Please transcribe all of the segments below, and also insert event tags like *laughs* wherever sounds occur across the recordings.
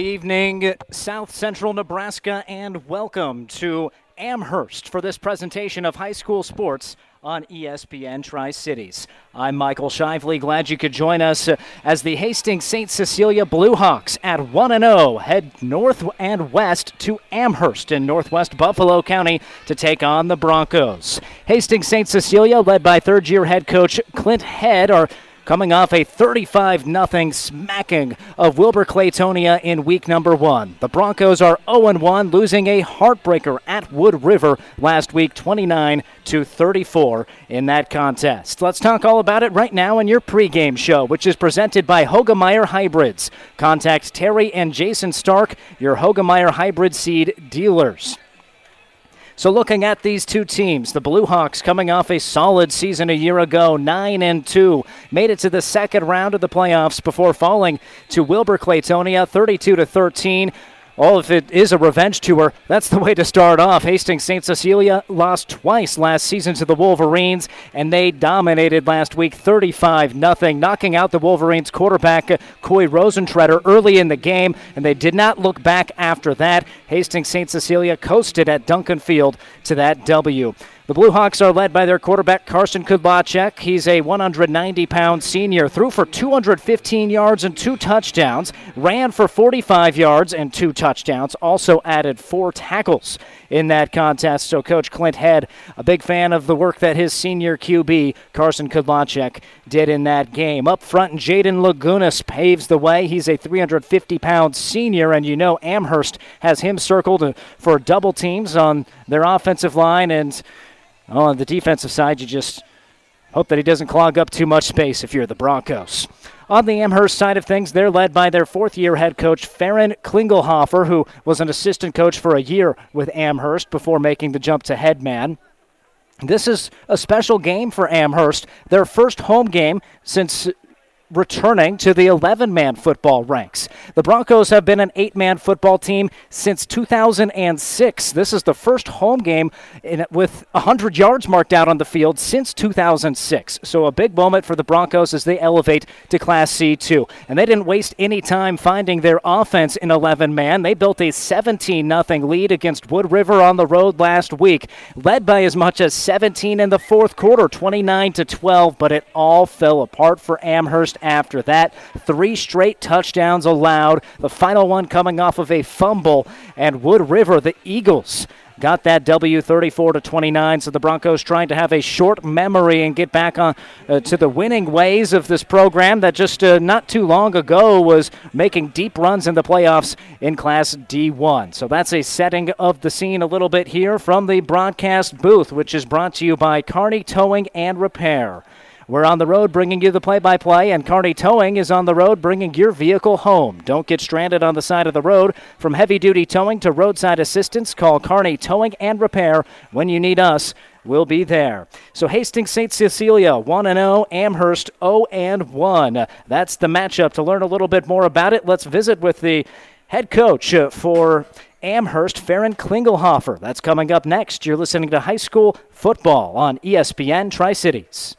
evening, South Central Nebraska, and welcome to Amherst for this presentation of high school sports on ESPN Tri Cities. I'm Michael Shively. Glad you could join us as the Hastings St. Cecilia Bluehawks at 1 0 head north and west to Amherst in northwest Buffalo County to take on the Broncos. Hastings St. Cecilia, led by third year head coach Clint Head, are coming off a 35 0 smacking of Wilber Clatonia in week number one. The Broncos are 0 1, losing a heartbreaker at Wood River last week, 29 to 34 in that contest. Let's talk all about it right now in your pregame show, which is presented by Hoegemeyer Hybrids. Contact Terry and Jason Stark, your Hoegemeyer Hybrid Seed dealers. So looking at these two teams, the Blue Hawks coming off a solid season a year ago, 9 and 2, made it to the second round of the playoffs before falling to Wilber Clatonia 32 to 13. Oh, if it is a revenge tour, that's the way to start off. Hastings St. Cecilia lost twice last season to the Wolverines, and they dominated last week 35 0, knocking out the Wolverines quarterback uh, Coy Rosentreader early in the game, and they did not look back after that. Hastings St. Cecilia coasted at Duncan Field to that W. The Blue Hawks are led by their quarterback Carson Kudlacek. He's a 190 pound senior, threw for 215 yards and two touchdowns, ran for 45 yards and two touchdowns, also added four tackles in that contest. So, Coach Clint Head, a big fan of the work that his senior QB, Carson Kudlacek, did in that game. Up front, Jaden Lagunas paves the way. He's a 350 pound senior, and you know Amherst has him circled for double teams on their offensive line. And Oh, on the defensive side, you just hope that he doesn't clog up too much space if you're the Broncos. On the Amherst side of things, they're led by their fourth year head coach, Farron Klingelhofer, who was an assistant coach for a year with Amherst before making the jump to head man. This is a special game for Amherst, their first home game since returning to the 11 man football ranks. The Broncos have been an eight man football team since 2006. This is the first home game in, with 100 yards marked out on the field since 2006. So a big moment for the Broncos as they elevate to Class C2. And they didn't waste any time finding their offense in 11 man. They built a 17 0 lead against Wood River on the road last week, led by as much as 17 in the fourth quarter, 29 to 12, but it all fell apart for Amherst after that. Three straight touchdowns allowed, the final one coming off of a fumble. And Wood River, the Eagles, got that W 34 to 29. So the Broncos trying to have a short memory and get back on uh, to the winning ways of this program that just uh, not too long ago was making deep runs in the playoffs in Class D1. So that's a setting of the scene a little bit here from the broadcast booth, which is brought to you by Kearney Towing and Repair. We're on the road bringing you the play by play, and Kearney Towing is on the road bringing your vehicle home. Don't get stranded on the side of the road. From heavy duty towing to roadside assistance, call Kearney Towing and Repair when you need us. We'll be there. So Hastings St. Cecilia 1 0, Amherst 0 and 1. That's the matchup. To learn a little bit more about it, let's visit with the head coach for Amherst, Farron Klingelhofer. That's coming up next. You're listening to high school football on ESPN Tri Cities.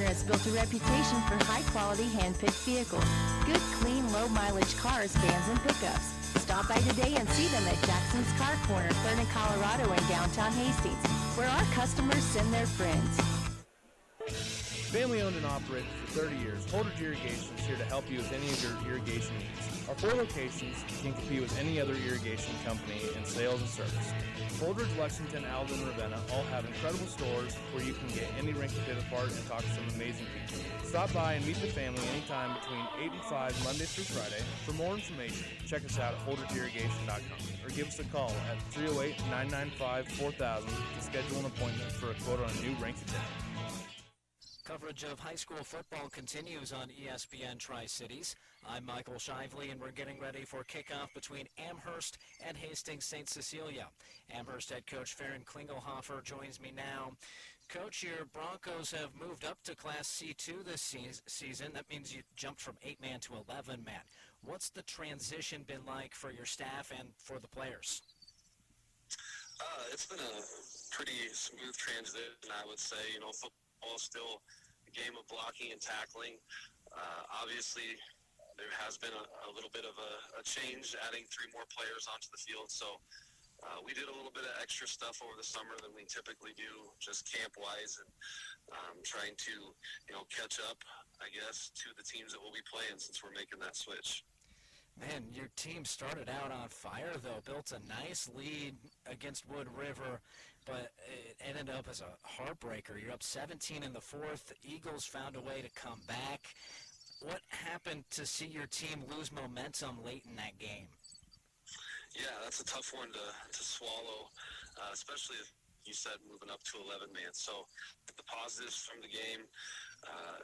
Has built a reputation for high-quality hand-picked vehicles. Good, clean, low-mileage cars, vans, and pickups. Stop by today and see them at Jackson's Car Corner, Vernon, Colorado in downtown Hastings, where our customers send their friends. Family owned and operated for 30 years, Holdrege Irrigation is here to help you with any of your irrigation needs. Our four locations can compete with any other irrigation company in sales and service. Holdrege, Lexington, Alvin, and Ravenna all have incredible stores where you can get any rink pit apart and talk to some amazing people. Stop by and meet the family anytime between 8 and 5 Monday through Friday. For more information, check us out at holdridgeirrigation.com or give us a call at 308 995 4000 to schedule an appointment for a quote on a new rink attendant. Coverage of high school football continues on ESPN Tri Cities. I'm Michael Shively, and we're getting ready for kickoff between Amherst and Hastings St. Cecilia. Amherst head coach Farron Klingelhofer joins me now. Coach, your Broncos have moved up to Class C2 this season. That means you jumped from eight man to 11 man. What's the transition been like for your staff and for the players? Uh, it's been a pretty smooth transition, I would say. You know, football still game of blocking and tackling. Uh, obviously, there has been a, a little bit of a, a, change, adding three more players onto the field. So uh, we did a little bit of extra stuff over the summer than we typically do, just camp-wise, and um, trying to, you know, catch up, I guess, to the teams that we'll be playing since we're making that switch. Man, your team started out on fire, though. Built a nice lead against Wood River, but it ended up as a heartbreaker. You're up 17 in the fourth. The Eagles found a way to come back. What happened to see your team lose momentum late in that game? Yeah, that's a tough one to, to swallow, uh, especially if you said moving up to 11 man. So the positives from the game, uh,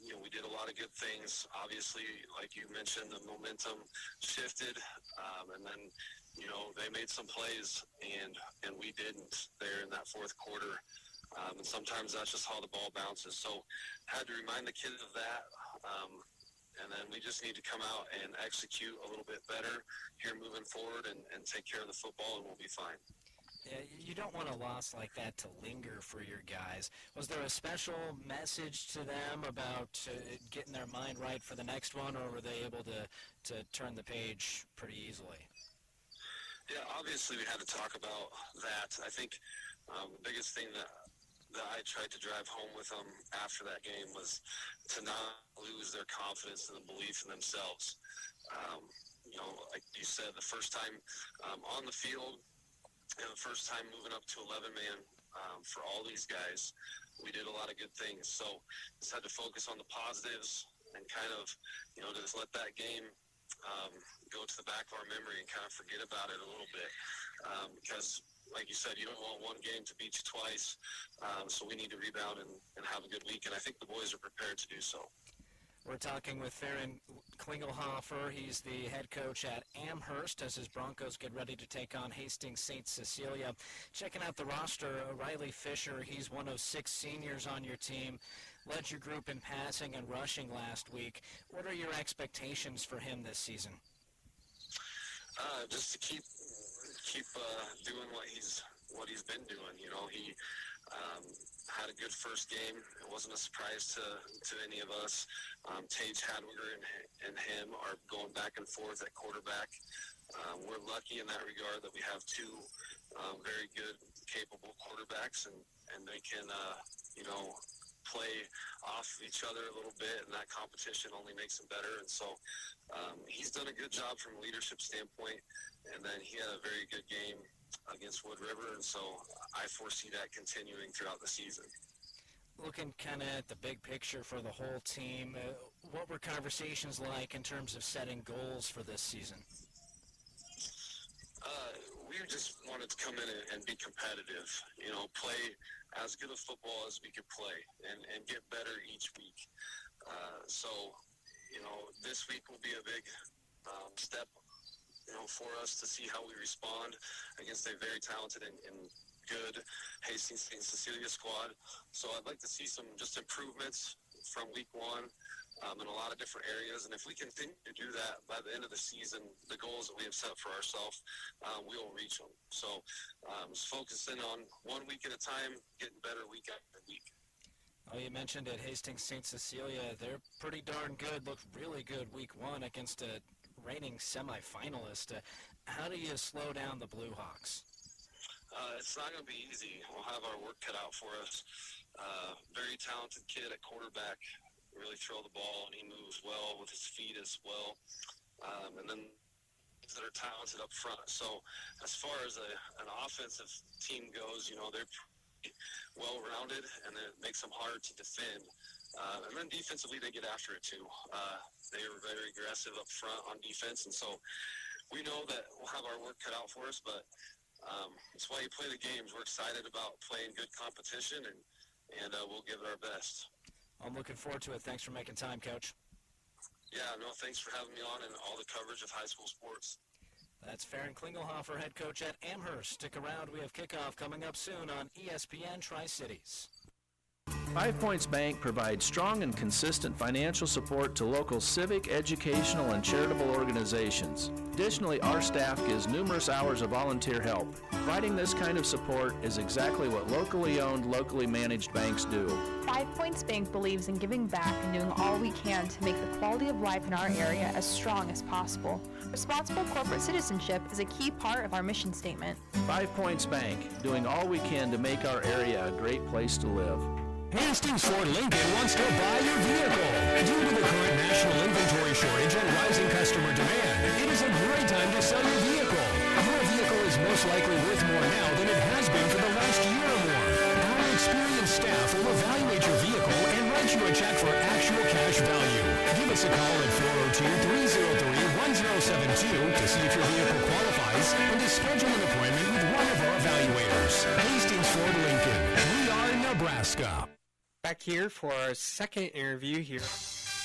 you know, we did a lot of good things. Obviously, like you mentioned, the momentum shifted, um, and then, you know, they made some plays, and and we didn't there in that fourth quarter. Um, and sometimes that's just how the ball bounces. So, had to remind the kids of that. Um, and then we just need to come out and execute a little bit better here moving forward and, and take care of the football, and we'll be fine. Yeah, you don't want a loss like that to linger for your guys. Was there a special message to them about uh, getting their mind right for the next one, or were they able to, to turn the page pretty easily? Yeah, obviously we had to talk about that. I think um, the biggest thing that that I tried to drive home with them after that game was to not lose their confidence and the belief in themselves. Um, you know, like you said, the first time um, on the field, and the first time moving up to 11 man um, for all these guys, we did a lot of good things. So just had to focus on the positives and kind of, you know, just let that game um, go to the back of our memory and kind of forget about it a little bit. Um, because, like you said, you don't want one game to beat you twice. Um, so we need to rebound and, and have a good week. And I think the boys are prepared to do so. We're talking with Farron Klingelhofer. He's the head coach at Amherst as his Broncos get ready to take on Hastings St. Cecilia. Checking out the roster, Riley Fisher, he's one of six seniors on your team. Led your group in passing and rushing last week. What are your expectations for him this season? Uh, just to keep keep uh, doing what he's what he's been doing. You know, he um, had a good first game. It wasn't a surprise to, to any of us. Um, Tage Hadwiger and, and him are going back and forth at quarterback. Um, we're lucky in that regard that we have two um, very good, capable quarterbacks, and, and they can, uh, you know, play off each other a little bit, and that competition only makes them better. And so um, he's done a good job from a leadership standpoint, and then he had a very good game against Wood River, and so I foresee that continuing throughout the season. Looking kind of at the big picture for the whole team, uh, what were conversations like in terms of setting goals for this season? Uh, we just wanted to come in and, and, be competitive, you know, play as good a football as we could play and, and get better each week. Uh, so, you know, this week will be a big um, step you know, for us to see how we respond against a very talented and, and good Hastings St. Cecilia squad. So I'd like to see some just improvements from week one um, in a lot of different areas. And if we continue to do that by the end of the season, the goals that we have set for ourselves, um, we will reach them. So um, just focusing on one week at a time, getting better week after week. Oh, you mentioned at Hastings St. Cecilia, they're pretty darn good. Looked really good week one against a reigning semifinalist. Uh, how do you slow down the Blue Hawks? Uh, it's not going to be easy. We'll have our work cut out for us. Uh, very talented kid at quarterback. Really throw the ball, and he moves well with his feet as well. Um, and then that are talented up front. So as far as a, an offensive team goes, you know, they're well-rounded, and it makes them hard to defend. Uh, and then defensively, they get after it too. Uh, they are very aggressive up front on defense, and so we know that we'll have our work cut out for us. But um, that's why you play the games. We're excited about playing good competition, and and uh, we'll give it our best. I'm looking forward to it. Thanks for making time, Coach. Yeah, no, thanks for having me on and all the coverage of high school sports. That's Farron Klingelhofer, head coach at Amherst. Stick around. We have kickoff coming up soon on ESPN Tri Cities. Five Points Bank provides strong and consistent financial support to local civic, educational, and charitable organizations. Additionally, our staff gives numerous hours of volunteer help. Providing this kind of support is exactly what locally owned, locally managed banks do. Five Points Bank believes in giving back and doing all we can to make the quality of life in our area as strong as possible. Responsible corporate citizenship is a key part of our mission statement. Five Points Bank, doing all we can to make our area a great place to live. Hastings Ford Lincoln wants to buy your vehicle. Due to the current national inventory shortage and rising customer demand, it is a great time to sell your vehicle. Your vehicle is most likely worth more now than it has been for the last year or more. Our experienced staff will evaluate your vehicle and write you a check for actual cash value. Give us a call at 402-303-1072 to see if your vehicle qualifies and to schedule an appointment with one of our evaluators. Hastings Ford Lincoln. We are in Nebraska. Back here for our second interview here.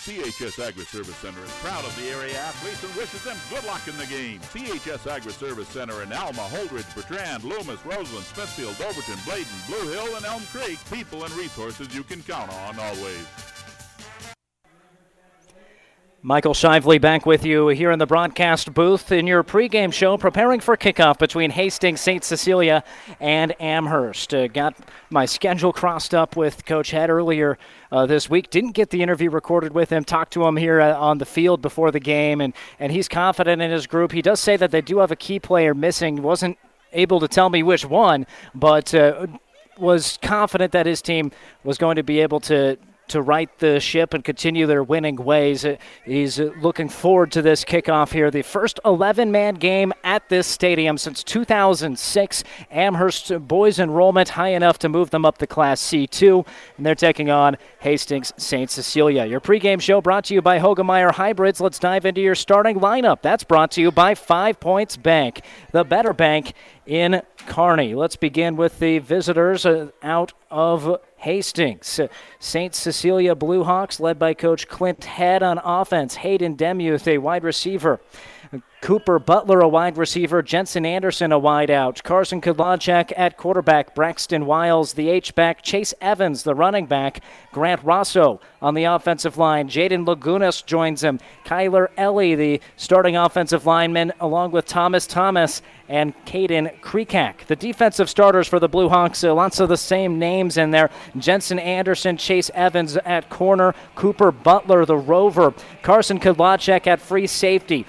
CHS Agri Service Center is proud of the area athletes and wishes them good luck in the game. CHS Agri Service Center in Alma, Holdrege, Bertrand, Loomis, Roseland, Smithfield, Overton, Bladen, Blue Hill, and Elm Creek. People and resources you can count on always. Michael Shively back with you here in the broadcast booth in your pregame show, preparing for kickoff between Hastings, St. Cecilia, and Amherst. Uh, got my schedule crossed up with Coach Head earlier uh, this week. Didn't get the interview recorded with him. Talked to him here uh, on the field before the game, and, and he's confident in his group. He does say that they do have a key player missing. Wasn't able to tell me which one, but uh, was confident that his team was going to be able to to right the ship and continue their winning ways. Uh, He's uh, looking forward to this kickoff here. The first 11 man game at this stadium since 2006. Amherst boys enrollment high enough to move them up to Class C2, and they're taking on Hastings St. Cecilia. Your pregame show brought to you by Hoegemeyer Hybrids. Let's dive into your starting lineup. That's brought to you by Five Points Bank, the better bank in Kearney. Let's begin with the visitors uh, out of Hastings. St. Cecilia Bluehawks, led by Coach Clint Head on offense. Hayden Demuth, a wide receiver. Cooper Butler, a wide receiver. Jensen Anderson, a wide out. Carson Kudlacek at quarterback. Braxton Wiles, the H-back. Chase Evans, the running back. Grant Rosso on the offensive line. Jaden Lagunas joins him. Kyler Ellie, the starting offensive lineman, along with Thomas Thomas and Caden Kreekak. The defensive starters for the Blue Hawks, uh, lots of the same names in there. Jensen Anderson, Chase Evans at corner, Cooper Butler, the rover, Carson Kudlacek at free safety,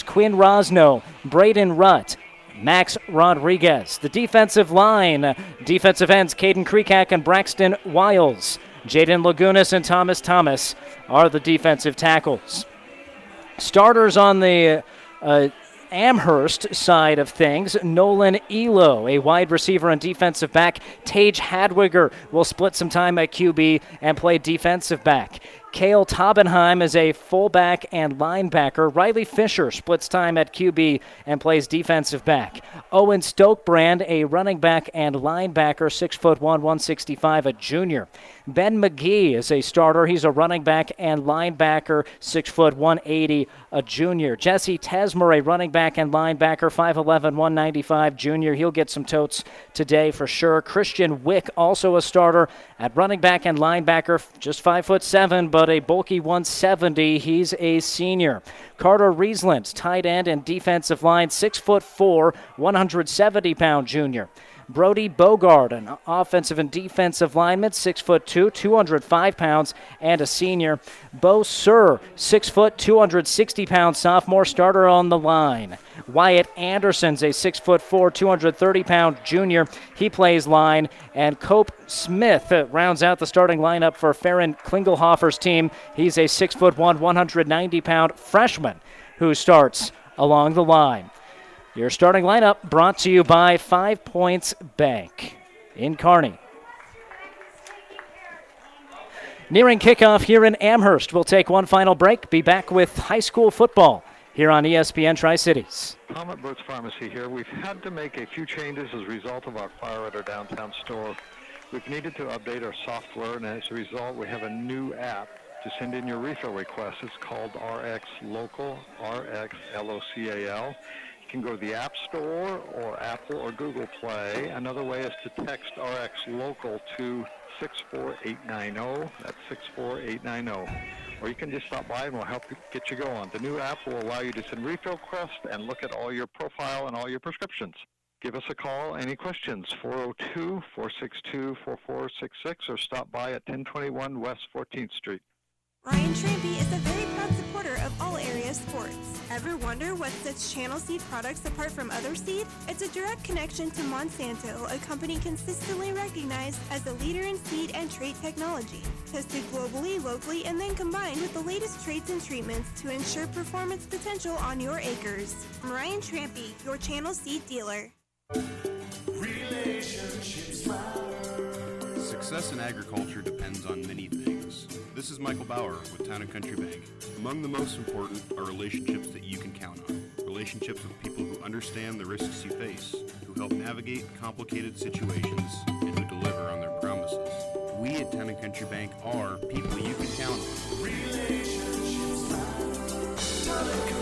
Quinn Rosno, Braden Rutt, Max Rodriguez. The defensive line, defensive ends Caden Kreekak and Braxton Wiles. Jaden Lagunas and Thomas Thomas are the defensive tackles. Starters on the uh, Amherst side of things, Nolan Elo, a wide receiver and defensive back. Tage Hadwiger will split some time at QB and play defensive back. Kale Taubenheim is a fullback and linebacker. Riley Fisher splits time at QB and plays defensive back. Owen Stokebrand, a running back and linebacker, 6'1, 165, a junior. Ben McGee is a starter. He's a running back and linebacker, 6'1, 180, a junior. Jesse Tesmer, a running back and linebacker, 5'11, 195, junior. He'll get some totes today for sure. Christian Wick, also a starter at running back and linebacker, just 5'7, but a bulky 170. He's a senior. Carter Riesland, tight end and defensive line, 6'4, 170 pound junior. Brody Bogard, an offensive and defensive lineman, 6'2, 205 pounds, and a senior. Bo Sir, 6', foot, 260 pound sophomore starter on the line. Wyatt Anderson's a 6'4, 230 pound junior. He plays line. And Cope Smith uh, rounds out the starting lineup for Farron Klingelhofer's team. He's a 6'1, 190 pound freshman who starts along the line. Your starting lineup brought to you by Five Points Bank in Kearney. Nearing kickoff here in Amherst. We'll take one final break. Be back with high school football here on ESPN Tri Cities. Tom at Burt's Pharmacy here. We've had to make a few changes as a result of our fire at our downtown store. We've needed to update our software, and as a result, we have a new app to send in your refill requests. It's called RX Local, RX L-O-C-A-L. You can go to the App Store or Apple or Google Play. Another way is to text RX Local to 64890. That's 64890. Or you can just stop by and we'll help you get you going. The new app will allow you to send refill requests and look at all your profile and all your prescriptions. Give us a call. Any questions? 402 462 4466 or stop by at 1021 West 14th Street. Ryan Trampy is a very proud supporter of all area sports. Ever wonder what sets Channel Seed products apart from other seed? It's a direct connection to Monsanto, a company consistently recognized as a leader in seed and trait technology. Tested globally, locally, and then combined with the latest traits and treatments to ensure performance potential on your acres. Ryan Trampy, your Channel Seed dealer. Success in agriculture depends on many things. This is Michael Bauer with Town and Country Bank. Among the most important are relationships that you can count on. Relationships with people who understand the risks you face, who help navigate complicated situations, and who deliver on their promises. We at Town and Country Bank are people you can count on. Member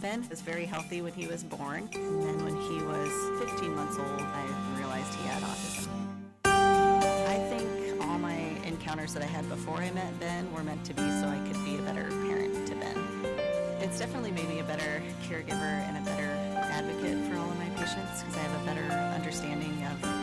Ben was very healthy when he was born, and then when he was 15 months old, I realized he had autism. I think all my encounters that I had before I met Ben were meant to be so I could be a better parent to Ben. It's definitely made me a better caregiver and a better advocate for all of my patients because I have a better understanding of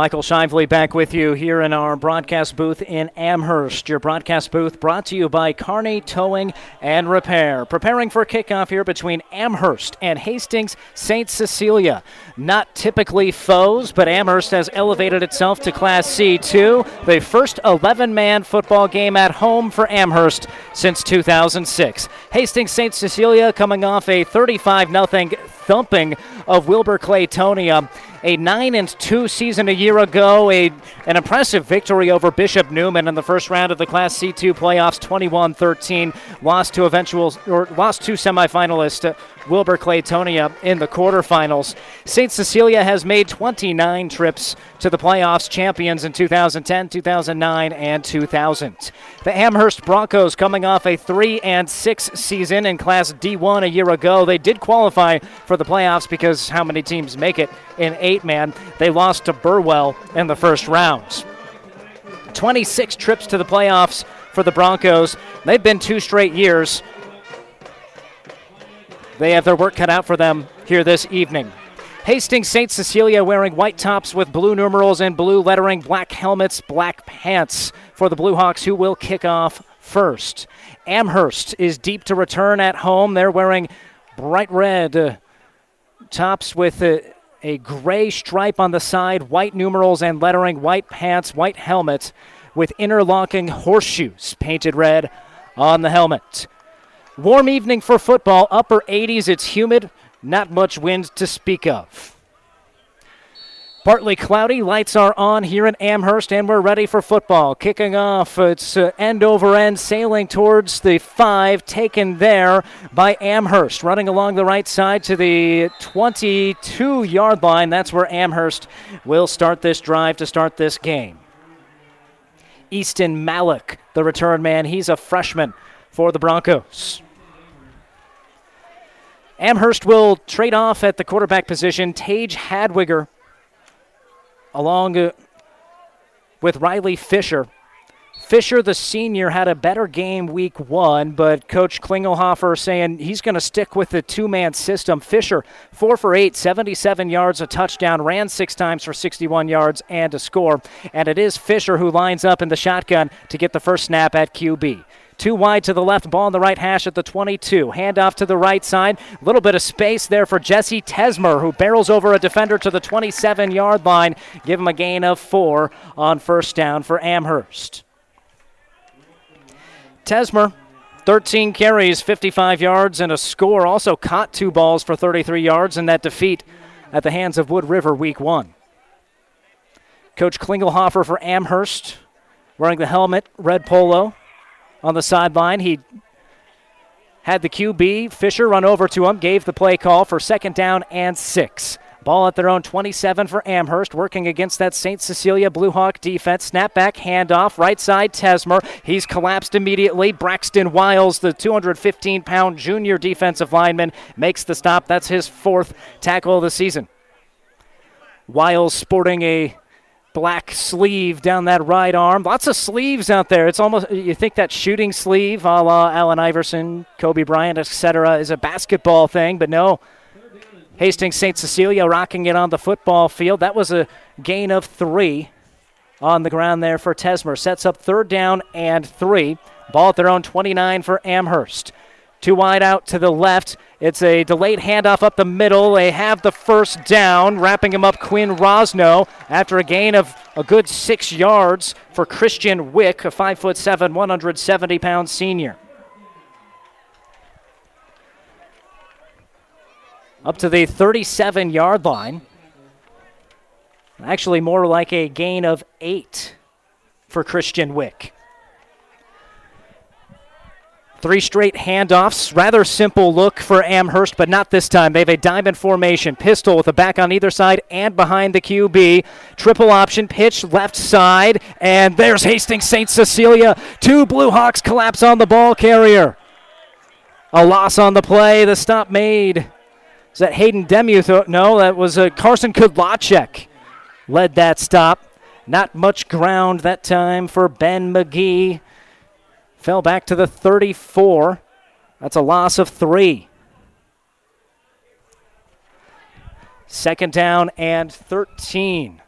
Michael Shively back with you here in our broadcast booth in Amherst. Your broadcast booth brought to you by Kearney Towing and Repair. Preparing for kickoff here between Amherst and Hastings St. Cecilia. Not typically foes, but Amherst has elevated itself to Class C2, the first 11 man football game at home for Amherst since 2006. Hastings St. Cecilia coming off a 35 0 thumping of Wilber Clatonia. A 9 and 2 season a year ago, a, an impressive victory over Bishop Neumann in the first round of the Class C2 playoffs, 21 13. Lost to eventual, or lost to semifinalist uh, Wilber Clatonia in the quarterfinals. St. Cecilia has made 29 trips to the playoffs, champions in 2010, 2009, and 2000. The Amherst Broncos coming off a 3 and 6 season in Class D1 a year ago. They did qualify for the playoffs because how many teams make it in eight man? They lost to Burwell in the first round. 26 trips to the playoffs for the Broncos. They've been two straight years. They have their work cut out for them here this evening. Hastings St. Cecilia wearing white tops with blue numerals and blue lettering, black helmets, black pants for the Blue Hawks, who will kick off first. Amherst is deep to return at home. They're wearing bright red uh, tops with a, a gray stripe on the side, white numerals and lettering, white pants, white helmet with interlocking horseshoes painted red on the helmet. Warm evening for football, upper 80s. It's humid, not much wind to speak of. Partly cloudy, lights are on here in Amherst, and we're ready for football. Kicking off, it's uh, end over end, sailing towards the five, taken there by Amherst. Running along the right side to the 22 yard line. That's where Amherst will start this drive to start this game. Easton Malik, the return man, he's a freshman for the Broncos. Amherst will trade off at the quarterback position. Tage Hadwiger along uh, with Riley Fisher. Fisher, the senior, had a better game week one, but Coach Klingelhofer saying he's going to stick with the two man system. Fisher, four for eight, 77 yards, a touchdown, ran six times for 61 yards and a score. And it is Fisher who lines up in the shotgun to get the first snap at QB. Two wide to the left, ball on the right hash at the 22. Handoff to the right side. A little bit of space there for Jesse Tesmer, who barrels over a defender to the 27 yard line. Give him a gain of four on first down for Amherst. Tesmer 13 carries, 55 yards, and a score. Also caught two balls for 33 yards in that defeat at the hands of Wood River week one. Coach Klingelhofer for Amherst, wearing the helmet, red polo, on the sideline. He had the QB, Fisher, run over to him, gave the play call for second down and six. Ball at their own 27 for Amherst, working against that St. Cecilia Blue Hawk defense. Snapback, handoff, right side, Tesmer. He's collapsed immediately. Braxton Wiles, the 215 pound junior defensive lineman, makes the stop. That's his fourth tackle of the season. Wiles sporting a black sleeve down that right arm. Lots of sleeves out there. It's almost you think that shooting sleeve, a la Allen Iverson, Kobe Bryant, etc., is a basketball thing, but no. Hastings St. Cecilia rocking it on the football field. That was a gain of three on the ground there for Tesmer. Sets up third down and three. Ball at their own 29 for Amherst. Two wide out to the left. It's a delayed handoff up the middle. They have the first down, wrapping him up Quinn Rosno after a gain of a good six yards for Christian Wick, a five foot seven, 170 pound senior. Up to the 37 yard line. Actually, more like a gain of eight for Christian Wick. Three straight handoffs. Rather simple look for Amherst, but not this time. They have a diamond formation. Pistol with a back on either side and behind the QB. Triple option pitch left side. And there's Hastings St. Cecilia. Two Blue Hawks collapse on the ball carrier. A loss on the play. The stop made. Is that Hayden Demuth? No, that was uh, Carson Kudlacek. Led that stop. Not much ground that time for Ben McGee. Fell back to the 34. That's a loss of three. Second down and 13.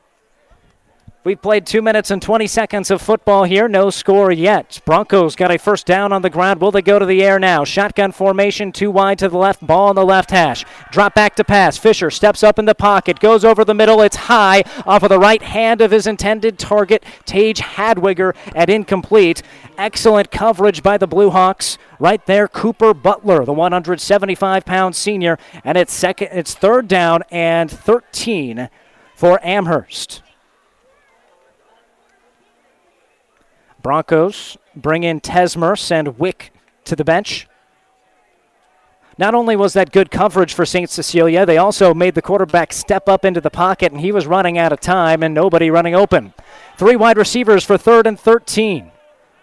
We've played two minutes and 20 seconds of football here. No score yet. Broncos got a first down on the ground. Will they go to the air now? Shotgun formation, too wide to the left, ball on the left hash. Drop back to pass. Fisher steps up in the pocket, goes over the middle. It's high off of the right hand of his intended target, Tage Hadwiger, at incomplete. Excellent coverage by the Blue Hawks. Right there, Cooper Butler, the 175 pound senior. And it's second, it's third down and 13 for Amherst. Broncos bring in Tesmer, send Wick to the bench. Not only was that good coverage for St. Cecilia, they also made the quarterback step up into the pocket, and he was running out of time and nobody running open. Three wide receivers for third and 13.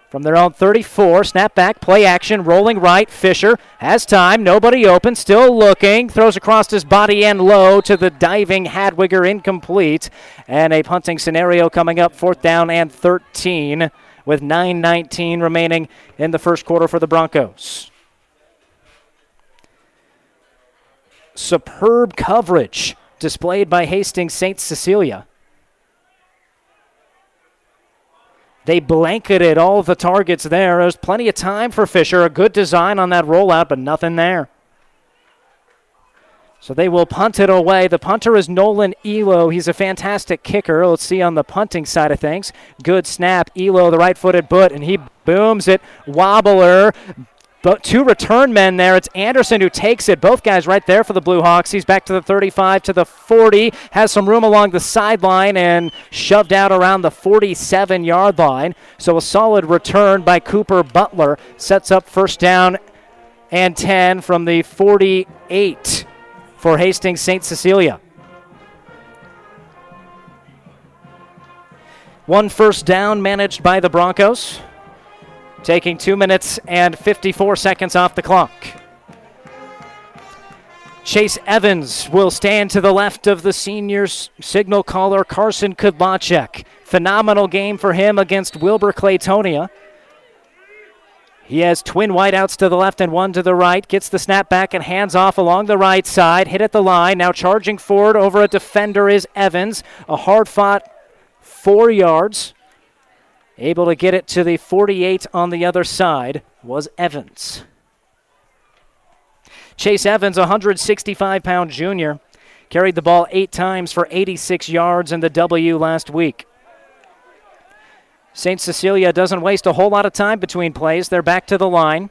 From their own 34, snap back, play action, rolling right. Fisher has time, nobody open, still looking, throws across his body and low to the diving Hadwiger, incomplete. And a punting scenario coming up, fourth down and 13 with 9.19 remaining in the first quarter for the Broncos. Superb coverage displayed by Hastings St. Cecilia. They blanketed all the targets there. There's plenty of time for Fisher. A good design on that rollout, but nothing there. So they will punt it away. The punter is Nolan Elo. He's a fantastic kicker. Let's see on the punting side of things. Good snap. Elo, the right footed boot, and he booms it. Wobbler but two return men there. It's Anderson who takes it. Both guys right there for the Blue Hawks. He's back to the 35 to the 40. Has some room along the sideline and shoved out around the 47 yard line. So a solid return by Cooper Butler sets up first down and 10 from the 48 for Hastings St. Cecilia. One first down managed by the Broncos taking two minutes and 54 seconds off the clock. Chase Evans will stand to the left of the seniors signal caller Carson Kudlacek. Phenomenal game for him against Wilber Clatonia. He has twin wideouts to the left and one to the right. Gets the snap back and hands off along the right side. Hit at the line. Now charging forward over a defender is Evans. A hard fought four yards. Able to get it to the 48 on the other side was Evans. Chase Evans, 165 pound junior, carried the ball eight times for 86 yards in the W last week. St. Cecilia doesn't waste a whole lot of time between plays. They're back to the line.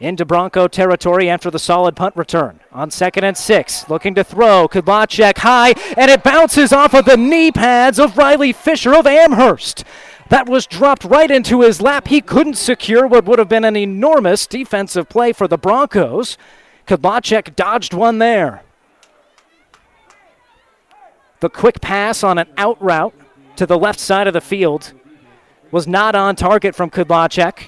Into Bronco territory after the solid punt return. On second and six, looking to throw. Kudlacek high, and it bounces off of the knee pads of Riley Fisher of Amherst. That was dropped right into his lap. He couldn't secure what would have been an enormous defensive play for the Broncos. Kudlacek dodged one there. The quick pass on an out route to the left side of the field was not on target from Kudlacek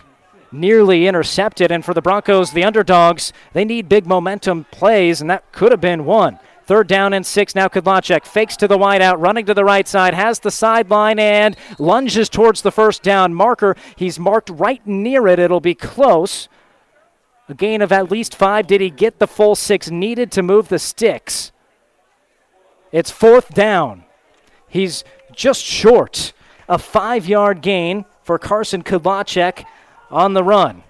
nearly intercepted. And for the Broncos, the underdogs, they need big momentum plays, and that could have been one. Third down and six. Now Kudlacek fakes to the wideout, running to the right side, has the sideline and lunges towards the first down marker. He's marked right near it. It'll be close. A gain of at least five. Did he get the full six needed to move the sticks? It's fourth down. He's just short. A five yard gain for Carson Kudlacek on the run.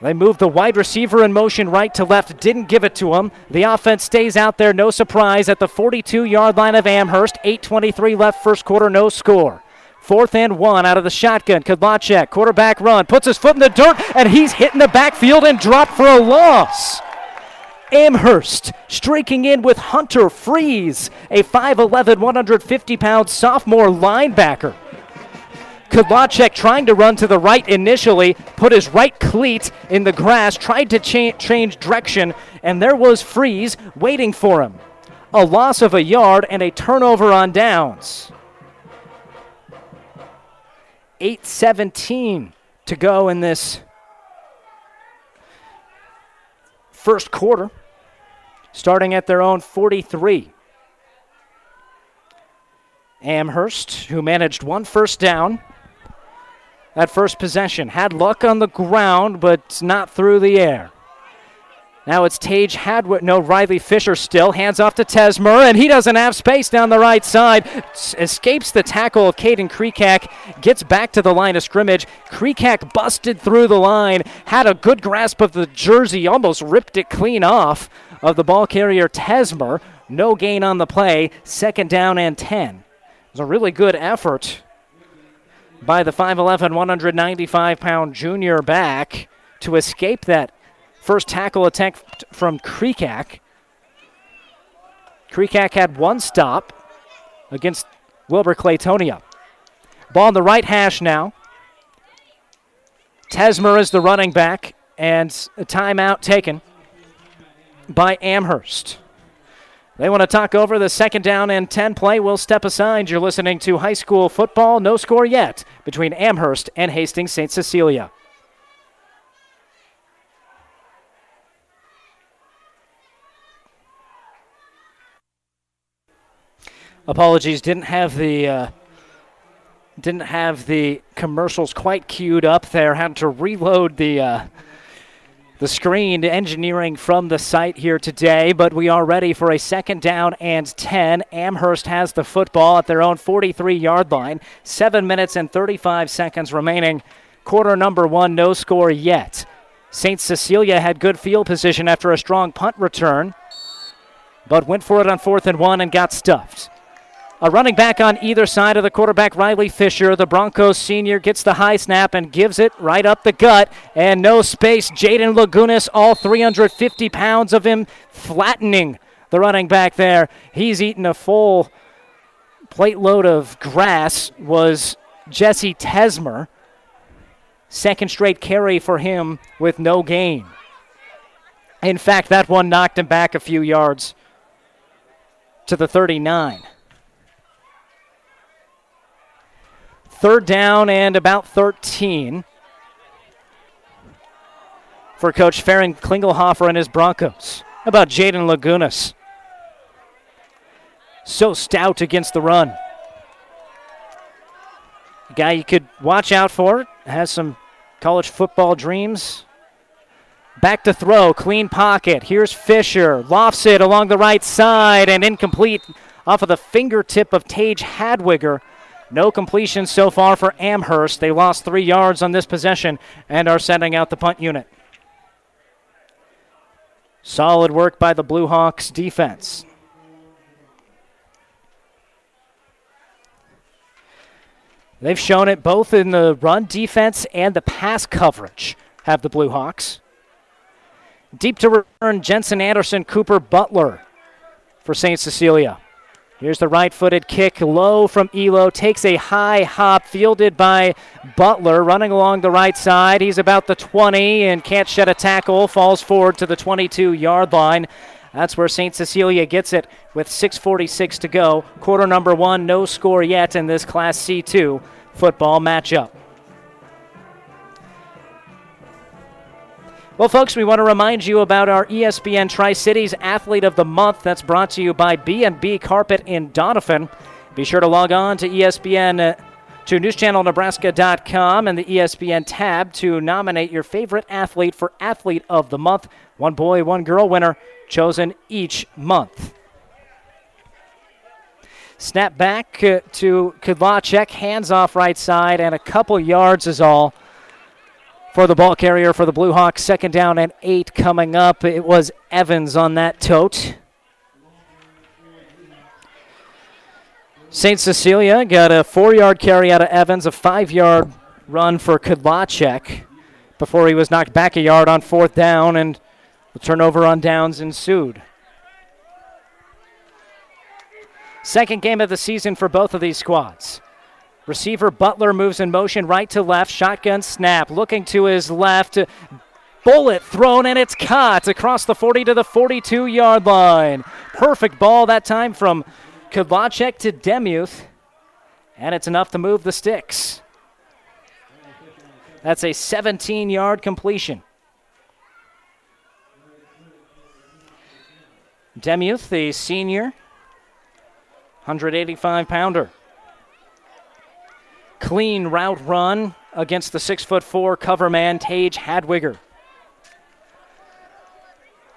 They move the wide receiver in motion right to left, didn't give it to him. The offense stays out there, no surprise, at the 42 yard line of Amherst. 8.23 left, first quarter, no score. Fourth and one out of the shotgun. Kudlacek, quarterback run, puts his foot in the dirt, and he's hitting the backfield and dropped for a loss. Amherst streaking in with Hunter Freeze, a 5'11, 150 pound sophomore linebacker. Kudlacek trying to run to the right initially, put his right cleat in the grass, tried to cha- change direction, and there was Freeze waiting for him. A loss of a yard and a turnover on downs. 8:17 to go in this first quarter, starting at their own 43. Amherst, who managed one first down that first possession. Had luck on the ground, but not through the air. Now it's Tage Hadwit, no Riley Fisher still. Hands off to Tesmer, and he doesn't have space down the right side. S- escapes the tackle of Caden Kreekak, gets back to the line of scrimmage. Kreekak busted through the line, had a good grasp of the jersey, almost ripped it clean off of the ball carrier Tesmer. No gain on the play, second down and 10. It was a really good effort by the 5'11, 195 pound junior back to escape that first tackle attempt from Kreekak. Kreekak had one stop against Wilber Clatonia. Ball in the right hash now. Tesmer is the running back, and a timeout taken by Amherst. They want to talk over the second down and 10 play. We'll step aside. You're listening to high school football. No score yet between Amherst and Hastings St. Cecilia. Apologies, didn't have the uh, didn't have the commercials quite queued up there. Had to reload the uh, the screen engineering from the site here today, but we are ready for a second down and 10. Amherst has the football at their own 43 yard line. Seven minutes and 35 seconds remaining. Quarter number one, no score yet. St. Cecilia had good field position after a strong punt return, but went for it on fourth and one and got stuffed. A running back on either side of the quarterback, Riley Fisher. The Broncos senior gets the high snap and gives it right up the gut. And no space. Jaden Lagunas, all 350 pounds of him, flattening the running back there. He's eaten a full plate load of grass, was Jesse Tesmer. Second straight carry for him with no gain. In fact, that one knocked him back a few yards to the 39. Third down and about 13 for Coach Farron Klingelhofer and his Broncos. How about Jaden Lagunas? So stout against the run. Guy you could watch out for, has some college football dreams. Back to throw, clean pocket. Here's Fisher, lofts it along the right side and incomplete off of the fingertip of Tage Hadwiger. No completion so far for Amherst. They lost three yards on this possession and are sending out the punt unit. Solid work by the Blue Hawks defense. They've shown it both in the run defense and the pass coverage, have the Blue Hawks. Deep to return, Jensen Anderson, Cooper Butler for St. Cecilia. Here's the right footed kick low from Elo. Takes a high hop, fielded by Butler, running along the right side. He's about the 20 and can't shed a tackle. Falls forward to the 22 yard line. That's where St. Cecilia gets it with 6.46 to go. Quarter number one, no score yet in this Class C2 football matchup. Well, folks, we want to remind you about our ESPN Tri-Cities Athlete of the Month. That's brought to you by B&B Carpet in Doniphan. Be sure to log on to ESPN uh, to newschannelnebraska.com and the ESPN tab to nominate your favorite athlete for Athlete of the Month. One boy, one girl winner chosen each month. Snap back uh, to Kudlacek, hands off right side, and a couple yards is all for the ball carrier for the Blue Hawks. Second down and eight coming up. It was Evans on that tote. St. Cecilia got a four yard carry out of Evans, a five yard run for Kudlacek before he was knocked back a yard on fourth down, and the turnover on downs ensued. Second game of the season for both of these squads. Receiver Butler moves in motion right to left. Shotgun snap. Looking to his left. Bullet thrown and it's caught across the 40 to the 42 yard line. Perfect ball that time from Kudlacek to Demuth. And it's enough to move the sticks. That's a 17 yard completion. Demuth, the senior, 185 pounder. Clean route run against the six foot four cover man, Tage Hadwiger.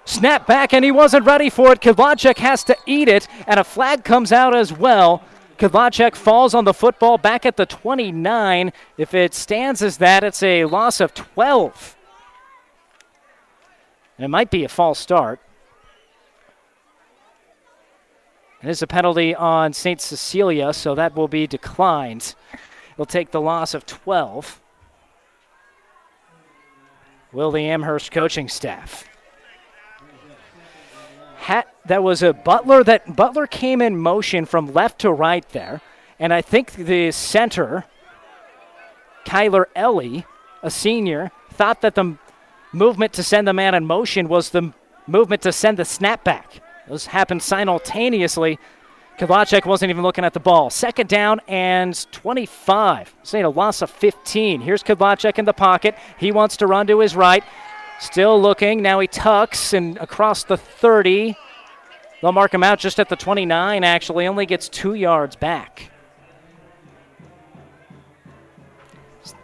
Snap back, and he wasn't ready for it. Kudlacek has to eat it, and a flag comes out as well. Kudlacek falls on the football back at the 29. If it stands as that, it's a loss of 12. And it might be a false start. It is a penalty on St. Cecilia, so that will be declined. He'll take the loss of 12. Will the Amherst coaching staff? Hat, that was a Butler that Butler came in motion from left to right there, and I think the center, Kyler Ellie, a senior, thought that the movement to send the man in motion was the movement to send the snap back. Those happened simultaneously. Kudlacek wasn't even looking at the ball. Second down and 25. Saying a loss of 15. Here's Kudlacek in the pocket. He wants to run to his right. Still looking. Now he tucks and across the 30. They'll mark him out just at the 29, actually. Only gets two yards back.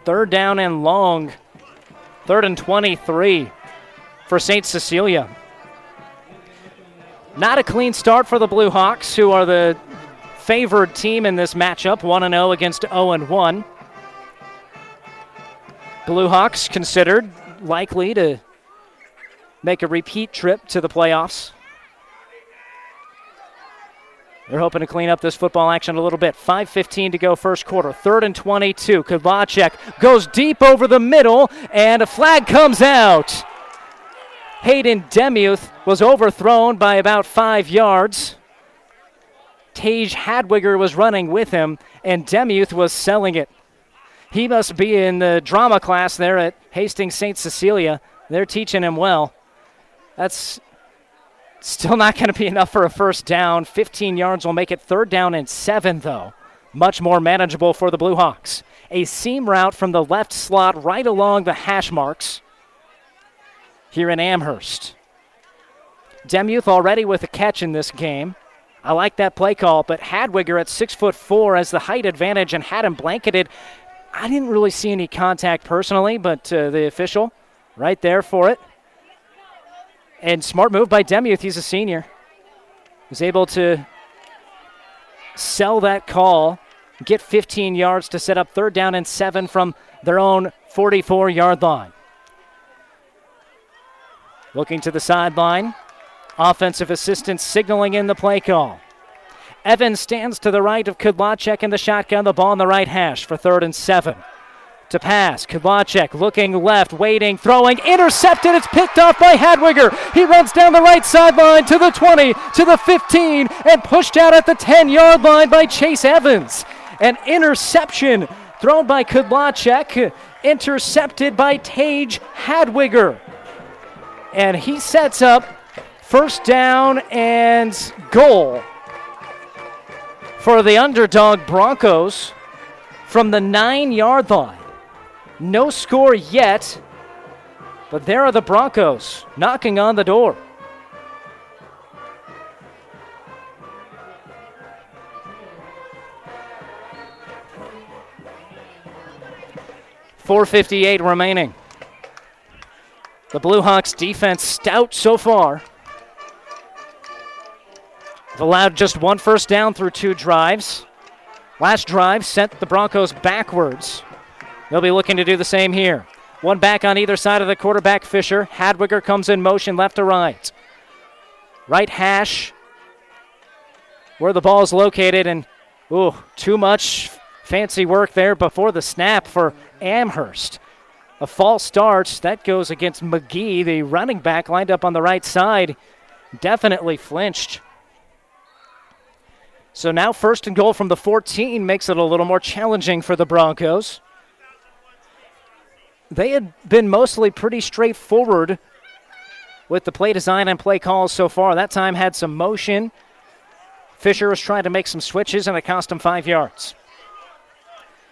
Third down and long. Third and 23 for St. Cecilia. Not a clean start for the Blue Hawks, who are the favored team in this matchup, 1 0 against 0 1. Blue Hawks considered likely to make a repeat trip to the playoffs. They're hoping to clean up this football action a little bit. 5.15 to go, first quarter. Third and 22. Kudlacek goes deep over the middle, and a flag comes out. Hayden Demuth was overthrown by about five yards. Tage Hadwiger was running with him, and Demuth was selling it. He must be in the drama class there at Hastings St. Cecilia. They're teaching him well. That's still not going to be enough for a first down. 15 yards will make it third down and seven, though. Much more manageable for the Blue Hawks. A seam route from the left slot right along the hash marks here in Amherst. Demuth already with a catch in this game. I like that play call, but Hadwiger at six foot four has the height advantage and had him blanketed. I didn't really see any contact personally, but uh, the official right there for it. And smart move by Demuth. He's a senior. Was able to sell that call, get 15 yards to set up third down and seven from their own 44 yard line. Looking to the sideline. Offensive assistant signaling in the play call. Evans stands to the right of Kudlacek in the shotgun, the ball in the right hash for third and seven. To pass, Kudlacek looking left, waiting, throwing, intercepted. It's picked off by Hadwiger. He runs down the right sideline to the 20, to the 15, and pushed out at the 10 yard line by Chase Evans. An interception thrown by Kudlacek, intercepted by Tage Hadwiger. And he sets up first down and goal for the underdog Broncos from the nine yard line. No score yet, but there are the Broncos knocking on the door. Four fifty-eight remaining. The Blue Hawks defense stout so far. They've allowed just one first down through two drives. Last drive sent the Broncos backwards. They'll be looking to do the same here. One back on either side of the quarterback, Fisher. Hadwiger comes in motion left to right. Right hash, where the ball is located, and ooh, too much fancy work there before the snap for Amherst. A false start. That goes against McGee, the running back lined up on the right side. Definitely flinched. So now first and goal from the 14 makes it a little more challenging for the Broncos. They had been mostly pretty straightforward with the play design and play calls so far. That time had some motion. Fisher was trying to make some switches and it cost him five yards.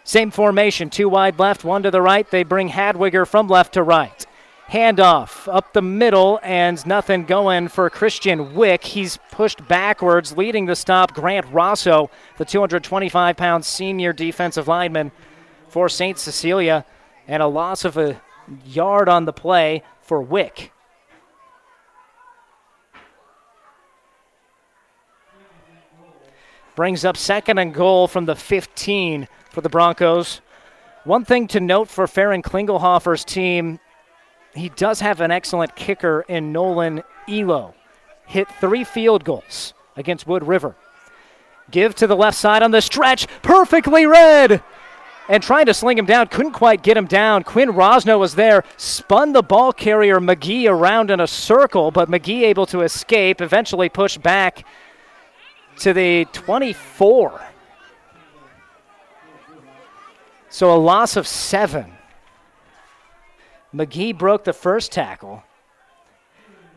Same formation, two wide left, one to the right. They bring Hadwiger from left to right. Handoff up the middle and nothing going for Christian Wick. He's pushed backwards, leading the stop. Grant Rosso, the 225 pound senior defensive lineman for St. Cecilia, and a loss of a yard on the play for Wick. Brings up second and goal from the 15 for the Broncos. One thing to note for Farron Klingelhofer's team, he does have an excellent kicker in Nolan Elo. Hit three field goals against Wood River. Give to the left side on the stretch, perfectly read. And trying to sling him down, couldn't quite get him down. Quinn Rosno was there, spun the ball carrier McGee around in a circle, but McGee able to escape, eventually pushed back to the 24. So a loss of seven. McGee broke the first tackle,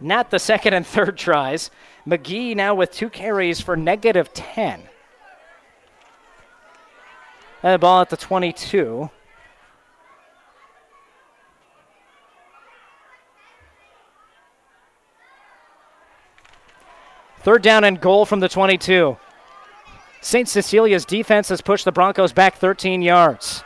not the second and third tries. McGee now with two carries for negative 10. That ball at the 22. Third down and goal from the 22. St. Cecilia's defense has pushed the Broncos back 13 yards.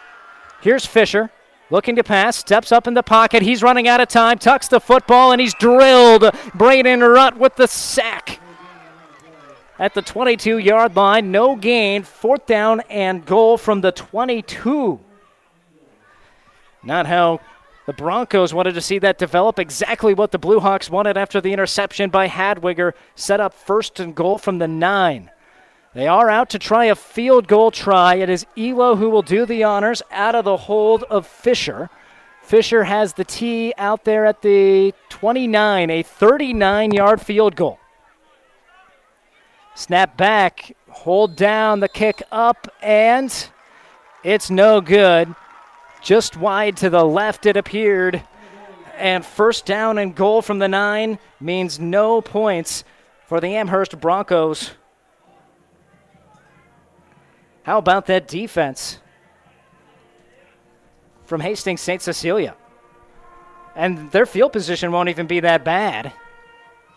Here's Fisher looking to pass, steps up in the pocket. He's running out of time, tucks the football, and he's drilled. Braden Rutt with the sack at the 22 yard line. No gain. Fourth down and goal from the 22. Not how the Broncos wanted to see that develop. Exactly what the Blue Hawks wanted after the interception by Hadwiger. Set up first and goal from the nine. They are out to try a field goal try. It is Elo who will do the honors out of the hold of Fisher. Fisher has the tee out there at the 29, a 39 yard field goal. Snap back, hold down the kick up, and it's no good. Just wide to the left, it appeared. And first down and goal from the nine means no points for the Amherst Broncos. How about that defense from Hastings St. Cecilia? And their field position won't even be that bad.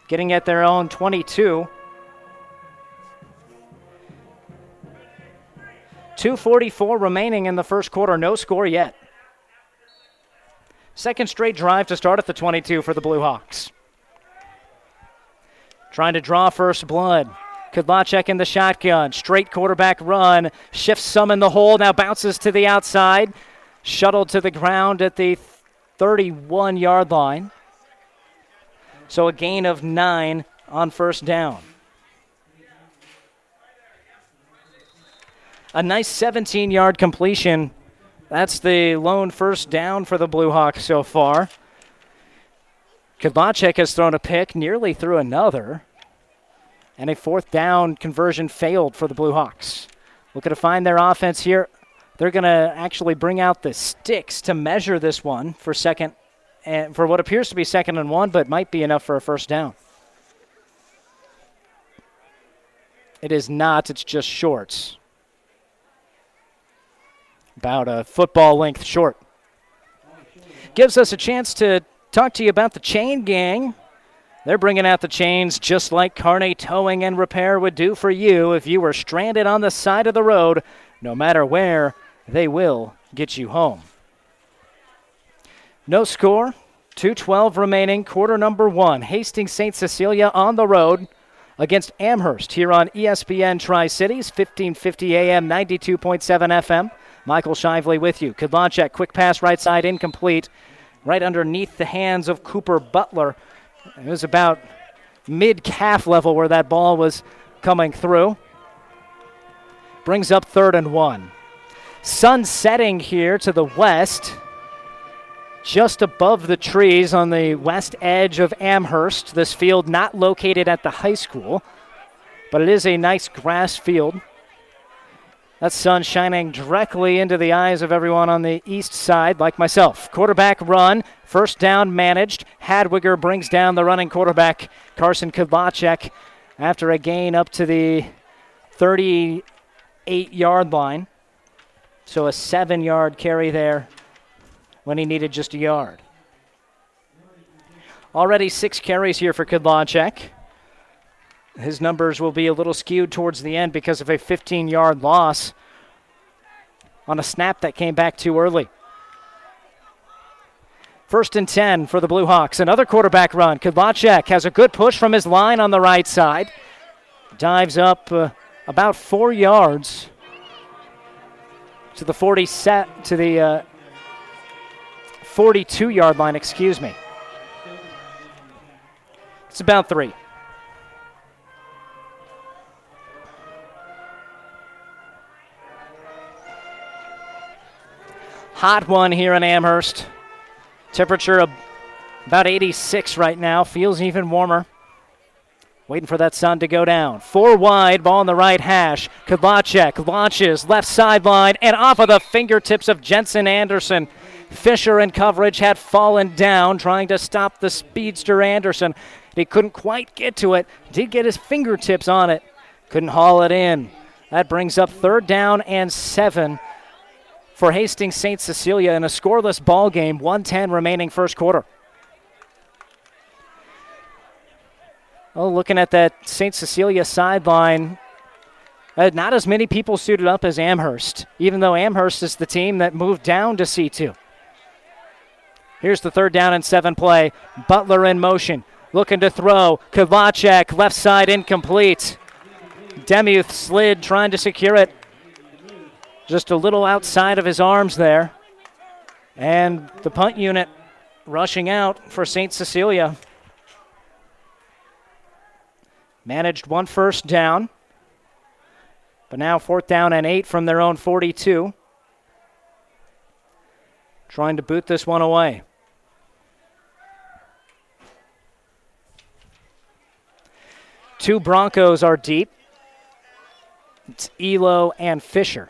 Getting at their own 22. 244 remaining in the first quarter. No score yet. Second straight drive to start at the 22 for the Blue Hawks. Trying to draw first blood. Kudlacek in the shotgun. Straight quarterback run. Shifts some in the hole. Now bounces to the outside. Shuttled to the ground at the 31 yard line. So a gain of nine on first down. A nice 17 yard completion. That's the lone first down for the Blue Hawks so far. Kudlacek has thrown a pick, nearly threw another. And a fourth down conversion failed for the Blue Hawks. Looking to find their offense here. They're going to actually bring out the sticks to measure this one for second, and for what appears to be second and one, but might be enough for a first down. It is not, it's just shorts about a football length short. Gives us a chance to talk to you about the chain gang. They're bringing out the chains just like Carney Towing and Repair would do for you if you were stranded on the side of the road. No matter where, they will get you home. No score. 212 remaining, quarter number one. Hastings St. Cecilia on the road against Amherst here on ESPN Tri Cities, 1550 AM, 92.7 FM. Michael Shively with you. Kudlacek, quick pass right side, incomplete. Right underneath the hands of Cooper Butler. It was about mid calf level where that ball was coming through. Brings up third and one. Sun setting here to the west, just above the trees on the west edge of Amherst. This field not located at the high school, but it is a nice grass field. That sun shining directly into the eyes of everyone on the east side, like myself. Quarterback run, first down managed. Hadwiger brings down the running quarterback, Carson Kudlacek, after a gain up to the 38 yard line. So a seven yard carry there when he needed just a yard. Already six carries here for Kudlacek. His numbers will be a little skewed towards the end because of a 15 yard loss on a snap that came back too early. First and 10 for the Blue Hawks. Another quarterback run. Kudlacek has a good push from his line on the right side. Dives up uh, about four yards to the 40 set to the uh, 42 yard line, excuse me. It's about three. Hot one here in Amherst. Temperature about 86 right now. Feels even warmer. Waiting for that sun to go down. Four wide, ball on the right hash. Kudlacek launches left sideline and off of the fingertips of Jensen Anderson. Fisher in coverage had fallen down trying to stop the speedster Anderson. He couldn't quite get to it. Did get his fingertips on it. Couldn't haul it in. That brings up third down and seven for Hastings St. Cecilia in a scoreless ball game, 110 remaining first quarter. Oh, looking at that St. Cecilia sideline, uh, not as many people suited up as Amherst, even though Amherst is the team that moved down to C2. Here's the third down and seven play. Butler in motion, looking to throw. Kudlacek, left side incomplete. Demuth slid, trying to secure it just a little outside of his arms there. And the punt unit rushing out for St. Cecilia. Managed one first down. But now fourth down and eight from their own 42. Trying to boot this one away. Two Broncos are deep. It's Elo and Fisher.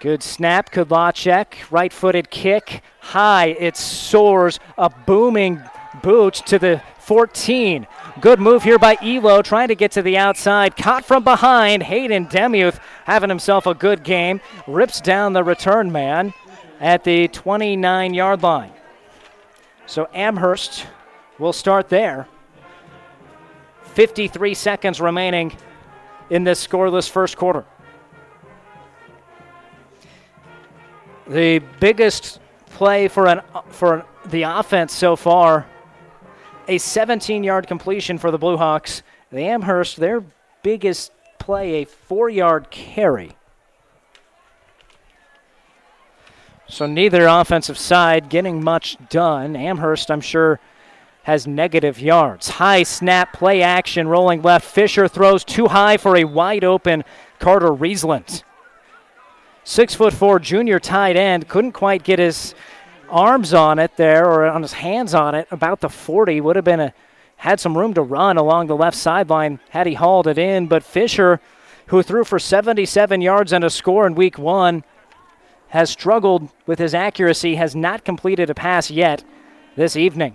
Good snap, Kudlacek. Right footed kick. High. It soars. A booming boot to the 14. Good move here by Elo, trying to get to the outside. Caught from behind. Hayden Demuth having himself a good game. Rips down the return man at the 29 yard line. So Amherst will start there. 53 seconds remaining in this scoreless first quarter. The biggest play for an for the offense so far, a 17-yard completion for the Blue Hawks. The Amherst, their biggest play, a four-yard carry. So neither offensive side getting much done. Amherst, I'm sure, has negative yards. High snap, play action, rolling left. Fisher throws too high for a wide open Carter Riesland. Six foot four junior tight end couldn't quite get his arms on it there or on his hands on it. About the 40 would have been a had some room to run along the left sideline had he hauled it in. But Fisher, who threw for 77 yards and a score in week one, has struggled with his accuracy, has not completed a pass yet this evening.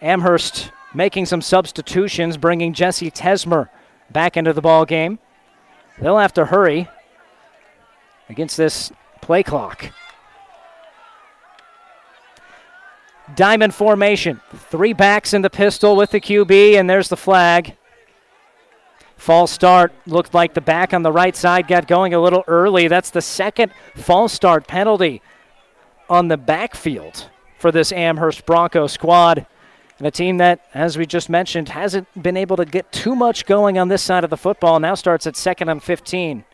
Amherst making some substitutions, bringing Jesse Tesmer back into the ball game. They'll have to hurry against this play clock. Diamond formation. Three backs in the pistol with the QB, and there's the flag. False start. Looked like the back on the right side got going a little early. That's the second false start penalty on the backfield for this Amherst Bronco squad. And a team that, as we just mentioned, hasn't been able to get too much going on this side of the football now starts at second and 15.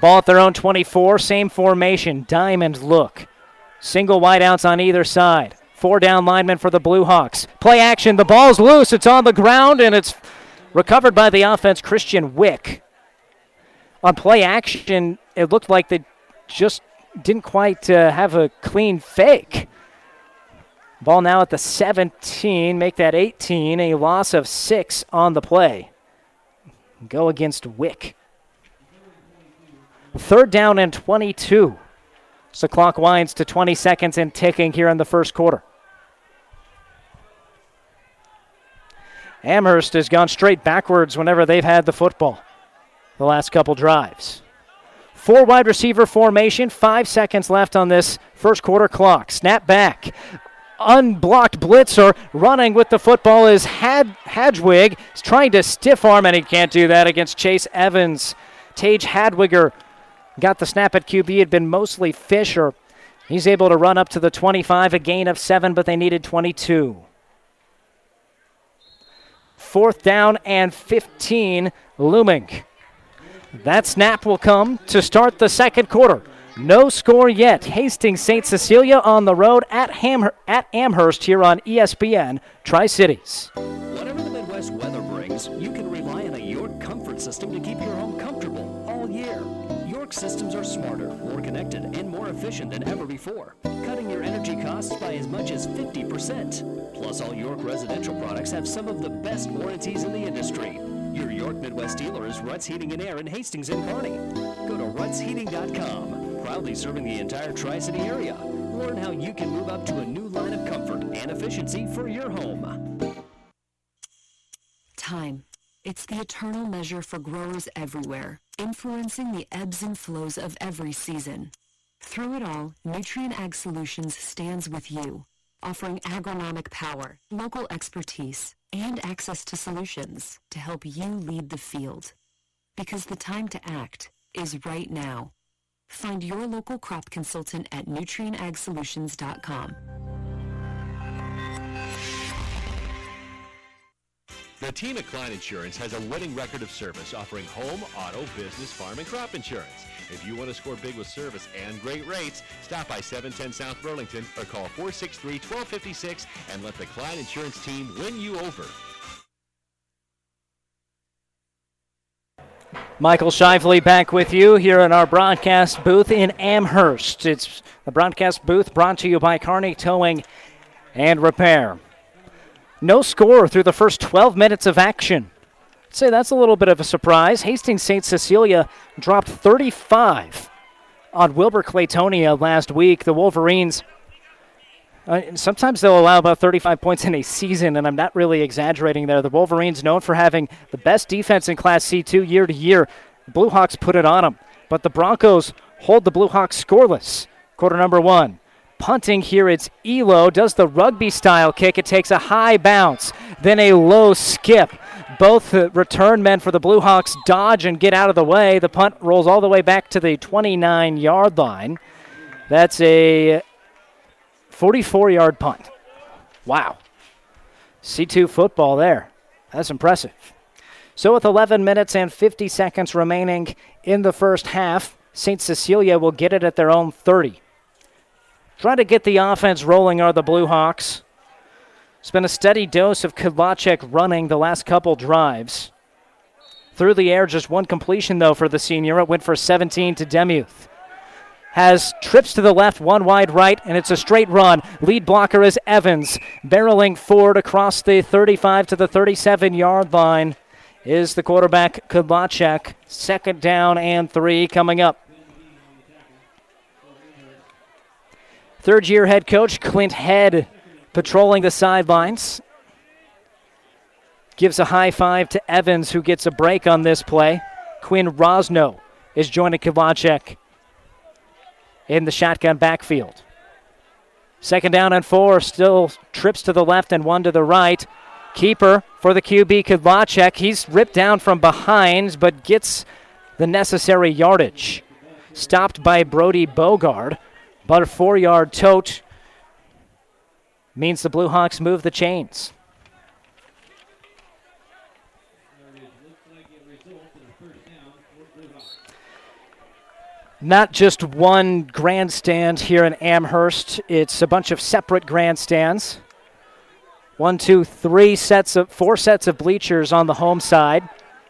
Ball at their own 24, same formation, diamond look. Single wideouts on either side. Four down linemen for the Blue Hawks. Play action, the ball's loose, it's on the ground, and it's recovered by the offense, Christian Wick. On play action, it looked like they just didn't quite uh, have a clean fake. Ball now at the 17, make that 18, a loss of six on the play. Go against Wick. Third down and 22. So clock winds to 20 seconds and ticking here in the first quarter. Amherst has gone straight backwards whenever they've had the football the last couple drives. Four wide receiver formation, five seconds left on this first quarter clock. Snap back. Unblocked blitzer running with the football is Had- Hadwig. He's trying to stiff arm, and he can't do that against Chase Evans. Tage Hadwiger got the snap at QB. It had been mostly Fisher. He's able to run up to the 25, a gain of seven, but they needed 22. Fourth down and 15 looming. That snap will come to start the second quarter. No score yet. Hastings St. Cecilia on the road at, Ham- at Amherst here on ESPN Tri Cities. Whatever the Midwest weather brings, you can rely on a York comfort system to keep your home comfortable all year. York systems are smarter, more connected, and more efficient than ever before, cutting your energy costs by as much as 50%. Plus, all York residential products have some of the best warranties in the industry. Your York Midwest dealer is Ruts Heating and Air in Hastings and Kearney. Go to rutsheating.com, proudly serving the entire Tri City area. Learn how you can move up to a new line of comfort and efficiency for your home. Time. It's the eternal measure for growers everywhere, influencing the ebbs and flows of every season. Through it all, Nutrien Ag Solutions stands with you, offering agronomic power, local expertise, and access to solutions to help you lead the field. Because the time to act is right now. Find your local crop consultant at nutrienagsolutions.com. The team at Klein Insurance has a winning record of service offering home, auto, business, farm, and crop insurance. If you want to score big with service and great rates, stop by 710 South Burlington or call 463-1256 and let the Klein Insurance team win you over. Michael Shively back with you here in our broadcast booth in Amherst. It's the broadcast booth brought to you by Carney Towing and Repair. No score through the first 12 minutes of action. Say that's a little bit of a surprise. Hastings St. Cecilia dropped 35 on Wilber Clatonia last week. The Wolverines, uh, sometimes they'll allow about 35 points in a season, and I'm not really exaggerating there. The Wolverines, known for having the best defense in Class C2 year to year, Blue Hawks put it on them. But the Broncos hold the Blue Hawks scoreless. Quarter number one. Punting here, it's Elo. Does the rugby style kick. It takes a high bounce, then a low skip. Both return men for the Blue Hawks dodge and get out of the way. The punt rolls all the way back to the 29 yard line. That's a 44 yard punt. Wow. C2 football there. That's impressive. So, with 11 minutes and 50 seconds remaining in the first half, St. Cecilia will get it at their own 30. Trying to get the offense rolling are the Blue Hawks. It's been a steady dose of Kudlacek running the last couple drives. Through the air, just one completion, though, for the senior. It went for 17 to Demuth. Has trips to the left, one wide right, and it's a straight run. Lead blocker is Evans. Barreling forward across the 35 to the 37 yard line is the quarterback, Kudlacek. Second down and three coming up. Third year head coach Clint Head patrolling the sidelines. Gives a high five to Evans, who gets a break on this play. Quinn Rosno is joining Kudlacek in the shotgun backfield. Second down and four, still trips to the left and one to the right. Keeper for the QB Kudlacek. He's ripped down from behind, but gets the necessary yardage. Stopped by Brody Bogard. But a four yard tote means the Blue Hawks move the chains. Not just one grandstand here in Amherst, it's a bunch of separate grandstands. One, two, three sets of four sets of bleachers on the home side,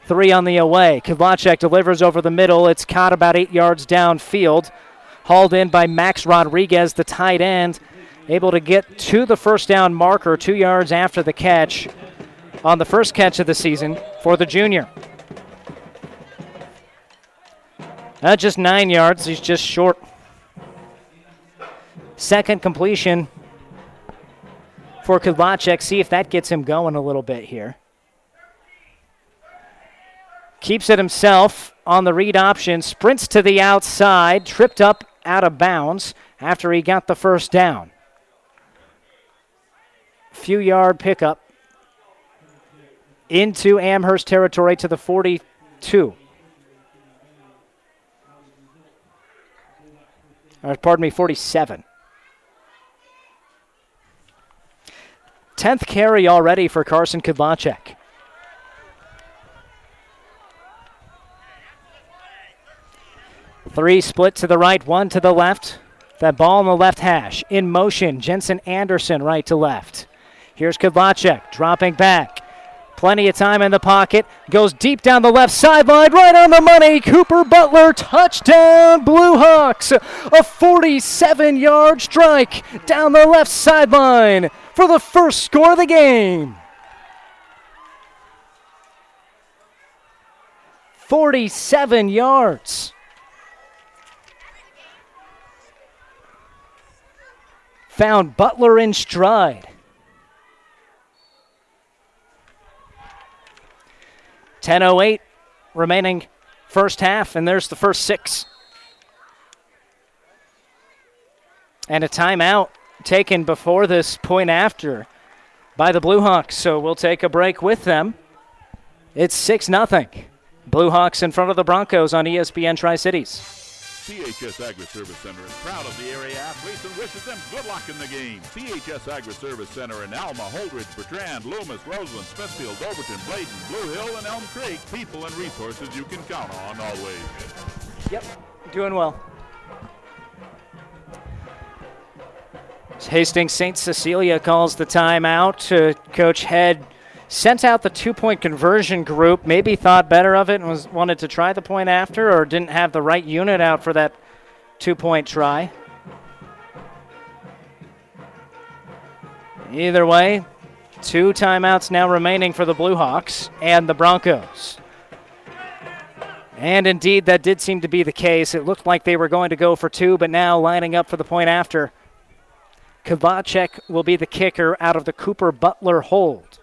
three on the away. Kudlacek delivers over the middle. It's caught about eight yards downfield hauled in by Max Rodriguez, the tight end, able to get to the first down marker two yards after the catch on the first catch of the season for the junior. Not just nine yards, he's just short. Second completion for Kudlacek. See if that gets him going a little bit here. Keeps it himself on the read option, sprints to the outside, tripped up out of bounds after he got the first down. Few yard pickup into Amherst territory to the 42. Or, pardon me, 47. 10th carry already for Carson Kudlacek. Three split to the right, one to the left. That ball in the left hash. In motion, Jensen Anderson right to left. Here's Kudlacek dropping back. Plenty of time in the pocket. Goes deep down the left sideline, right on the money. Cooper Butler, touchdown, Blue Hawks. A 47 yard strike down the left sideline for the first score of the game. 47 yards. found Butler in stride. 10.08 remaining first half, and there's the first six. And a timeout taken before this point after by the Blue Hawks, so we'll take a break with them. It's 6 0. Blue Hawks in front of the Broncos on ESPN Tri Cities. CHS Agri Service Center is proud of the area athletes and wishes them good luck in the game. CHS Agri Service Center in Alma, Holdrege, Bertrand, Loomis, Roseland, Smithfield, Overton, Bladen, Blue Hill, and Elm Creek. People and resources you can count on always. Yep, doing well. Hastings St. Cecilia calls the timeout. Uh, Coach Head sent out the two-point conversion group. Maybe thought better of it and was wanted to try the point after, or didn't have the right unit out for that two-point try. Either way, two timeouts now remaining for the Blue Hawks and the Broncos. And indeed, that did seem to be the case. It looked like they were going to go for two, but now lining up for the point after. Kovacek will be the kicker out of the Cooper Butler hold.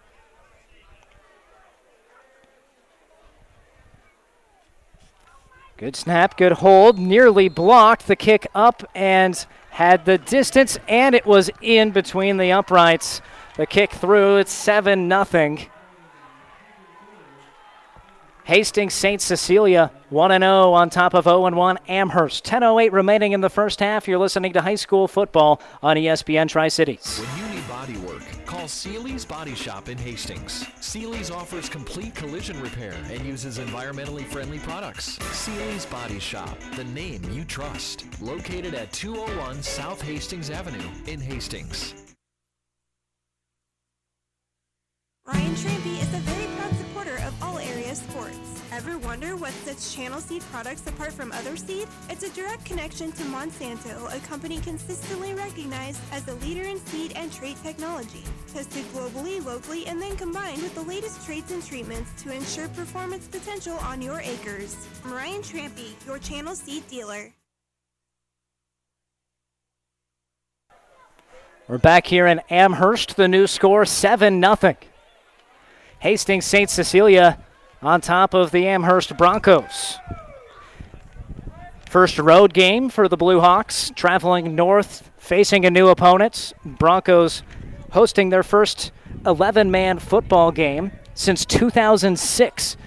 Good snap, good hold, nearly blocked the kick up and had the distance, and it was in between the uprights. The kick through, it's 7 nothing. Hastings St. Cecilia 1 0 on top of 0 1 Amherst. 10.08 remaining in the first half. You're listening to high school football on ESPN Tri Cities. Call Seely's Body Shop in Hastings. Seely's offers complete collision repair and uses environmentally friendly products. Seely's Body Shop, the name you trust. Located at 201 South Hastings Avenue in Hastings. Ryan Trampy is a very proud supporter of all area sports. Ever wonder what sets Channel Seed products apart from other seed? It's a direct connection to Monsanto, a company consistently recognized as a leader in seed and trait technology. Tested globally, locally, and then combined with the latest traits and treatments to ensure performance potential on your acres. I'm Ryan Trampy, your Channel Seed dealer. We're back here in Amherst. The new score 7 0. Hastings St. Cecilia on top of the Amherst Broncos. First road game for the Blue Hawks, traveling north, facing a new opponent. Broncos hosting their first 11 man football game since 2006.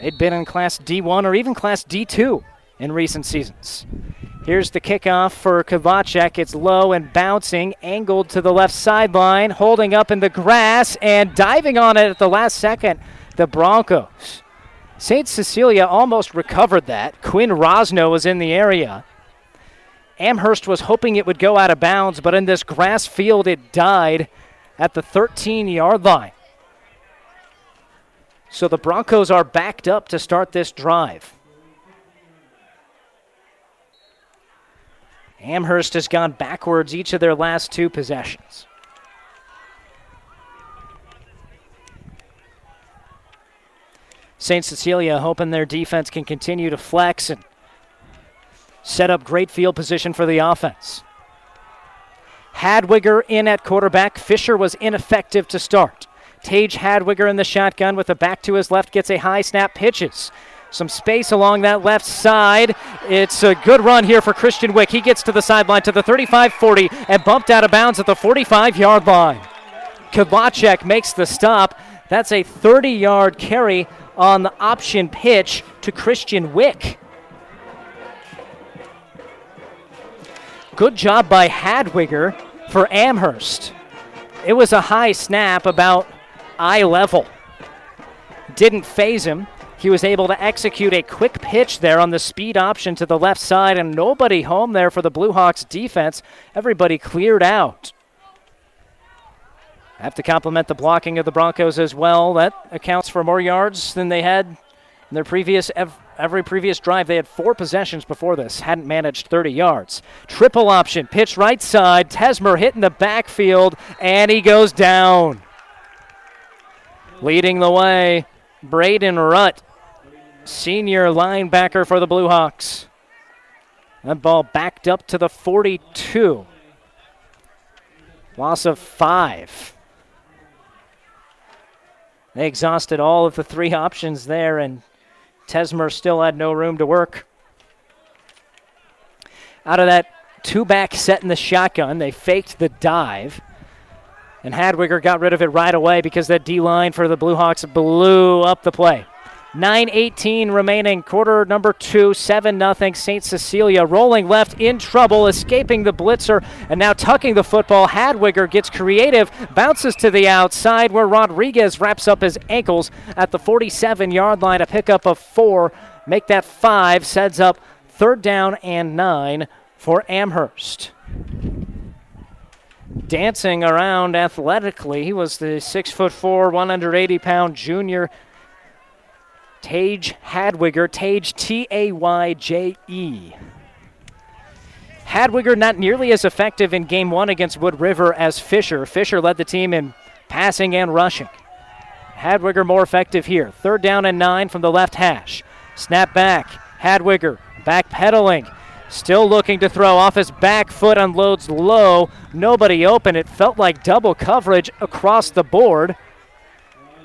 They'd been in Class D1 or even Class D2 in recent seasons. Here's the kickoff for Kovacek. It's low and bouncing, angled to the left sideline, holding up in the grass and diving on it at the last second. The Broncos. St. Cecilia almost recovered that. Quinn Rosno was in the area. Amherst was hoping it would go out of bounds, but in this grass field, it died at the 13 yard line. So the Broncos are backed up to start this drive. Amherst has gone backwards each of their last two possessions. St. Cecilia hoping their defense can continue to flex and set up great field position for the offense. Hadwiger in at quarterback. Fisher was ineffective to start. Tage Hadwiger in the shotgun with a back to his left gets a high snap, pitches. Some space along that left side. It's a good run here for Christian Wick. He gets to the sideline to the 35 40 and bumped out of bounds at the 45 yard line. Kovacek makes the stop. That's a 30 yard carry on the option pitch to Christian Wick. Good job by Hadwiger for Amherst. It was a high snap about eye level. Didn't faze him. He was able to execute a quick pitch there on the speed option to the left side, and nobody home there for the Blue Hawks defense. Everybody cleared out. Have to compliment the blocking of the Broncos as well. That accounts for more yards than they had in their previous every previous drive. They had four possessions before this, hadn't managed 30 yards. Triple option, pitch right side. Tesmer hitting the backfield, and he goes down. Leading the way, Braden Rutt senior linebacker for the Blue Hawks. That ball backed up to the 42. Loss of five. They exhausted all of the three *laughs* options there, and Tesmer still had no room to work. Out of that two back set in the shotgun, they faked the dive. And Hadwiger got rid of it right away because that D line for the Blue Hawks blew up the play. 9.18 remaining, quarter number two, 7 0. St. Cecilia rolling left in trouble, escaping the blitzer, and now tucking the football. Hadwiger gets creative, bounces to the outside where Rodriguez wraps up his ankles at the 47 yard line. A pickup of four, make that five, sets up third down and nine for Amherst. Dancing around athletically, he was the six foot four, 180 pound junior Tage Hadwiger, Tage T A Y J E. Hadwiger not nearly as effective in game one against Wood River as Fisher. Fisher led the team in passing and rushing. Hadwiger more effective here. Third down and nine from the left hash. Snap back. Hadwiger backpedaling. Still looking to throw off his back foot, unloads low. Nobody open. It felt like double coverage across the board.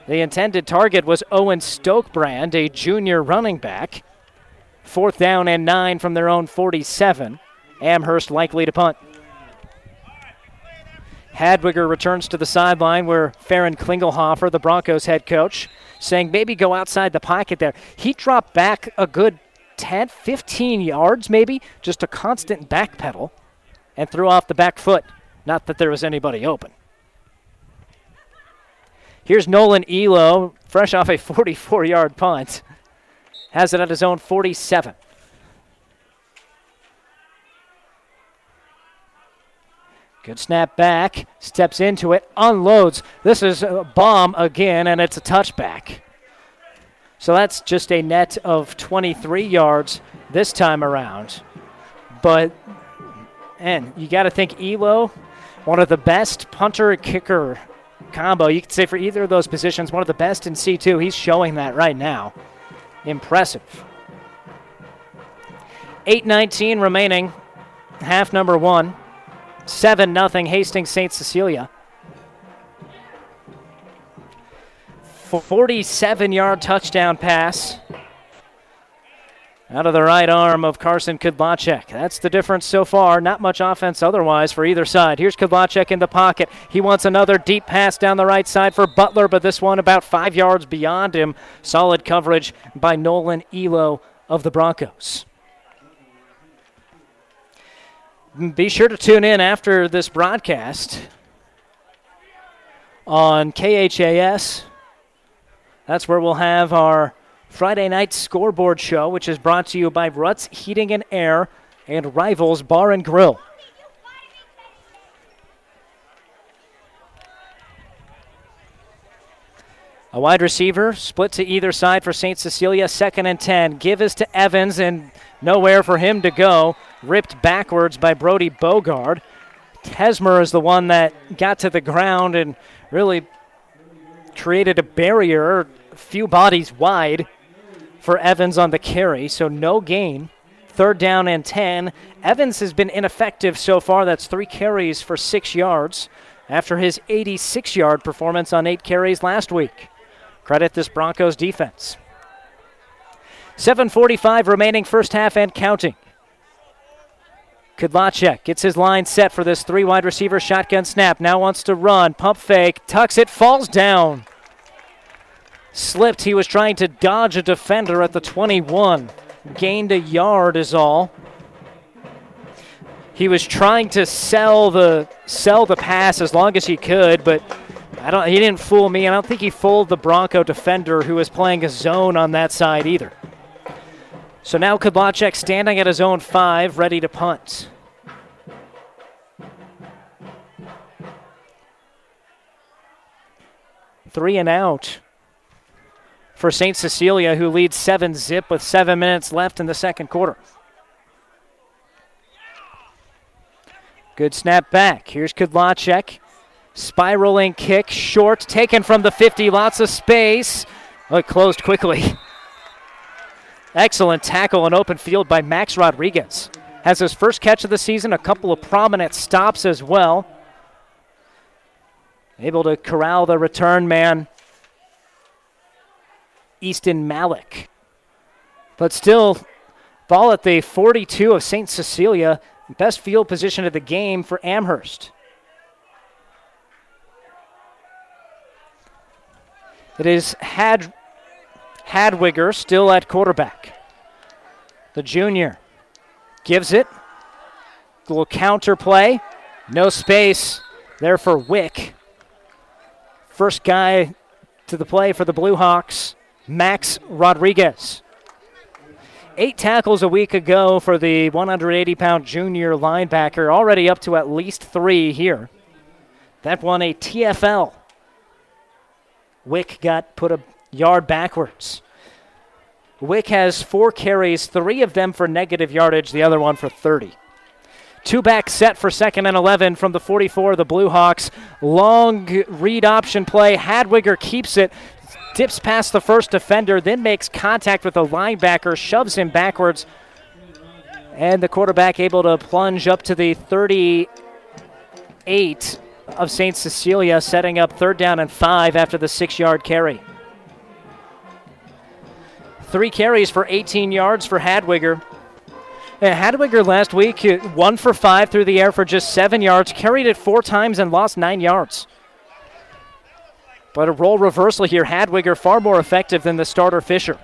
The intended target was Owen Stokebrand, a junior running back. Fourth down and nine from their own 47. Amherst likely to punt. Hadwiger returns to the sideline where Farron Klingelhofer, the Broncos head coach, saying maybe go outside the pocket there. He dropped back a good 10, 15 yards maybe, just a constant back pedal, and threw off the back foot. Not that there was anybody open. Here's Nolan Elo, fresh off a *laughs* 44 yard punt. Has it at his own 47. Good snap back, steps into it, unloads. This is a bomb again, and it's a touchback. So that's just a net of 23 yards this time around. But, and you got to think Elo, one of the best punter kicker combo. You could say for either of those positions, one of the best in C2. He's showing that right now. Impressive. 8.19 remaining, half number one. 7 nothing Hastings St. Cecilia. 47 yard touchdown pass out of the right arm of Carson Kudlacek. That's the difference so far. Not much offense otherwise for either side. Here's Kudlacek in the pocket. He wants another deep pass down the right side for Butler, but this one about five yards beyond him. Solid coverage by Nolan Elo of the Broncos. Be sure to tune in after this broadcast on KHAS. That's where we'll have our Friday night scoreboard show, which is brought to you by Rutt's Heating and Air and Rivals Bar and Grill. A wide receiver split to either side for St. Cecilia, second and 10. Give is to Evans, and nowhere for him to go. Ripped backwards by Brody Bogard. Tesmer is the one that got to the ground and really created a barrier, a few bodies wide for Evans on the carry, so no gain. Third down and 10. Evans has been ineffective so far. That's three carries for six yards after his 86 yard performance on eight carries last week. Credit this Broncos defense. 7.45 remaining first half and counting. Kudlacek gets his line set for this three wide receiver shotgun snap. Now wants to run. Pump fake. Tucks it. Falls down slipped. He was trying to dodge a defender at the 21. Gained a yard is all. He was trying to sell the sell the pass as long as he could, but I don't he didn't fool me. And I don't think he fooled the Bronco defender who was playing a zone on that side either. So now Kudlacek standing at his own five, ready to punt. Three and out for St. Cecilia, who leads 7 zip with seven minutes left in the second quarter. Good snap back. Here's Kudlacek. Spiraling kick, short, taken from the 50. Lots of space. Oh, it closed quickly. *laughs* Excellent tackle in open field by Max Rodriguez. Has his first catch of the season, a couple of prominent stops as well. Able to corral the return man Easton Malik. But still, ball at the 42 of St. Cecilia. Best field position of the game for Amherst. It is Had Hadwiger still at quarterback. The junior gives it. A little counter play. No space there for Wick. First guy to the play for the Blue Hawks, Max Rodriguez. Eight tackles a week ago for the 180 pound junior linebacker, already up to at least three here. That won a TFL. Wick got put a yard backwards. Wick has four carries, three of them for negative yardage, the other one for 30. Two back set for second and 11 from the 44 of the Blue Hawks. Long read option play. Hadwiger keeps it, dips past the first defender, then makes contact with the linebacker, shoves him backwards. And the quarterback able to plunge up to the 38 of St. Cecilia, setting up third down and five after the six yard carry. Three carries for 18 yards for Hadwiger. Hadwiger last week, uh, one for five through the air for just seven yards, carried it four times and lost nine yards. But a role reversal here. Hadwiger far more effective than the starter Fisher.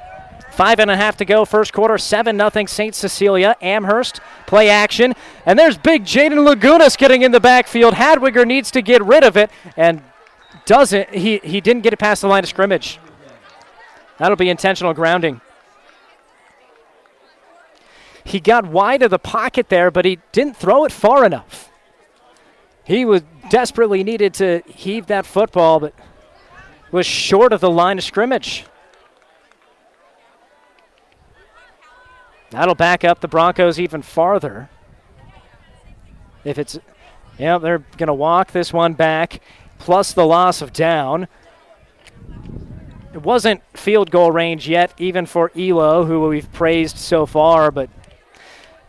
Five and a half to go, first quarter, 7 0 St. Cecilia. Amherst, play action. And there's big Jaden Lagunas getting in the backfield. Hadwiger needs to get rid of it and doesn't. He, he didn't get it past the line of scrimmage. That'll be intentional grounding. He got wide of the pocket there, but he didn't throw it far enough. He was desperately needed to heave that football, but was short of the line of scrimmage. That'll back up the Broncos even farther. If it's, yeah, they're going to walk this one back, plus the loss of down. It wasn't field goal range yet, even for Elo, who we've praised so far, but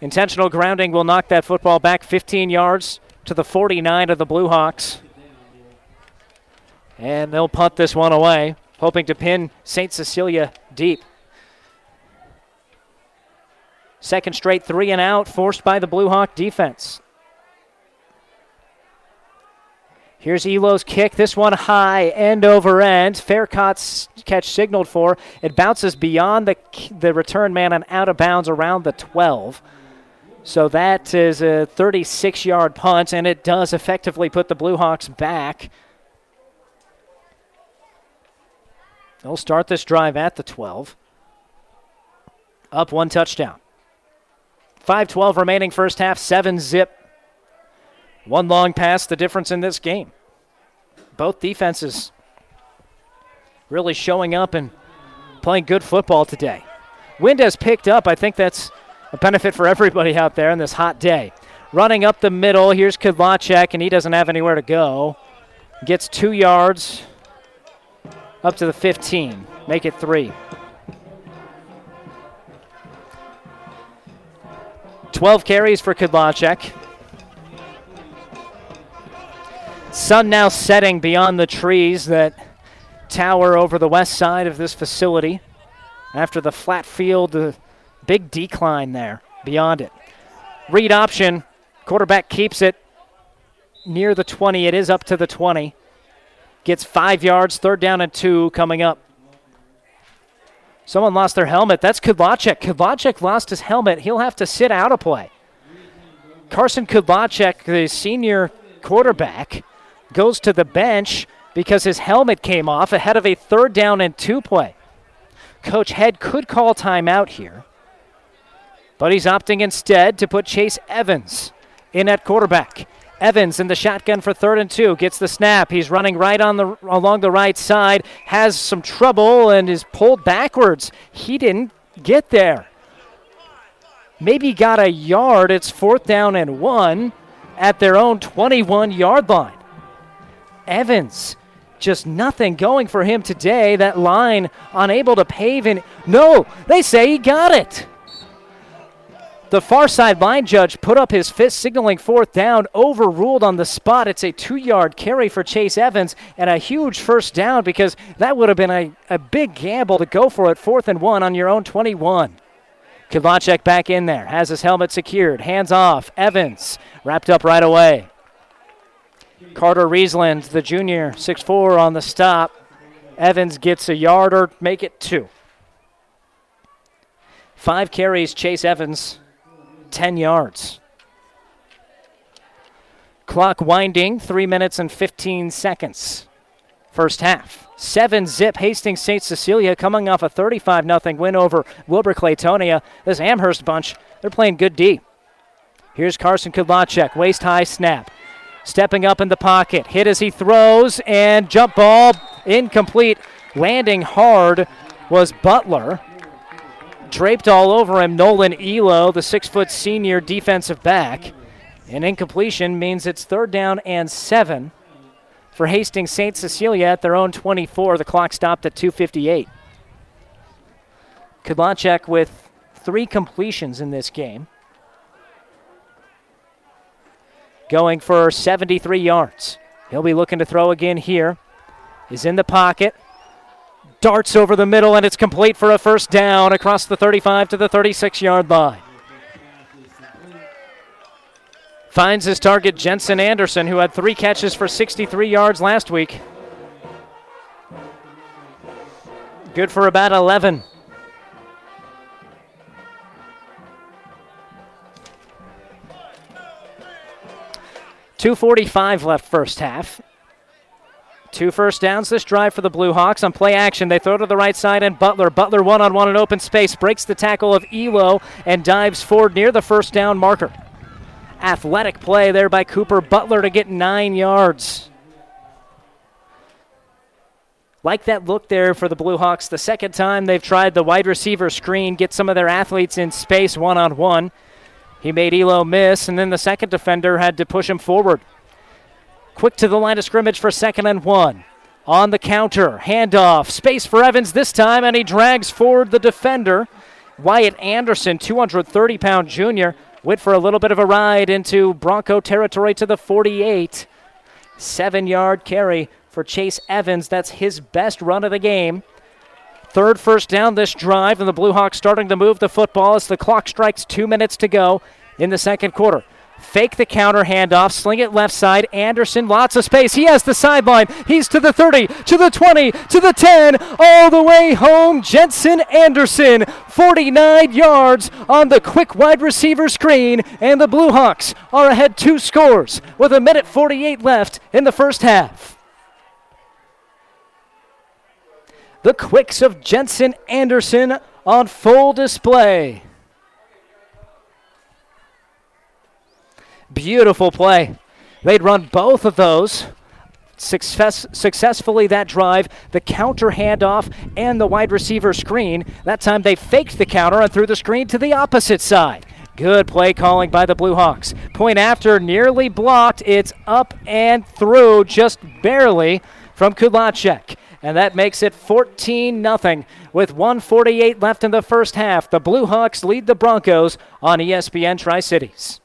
Intentional grounding will knock that football back 15 yards to the 49 of the Blue Hawks. And they'll punt this one away, hoping to pin St. Cecilia deep. Second straight three and out forced by the Blue Hawk defense. Here's Elo's kick. This one high, end over end. Fair catch signaled for. It bounces beyond the, the return man and out of bounds around the 12. So that is a 36 yard punt, and it does effectively put the Blue Hawks back. They'll start this drive at the 12. Up one touchdown. 5 12 remaining first half, 7 zip. One long pass, the difference in this game. Both defenses really showing up and playing good football today. Wind has picked up. I think that's a benefit for everybody out there on this hot day. Running up the middle, here's Kudlacek, and he doesn't have anywhere to go. Gets two yards up to the 15. Make it three. 12 carries for Kudlacek. Sun now setting beyond the trees that tower over the west side of this facility. After the flat field, the Big decline there beyond it. Read option. Quarterback keeps it near the 20. It is up to the 20. Gets five yards, third down and two coming up. Someone lost their helmet. That's Kudlacek. Kudlacek lost his helmet. He'll have to sit out a play. Carson Kudlacek, the senior quarterback, goes to the bench because his helmet came off ahead of a third down and two play. Coach Head could call timeout here. But he's opting instead to put Chase Evans in at quarterback. Evans in the shotgun for third and two gets the snap. He's running right on the along the right side, has some trouble and is pulled backwards. He didn't get there. Maybe got a yard. It's fourth down and one at their own 21 yard line. Evans, just nothing going for him today. That line unable to pave in. No, they say he got it. The far side line judge put up his fist, signaling fourth down, overruled on the spot. It's a two yard carry for Chase Evans and a huge first down because that would have been a, a big gamble to go for it, fourth and one on your own 21. Kudlacek back in there, has his helmet secured, hands off. Evans wrapped up right away. Carter Riesland, the junior, 6'4 on the stop. Evans gets a yard or make it two. Five carries, Chase Evans, 10 yards. Clock winding, 3 minutes and 15 seconds. First half. 7 zip Hastings St. Cecilia coming off a 35 0 win over Wilber Clatonia. This Amherst bunch, they're playing good D. Here's Carson Kudlacek, waist high snap. Stepping up in the pocket, hit as he throws, and jump ball incomplete. Landing hard was Butler. Draped all over him, Nolan Elo, the six foot senior defensive back. An incompletion means it's third down and seven for Hastings St. Cecilia at their own 24. The clock stopped at 258. Kudlacek with three completions in this game. Going for 73 yards. He'll be looking to throw again here. Is in the pocket. Darts over the middle, and it's complete for a first down across the 35 to the 36 yard line. Finds his target, Jensen Anderson, who had three catches for 63 yards last week. Good for about 11. Two forty-five left first half. Two first downs this drive for the Blue Hawks. On play action, they throw to the right side, and Butler. Butler one on one in open space, breaks the tackle of Elo, and dives forward near the first down marker. Athletic play there by Cooper Butler to get nine yards. Like that look there for the Blue Hawks. The second time they've tried the wide receiver screen, get some of their athletes in space one on one. He made Elo miss, and then the second defender had to push him forward. Quick to the line of scrimmage for second and one. On the counter, handoff, space for Evans this time, and he drags forward the defender. Wyatt Anderson, 230 pound junior, went for a little bit of a ride into Bronco territory to the 48. Seven yard carry for Chase Evans. That's his best run of the game. Third first down this drive, and the Blue Hawks starting to move the football as the clock strikes two minutes to go in the second quarter. Fake the counter handoff, sling it left side. Anderson, lots of space. He has the sideline. He's to the 30, to the 20, to the 10, all the way home. Jensen Anderson, 49 yards on the quick wide receiver screen, and the Blue Hawks are ahead two scores with a minute 48 left in the first half. The quicks of Jensen Anderson on full display. Beautiful play. They'd run both of those success, successfully that drive, the counter handoff, and the wide receiver screen. That time they faked the counter and threw the screen to the opposite side. Good play calling by the Blue Hawks. Point after, nearly blocked. It's up and through just barely from Kudlacek. And that makes it 14 0 with 148 left in the first half. The Blue Hawks lead the Broncos on ESPN Tri Cities.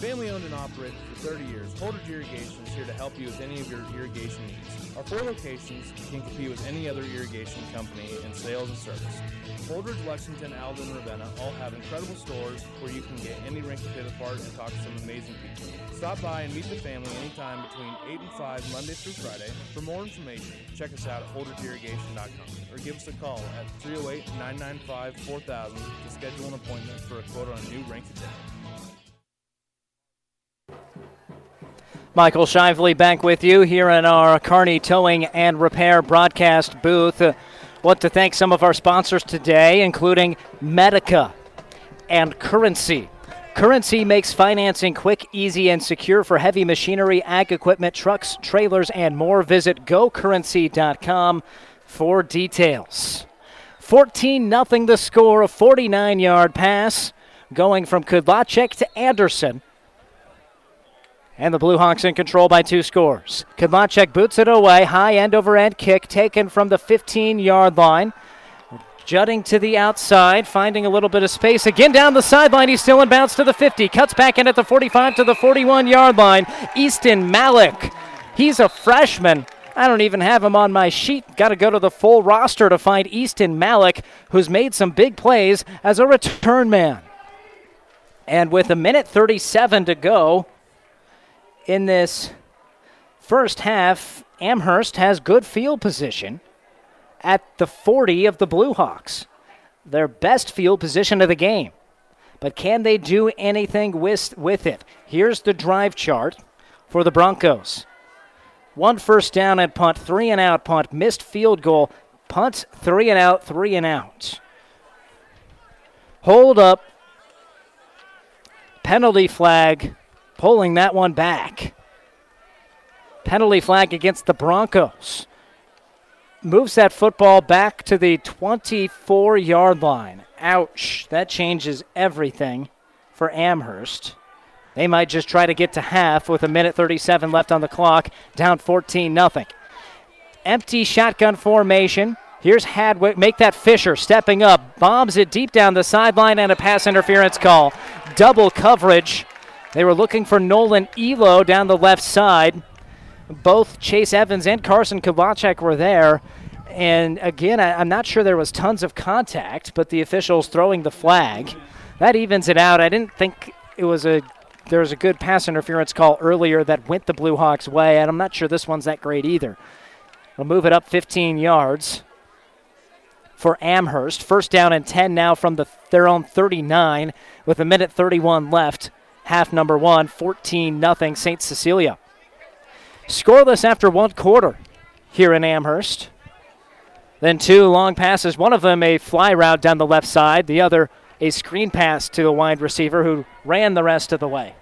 Family owned and operated for 30 years, Holdrege Irrigation is here to help you with any of your irrigation needs. Our four locations can compete with any other irrigation company in sales and service. Holdrege, Lexington, Alden, and Ravenna all have incredible stores where you can get any Reinke pit apart and talk to some amazing people. Stop by and meet the family anytime between 8 and 5 Monday through Friday. For more information, check us out at holdregeirrigation.com or give us a call at 308 995 4000 to schedule an appointment for a quote on a new Reinke today. Michael Shively back with you here in our Kearney Towing and Repair broadcast booth. Uh, want to thank some of our sponsors today, including Medica and Currency. Currency makes financing quick, easy, and secure for heavy machinery, ag equipment, trucks, trailers, and more. Visit gocurrency.com for details. 14 0 the score, a 49 yard pass going from Kudlacek to Anderson. And the Blue Hawks in control by two scores. Kudlacek boots it away. High end over end kick taken from the 15 yard line. Jutting to the outside, finding a little bit of space. Again down the sideline. He's still in bounds to the 50. Cuts back in at the 45 to the 41 yard line. Easton Malik. He's a freshman. I don't even have him on my sheet. Got to go to the full roster to find Easton Malik, who's made some big plays as a return man. And with a minute 37 to go in this first half, Amherst has good field position at the 40 of the Blue Hawks, their best field position of the game. But can they do anything with, with it? Here's the drive chart for the Broncos. One first down and punt, three and out punt, missed field goal, punt, three and out, three and out. Hold up, penalty flag, pulling that one back. Penalty flag against the Broncos moves that football back to the 24 yard line. Ouch. That changes everything for Amherst. They might just try to get to half with a minute 37 left on the clock, down 14 0. Empty shotgun formation. Here's Hadwick. Make that Fisher stepping up. Bombs it deep down the sideline and a pass interference call. Double coverage. They were looking for Nolan Elo down the left side. Both Chase Evans and Carson Kudlacek were there. And again, I, am not sure there was tons of contact, but the officials throwing the flag. That evens it out. I didn't think it was a there was a good pass interference call earlier that went the Blue Hawks' way, and I'm not sure this one's that great either. We'll move it up 15 yards for Amherst. First down and 10 now from the, their own 39 with a minute 31 left. Half number one, 14 nothing St. Cecilia. Scoreless after one quarter here in Amherst. Then two long passes, one of them a fly route down the left side, the other a screen pass to the wide receiver who ran the rest of the way.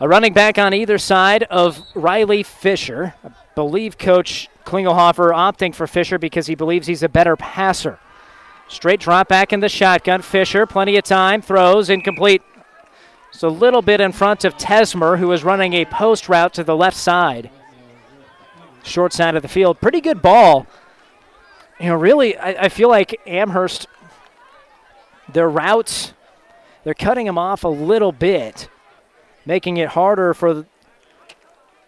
A running back on either side of Riley Fisher. I believe Coach Klingelhofer opting for Fisher because he believes he's a better passer. Straight drop back in the shotgun. Fisher, plenty of time, throws incomplete. So a little bit in front of Tesmer, who is running a post route to the left side. Short side of the field. Pretty good ball. You know, really, I, I feel like Amherst, their routes, they're cutting them off a little bit, making it harder for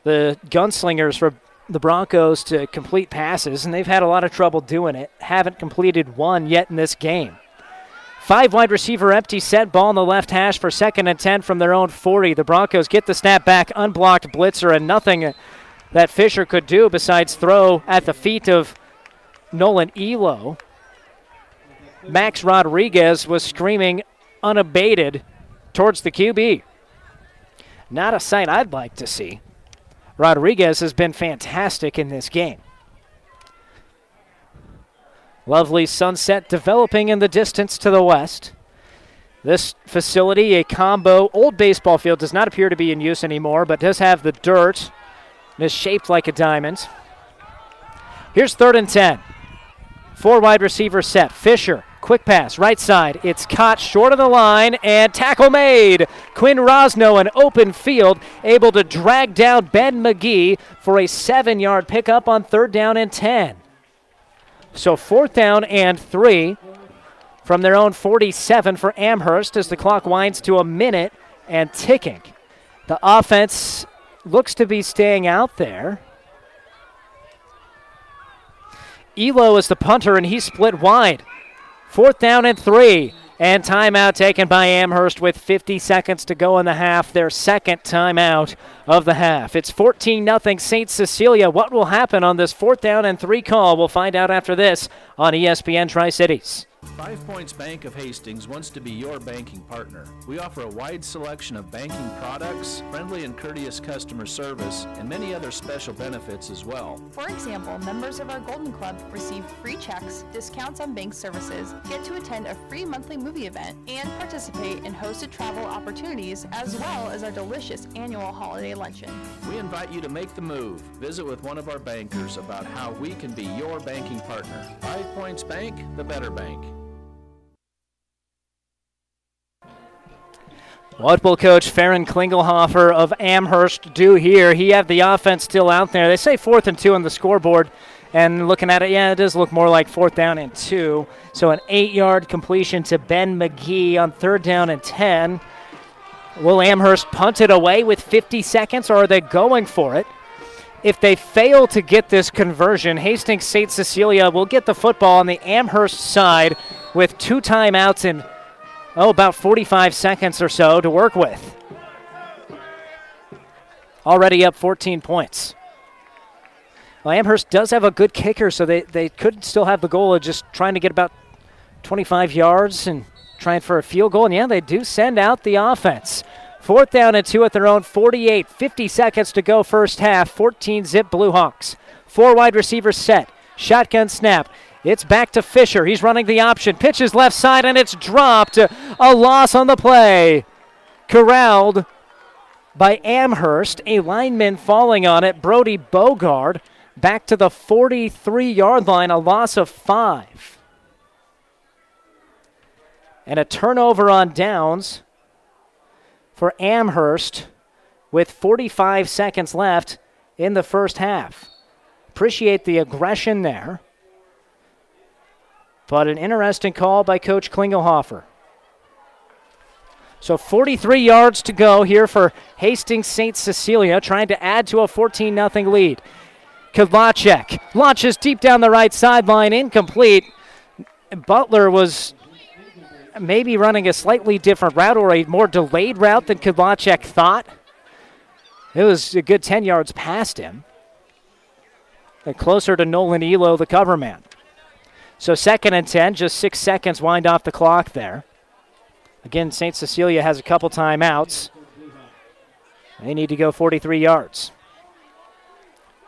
the gunslingers for the Broncos to complete passes, and they've had a lot of trouble doing it. Haven't completed one yet in this game. Five wide receiver empty set, ball in the left hash for second and 10 from their own 40. The Broncos get the snap back, unblocked blitzer, and nothing that Fisher could do besides throw at the feet of Nolan Elo. Max Rodriguez was screaming unabated towards the QB. Not a sight I'd like to see. Rodriguez has been fantastic in this game. Lovely sunset developing in the distance to the west. This facility, a combo old baseball field, does not appear to be in use anymore, but does have the dirt and is shaped like a diamond. Here's third and 10. Four wide receiver set. Fisher Quick pass, right side. It's caught short of the line and tackle made. Quinn Rosno, an open field, able to drag down Ben McGee for a seven yard pickup on third down and 10. So fourth down and three from their own 47 for Amherst as the clock winds to a minute and ticking. The offense looks to be staying out there. Elo is the punter, and he's split wide. Fourth down and three. And timeout taken by Amherst with 50 seconds to go in the half, their second timeout of the half. It's 14 0 St. Cecilia. What will happen on this fourth down and three call? We'll find out after this on ESPN Tri Cities. Five Points Bank of Hastings wants to be your banking partner. We offer a wide selection of banking products, friendly and courteous customer service, and many other special benefits as well. For example, members of our Golden Club receive free checks, discounts on bank services, get to attend a free monthly movie event, and participate in hosted travel opportunities as well as our delicious annual holiday luncheon. We invite you to make the move. Visit with one of our bankers about how we can be your banking partner. Five Points Bank, the better bank. What will Coach Farron Klingelhofer of Amherst do here? He had the offense still out there. They say fourth and two on the scoreboard. And looking at it, yeah, it does look more like fourth down and two. So an eight yard completion to Ben McGee on third down and 10. Will Amherst punt it away with 50 seconds, or are they going for it? If they fail to get this conversion, Hastings St. Cecilia will get the football on the Amherst side with two timeouts and, oh, about 45 seconds or so to work with. Already up 14 points. Well, Amherst does have a good kicker, so they, they could still have the goal of just trying to get about 25 yards and trying for a field goal. And yeah, they do send out the offense. Fourth down and two at their own 48. 50 seconds to go first half. 14 zip Blue Hawks. Four wide receivers set. Shotgun snap. It's back to Fisher. He's running the option. Pitches left side and it's dropped. A loss on the play. Corralled by Amherst. A lineman falling on it. Brody Bogard back to the 43 yard line. A loss of five. And a turnover on downs for Amherst with 45 seconds left in the first half. Appreciate the aggression there. But an interesting call by Coach Klingelhofer. So 43 yards to go here for Hastings St. Cecilia, trying to add to a 14 0 lead. Kudlacek launches deep down the right sideline, incomplete. Butler was maybe running a slightly different route or a more delayed route than Kudlacek thought. It was a good 10 yards past him. And closer to Nolan Elo, the cover man. So second and 10, just six seconds wind off the clock there. Again, St. Cecilia has a couple timeouts. They need to go 43 yards.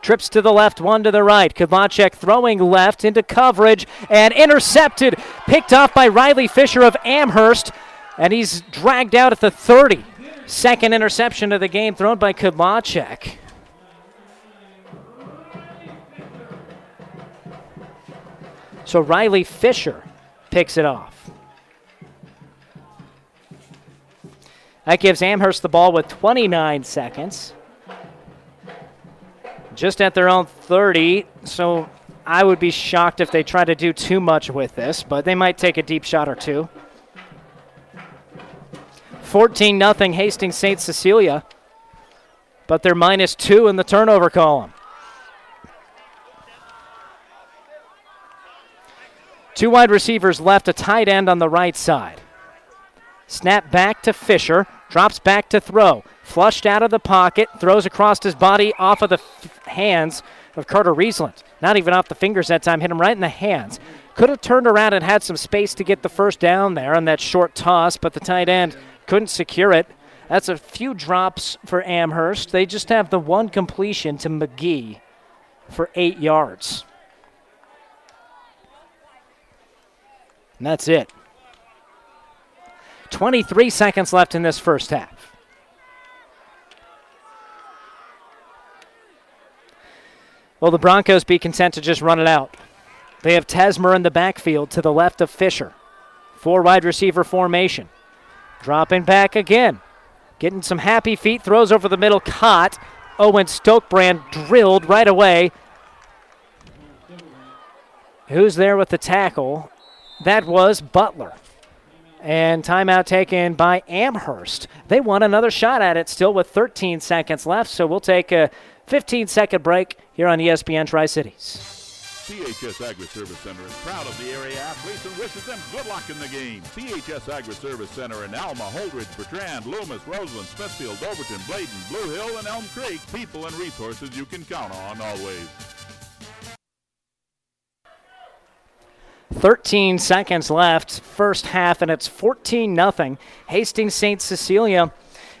Trips to the left, one to the right. Kudlacek throwing left into coverage and intercepted. Picked off by Riley Fisher of Amherst, and he's dragged out at the 30. Second interception of the game thrown by Kudlacek. So Riley Fisher picks it off. That gives Amherst the ball with 29 seconds. Just at their own 30, so I would be shocked if they try to do too much with this, but they might take a deep shot or two. 14 0 Hastings St. Cecilia, but they're minus two in the turnover column. Two wide receivers left, a tight end on the right side. Snap back to Fisher, drops back to throw. Flushed out of the pocket, throws across his body off of the f- hands of Carter Riesland. Not even off the fingers that time, hit him right in the hands. Could have turned around and had some space to get the first down there on that short toss, but the tight end couldn't secure it. That's a few drops for Amherst. They just have the one completion to McGee for eight yards. And that's it. 23 seconds left in this first half. Will the Broncos be content to just run it out? They have Tesmer in the backfield to the left of Fisher. Four wide receiver formation. Dropping back again. Getting some happy feet. Throws over the middle. Caught. Owen Stokebrand drilled right away. Who's there with the tackle? That was Butler. And timeout taken by Amherst. They want another shot at it still with 13 seconds left, so we'll take a 15 second break here on ESPN Tri Cities. CHS Agri Service Center is proud of the area athletes and wishes them good luck in the game. CHS Agri Service Center in Alma, Holdrege, Bertrand, Loomis, Roseland, Smithfield, Overton, Bladen, Blue Hill, and Elm Creek. People and resources you can count on always. 13 seconds left, first half, and it's 14 0. Hastings St. Cecilia.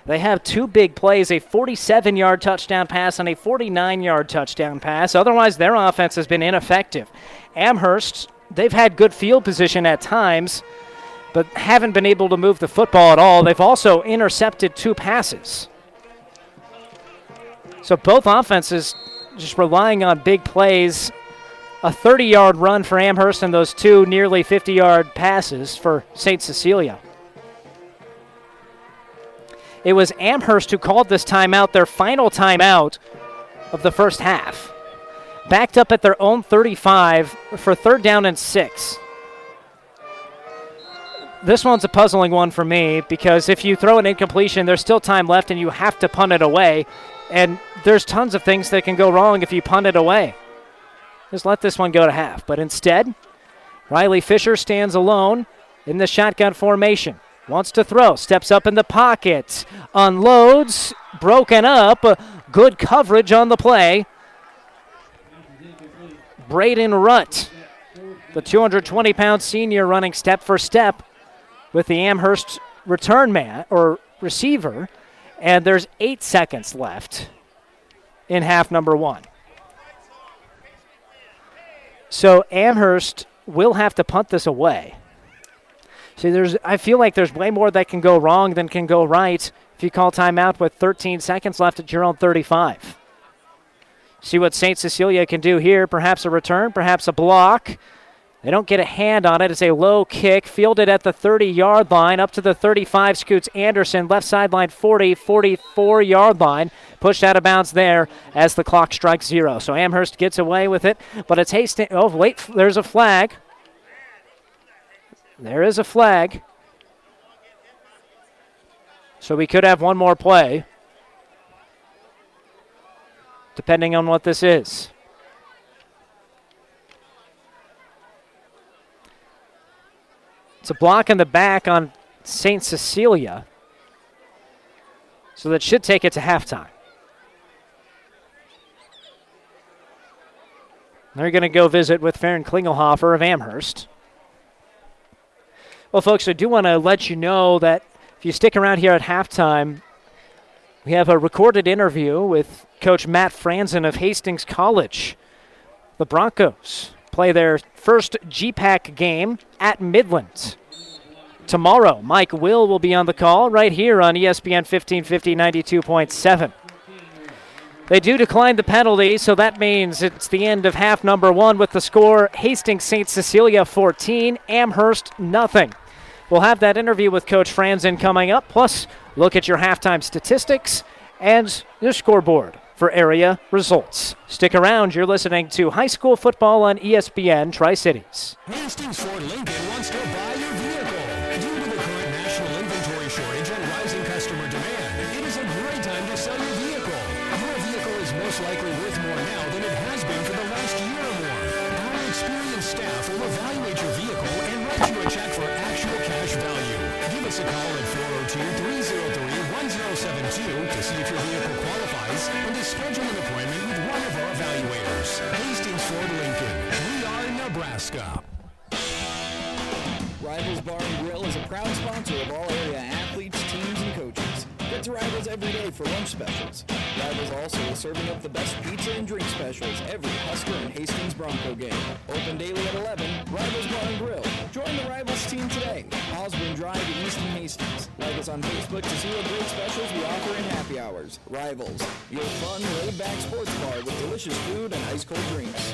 They have two big plays a 47 yard touchdown pass and a 49 yard touchdown pass. Otherwise, their offense has been ineffective. Amherst, they've had good field position at times, but haven't been able to move the football at all. They've also intercepted two passes. So both offenses just relying on big plays a 30 yard run for Amherst and those two nearly 50 yard passes for St. Cecilia. It was Amherst who called this timeout, their final timeout of the first half. Backed up at their own 35 for third down and six. This one's a puzzling one for me because if you throw an incompletion, there's still time left and you have to punt it away. And there's tons of things that can go wrong if you punt it away. Just let this one go to half. But instead, Riley Fisher stands alone in the shotgun formation. Wants to throw, steps up in the pocket, unloads, broken up. Good coverage on the play. Braden Rutt, the 220 pound senior, running step for step with the Amherst return man or receiver. And there's eight seconds left in half number one. So Amherst will have to punt this away. See, there's I feel like there's way more that can go wrong than can go right if you call timeout with 13 seconds left at your own 35. See what St. Cecilia can do here. Perhaps a return, perhaps a block. They don't get a hand on it. It's a low kick, fielded at the 30 yard line, up to the 35. Scoots Anderson, left sideline 40, 44 yard line. Pushed out of bounds there as the clock strikes zero. So Amherst gets away with it, but it's Hastings. Oh, wait, there's a flag. There is a flag. So we could have one more play, depending on what this is. It's a block in the back on St. Cecilia. So that should take it to halftime. They're going to go visit with Farron Klingelhofer of Amherst. Well, folks, I do want to let you know that if you stick around here at halftime, we have a recorded interview with Coach Matt Franzen of Hastings College. The Broncos play their first GPAC game at Midlands. Tomorrow, Mike Will will be on the call right here on ESPN 1550 92.7. They do decline the penalty, so that means it's the end of half number one with the score Hastings St. Cecilia 14, Amherst nothing. We'll have that interview with Coach Franzen coming up, plus look at your halftime statistics and your scoreboard for area results. Stick around, you're listening to high school football on ESPN Tri Cities. Hastings Lincoln wants to buy Every day for lunch specials. Rivals also is serving up the best pizza and drink specials every Husker and Hastings Bronco game. Open daily at 11, Rivals Bar and Grill. Join the Rivals team today. Osborne Drive in Easton Hastings. Like us on Facebook to see what great specials we offer in happy hours. Rivals, your fun, laid-back sports bar with delicious food and ice-cold drinks.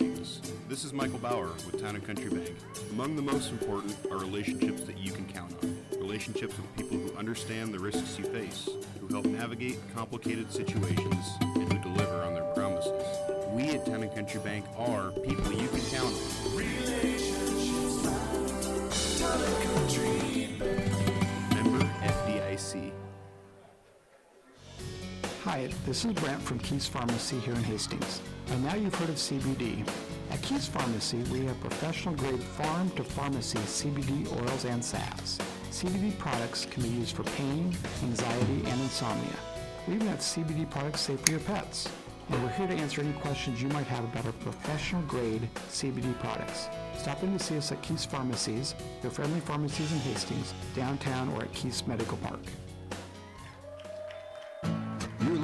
This is Michael Bauer with Town and Country Bank. Among the most important are relationships that you can count on. Relationships with people who understand the risks you face, who help navigate complicated situations, and who deliver on their promises. We at Town and Country Bank are people you can count on. Relationships like Town and Country Bank. Member FDIC. Hi, this is Brent from Keys Pharmacy here in Hastings. By now you've heard of CBD. At Keys Pharmacy, we have professional grade farm to pharmacy CBD oils and salves. CBD products can be used for pain, anxiety, and insomnia. We even have CBD products safe for your pets. And we're here to answer any questions you might have about our professional grade CBD products. Stop in to see us at Keys Pharmacies, your friendly pharmacies in Hastings, downtown, or at Keys Medical Park.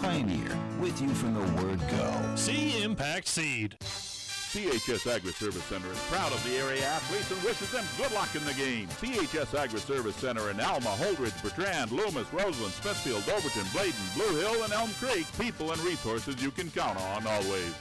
Pioneer, with you from the word go. See Impact Seed. CHS Agri Service Center is proud of the area athletes and wishes them good luck in the game. CHS Agri Service Center in Alma, Holdrege, Bertrand, Loomis, Roseland, Smithfield, Overton, Bladen, Blue Hill, and Elm Creek. People and resources you can count on always.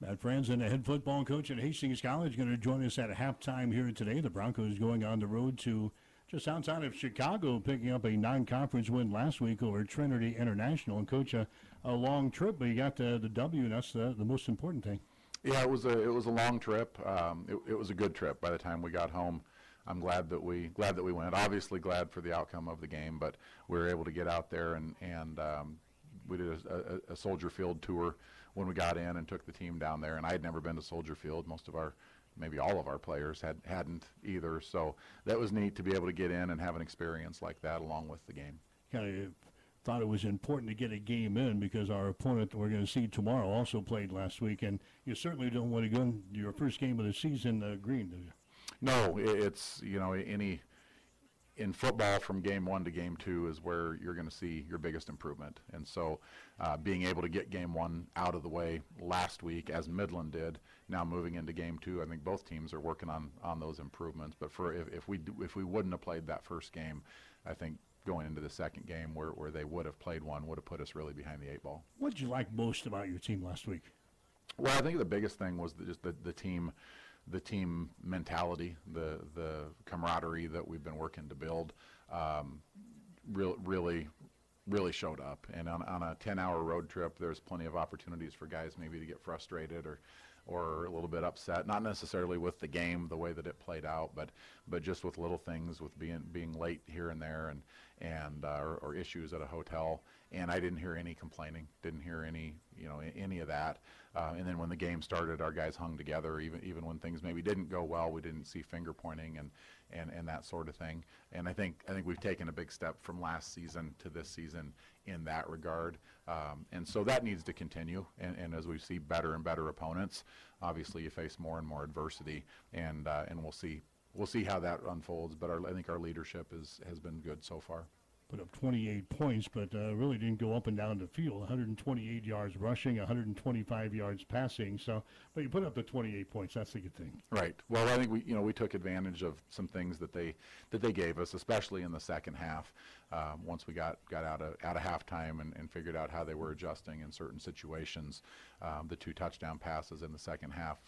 Matt Franzen, the head football coach at Hastings College, going to join us at halftime here today. The Broncos going on the road to just outside of Chicago, picking up a non-conference win last week over Trinity International. And coach, a, a long trip, but you got the, the W, and that's the, the most important thing. Yeah, it was a it was a long trip. Um, it, it was a good trip. By the time we got home, I'm glad that we glad that we went. Obviously, glad for the outcome of the game, but we were able to get out there and and um, we did a, a, a Soldier Field tour when we got in and took the team down there. And I had never been to Soldier Field. Most of our maybe all of our players had hadn't either. So that was neat to be able to get in and have an experience like that along with the game. Kind of thought it was important to get a game in because our opponent that we're going to see tomorrow also played last week, and you certainly don't want to go in your first game of the season uh, green, do you? No, it's you know any in football from game one to game two is where you're going to see your biggest improvement. And so uh, being able to get game one out of the way last week, as Midland did, now moving into game two, I think both teams are working on, on those improvements. But for if, if we if we wouldn't have played that first game, I think going into the second game where, where they would have played one would have put us really behind the eight ball. What did you like most about your team last week? Well, I think the biggest thing was the, just the, the team – the team mentality, the the camaraderie that we've been working to build, um, re- really really showed up. And on, on a 10-hour road trip, there's plenty of opportunities for guys maybe to get frustrated or or a little bit upset, not necessarily with the game, the way that it played out, but but just with little things, with being being late here and there, and and uh, or, or, issues at a hotel. And I didn't hear any complaining, didn't hear any you know any of that. Uh, and then when the game started, our guys hung together, even even when things maybe didn't go well. We didn't see finger pointing and and and that sort of thing. And I think I think we've taken a big step from last season to this season in that regard. Um, and so that needs to continue. And, and, as we see better and better opponents, obviously you face more and more adversity, and uh, and we'll see we'll see how that unfolds. But our, I think our leadership is has been good so far put up 28 points, but uh, really didn't go up and down the field. 128 yards rushing, 125 yards passing. So, but you put up the 28 points. That's a good thing. Right. Well, I think we, you know, we took advantage of some things that they that they gave us, especially in the second half. Um, once we got got out of out of halftime and, and figured out how they were adjusting in certain situations, um, the two touchdown passes in the second half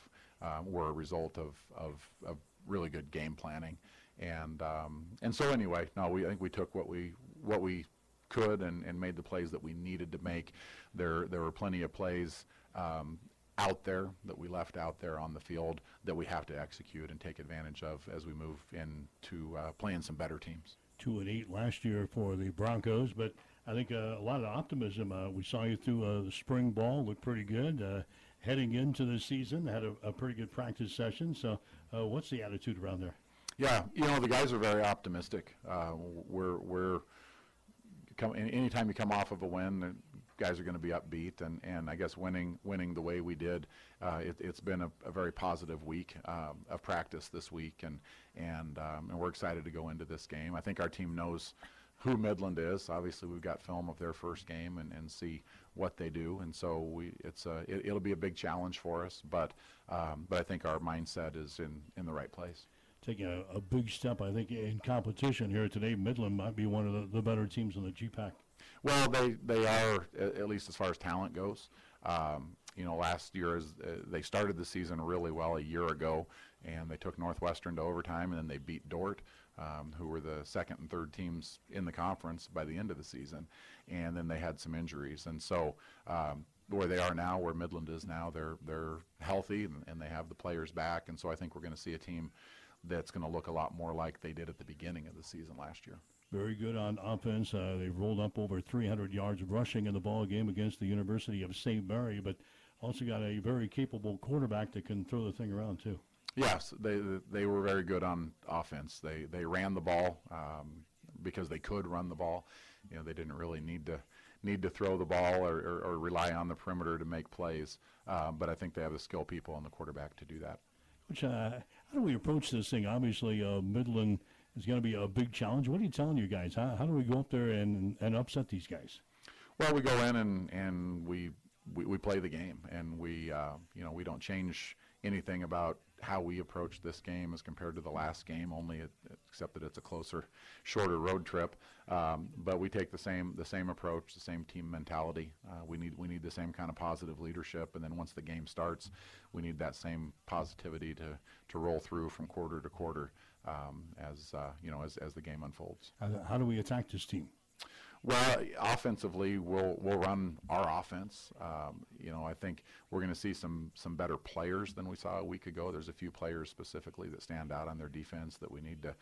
um, were a result of, of, of really good game planning and um, and so anyway, no, we I think we took what we what we could and, and made the plays that we needed to make. There there were plenty of plays um, out there that we left out there on the field that we have to execute and take advantage of as we move into uh, playing some better teams. Two and eight last year for the Broncos, but I think uh, a lot of optimism. Uh, we saw you through uh, the spring ball, looked pretty good. Uh, heading into the season, had a, a, pretty good practice session. So, uh, what's the attitude around there? Yeah, you know the guys are very optimistic. we're we're come anytime you come off of a win, the guys are going to be upbeat, and, and I guess winning winning the way we did, uh, it, has been a, a, very positive week um, of practice this week, and and um, and we're excited to go into this game. I think our team knows who Midland is. Obviously, we've got film of their first game and, and see what they do, and so we it's a it, will be a big challenge for us, but um, but I think our mindset is in in the right place taking a, a, big step, I think, in competition here today. Midland might be one of the, the better teams in the GPAC. Well, they, they are, at least as far as talent goes. Um, you know, last year as uh, they started the season really well a year ago, and they took Northwestern to overtime, and then they beat Dordt, um, who were the second and third teams in the conference by the end of the season, and then they had some injuries, and so um, where they are now, where Midland is now, they're they're healthy and, and they have the players back, and so I think we're going to see a team that's going to look a lot more like they did at the beginning of the season last year. Very good on offense. Uh, they rolled up over 300 yards rushing in the ball game against the University of St. Mary, but also got a very capable quarterback that can throw the thing around too. Yes, they they were very good on offense. They they ran the ball um, because they could run the ball. You know, they didn't really need to need to throw the ball or, or, or rely on the perimeter to make plays. Um, but I think they have the skill people and the quarterback to do that. Which uh, how do we approach this thing? Obviously, uh, Midland is going to be a big challenge. What are you telling you guys? How, how do we go up there and, and upset these guys? Well, we go in and, and we, we, we play the game, and we uh, you know we don't change anything about how we approach this game as compared to the last game, only except that it's a closer, shorter road trip. Um, but we take the same the same approach, the same team mentality. Uh, we need we need the same kind of positive leadership, and then once the game starts, we need that same positivity to to roll through from quarter to quarter um, as uh, you know as as the game unfolds. How do we attack this team? Well, offensively, we'll we'll run our offense. Um, you know, I think we're going to see some some better players than we saw a week ago. There's a few players specifically that stand out on their defense that we need to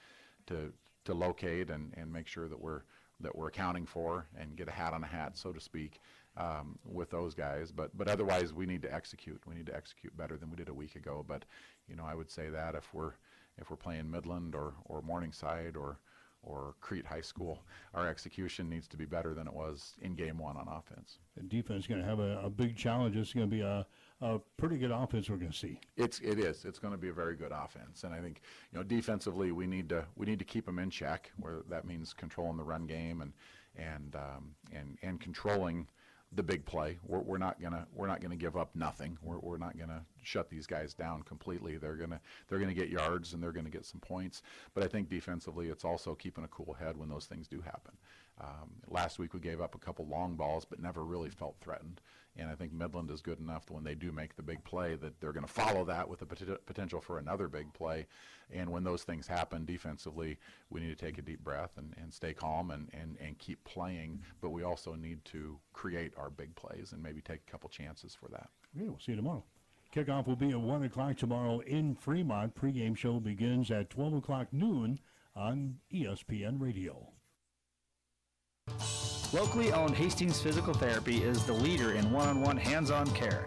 to to locate and, and make sure that we're that we're accounting for and get a hat on a hat, so to speak, um, with those guys. But but otherwise, we need to execute. We need to execute better than we did a week ago. But you know, I would say that if we're if we're playing Midland or or Morningside or or Crete High School, our execution needs to be better than it was in game one on offense. The defense is going to have a, a, big challenge. It's going to be a, a pretty good offense we're going to see. It's it is. It's going to be a very good offense, and I think you know defensively we need to we need to keep them in check. Where that means controlling the run game and and um, and and controlling the big play. We're, we're not gonna we're not gonna give up nothing. We're, we're not gonna shut these guys down completely. They're gonna they're gonna get yards and they're gonna get some points. But I think defensively, it's also keeping a cool head when those things do happen. Um, last week we gave up a couple long balls, but never really felt threatened. And I think Midland is good enough that when they do make the big play, that they're going to follow that with the pot- potential for another big play. And when those things happen defensively, we need to take a deep breath and, and stay calm and, and, and keep playing. But we also need to create our big plays and maybe take a couple chances for that. Yeah, we'll see you tomorrow. Kickoff will be at 1 o'clock tomorrow in Fremont. Pregame show begins at 12 o'clock noon on ESPN Radio. Locally owned Hastings Physical Therapy is the leader in one-on-one hands-on care.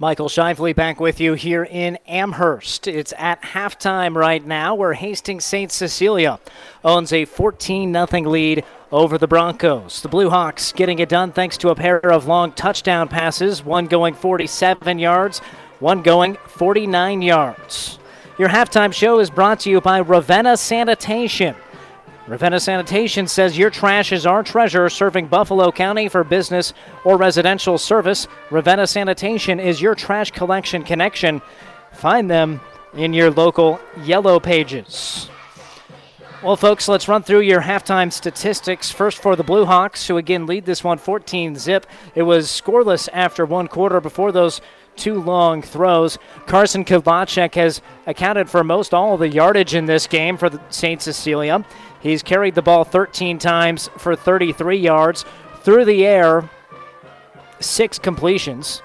Michael Shively back with you here in Amherst. It's at halftime right now where Hastings St. Cecilia owns a 14 0 lead over the Broncos. The Blue Hawks getting it done thanks to a pair of long touchdown passes, one going 47 yards, one going 49 yards. Your halftime show is brought to you by Ravenna Sanitation. Ravenna Sanitation says your trash is our treasure, serving Buffalo County for business or residential service. Ravenna Sanitation is your trash collection connection. Find them in your local yellow pages. Well, folks, let's run through your halftime statistics. First for the Blue Hawks, who again lead this one 14 zip. It was scoreless after one quarter before those two long throws. Carson Kudlacek has accounted for most all of the yardage in this game for the St. Cecilia. He's carried the ball 13 times for 33 yards through the air, six completions.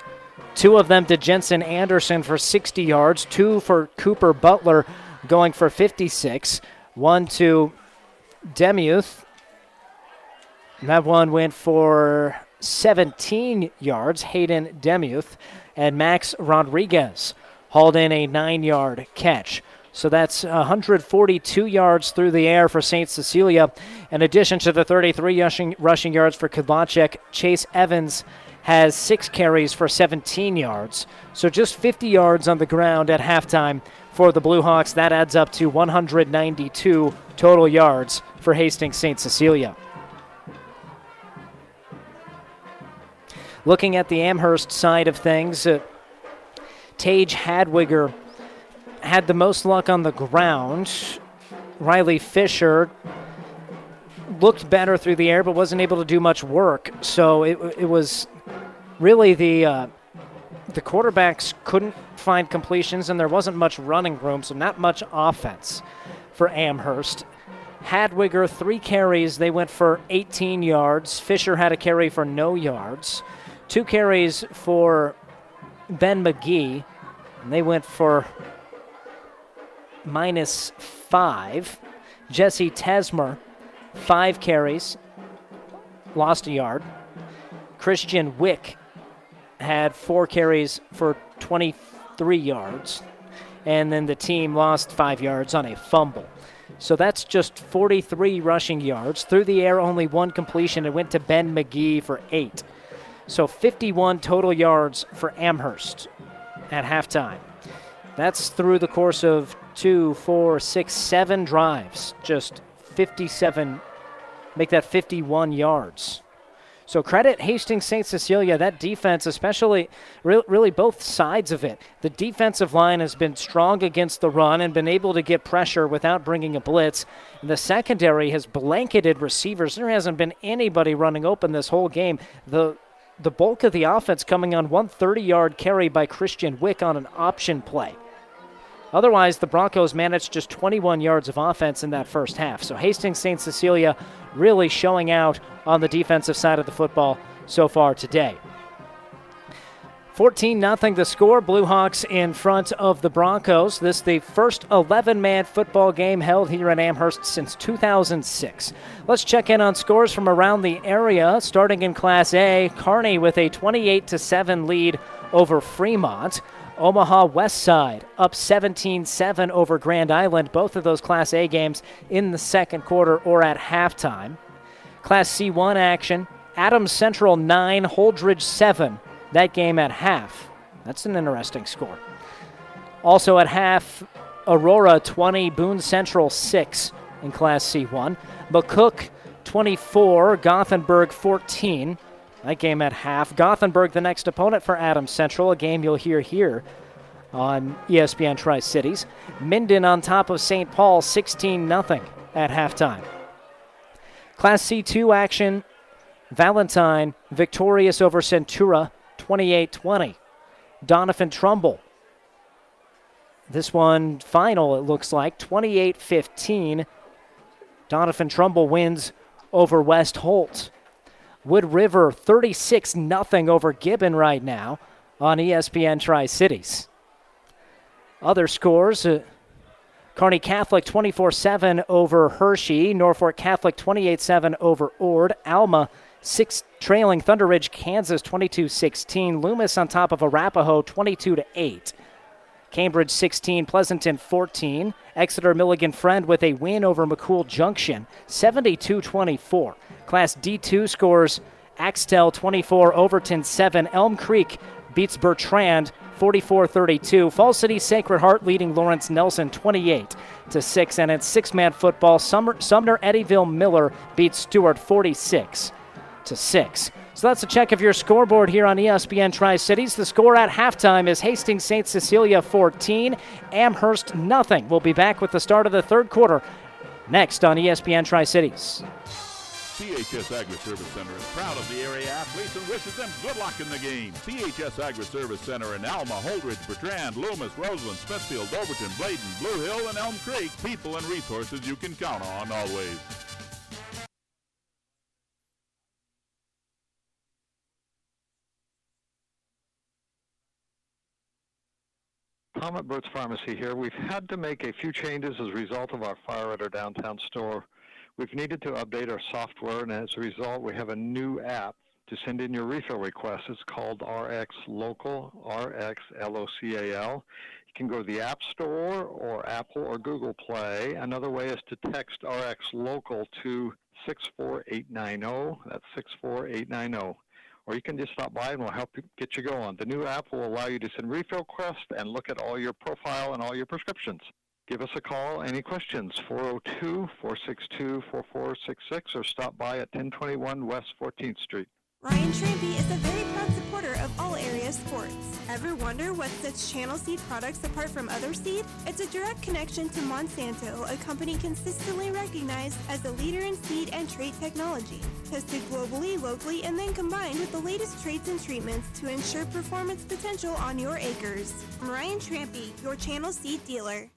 Two of them to Jensen Anderson for 60 yards, two for Cooper Butler going for 56, one to Demuth. That one went for 17 yards, Hayden Demuth, and Max Rodriguez hauled in a nine yard catch. So that's 142 yards through the air for St. Cecilia. In addition to the 33 rushing, rushing yards for Kudlacek, Chase Evans has six carries for 17 yards. So just 50 yards on the ground at halftime for the Blue Hawks. That adds up to 192 total yards for Hastings St. Cecilia. Looking at the Amherst side of things, uh, Tage Hadwiger had the most luck on the ground. Riley Fisher looked better through the air, but wasn't able to do much work. So it, it was really the uh, the quarterbacks couldn't find completions, and there wasn't much running room, so not much offense for Amherst. Hadwiger, three carries, they went for 18 yards. Fisher had a carry for no yards. Two carries for Ben McGee, and they went for minus five. Jesse Tesmer, five carries, lost a yard. Christian Wick had four carries for 23 yards, and then the team lost five yards on a fumble. So that's just 43 rushing yards. Through the air, only one completion. It went to Ben McGee for eight. So 51 total yards for Amherst at halftime. That's through the course of two, four, six, seven drives. Just 57, make that 51 yards. So credit Hastings St. Cecilia. That defense, especially re- really both sides of it. The defensive line has been strong against the run and been able to get pressure without bringing a blitz. And the secondary has blanketed receivers. There hasn't been anybody running open this whole game. The the bulk of the offense coming on one 30 yard carry by Christian Wick on an option play. Otherwise, the Broncos managed just 21 yards of offense in that first half. So Hastings St. Cecilia really showing out on the defensive side of the football so far today. 14 0 the score. Blue Hawks in front of the Broncos. This the first 11 man football game held here in Amherst since 2006. Let's check in on scores from around the area. Starting in Class A, Kearney with a 28 7 lead over Fremont. Omaha West Side up 17 7 over Grand Island. Both of those Class A games in the second quarter or at halftime. Class C1 action Adams Central 9, Holdrege 7. That game at half. That's an interesting score. Also at half, Aurora 20, Boone Central 6 in Class C1. McCook 24, Gothenburg 14. That game at half. Gothenburg, the next opponent for Adams Central, a game you'll hear here on ESPN Tri Cities. Minden on top of St. Paul, 16 0 at halftime. Class C2 action Valentine victorious over Centura, 28 20. Doniphan Trumbull. This one final, it looks like, 28 15. Doniphan Trumbull wins over West Holt. Wood River 36 0 over Gibbon right now on ESPN Tri Cities. Other scores uh, Kearney Catholic 24 7 over Hershey. Norfolk Catholic 28 7 over Ord. Alma 6 trailing Thunder Ridge, Kansas 22 16. Loomis on top of Arapahoe 22 8. Cambridge 16, Pleasanton 14. Exeter Milligan Friend with a win over McCool Junction 72 24. Class D2 scores Axtell 24, Overton 7. Elm Creek beats Bertrand 44 32. Fall City Sacred Heart leading Lawrence Nelson 28 to 6. And it's six man football. Sumner, Sumner Eddyville Miller beats Stuart 46 to 6. So that's a check of your scoreboard here on ESPN Tri Cities. The score at halftime is Hastings St. Cecilia 14, Amherst nothing. We'll be back with the start of the third quarter next on ESPN Tri Cities. CHS Agri Service Center is proud of the area athletes and wishes them good luck in the game. CHS Agri Service Center in Alma, Holdrege, Bertrand, Loomis, Roseland, Smithfield, Overton, Bladen, Blue Hill, and Elm Creek. People and resources you can count on always. Tom at Burt's Pharmacy here. We've had to make a few changes as a result of our fire at our downtown store. We've needed to update our software, and as a result, we have a new app to send in your refill requests. It's called RX Local, RX L-O-C-A-L. You can go to the App Store or Apple or Google Play. Another way is to text RX Local to 64890. That's 64890 or you can just stop by and we'll help you get you going. The new app will allow you to send refill requests and look at all your profile and all your prescriptions. Give us a call. Any questions? 402 462 4466 or stop by at 1021 West 14th Street. Ryan Trampy is a very proud supporter of all area sports. Ever wonder what sets Channel Seed products apart from other seed? It's a direct connection to Monsanto, a company consistently recognized as a leader in seed and trait technology. Tested globally, locally, and then combined with the latest traits and treatments to ensure performance potential on your acres. Ryan Trampy, your Channel Seed dealer.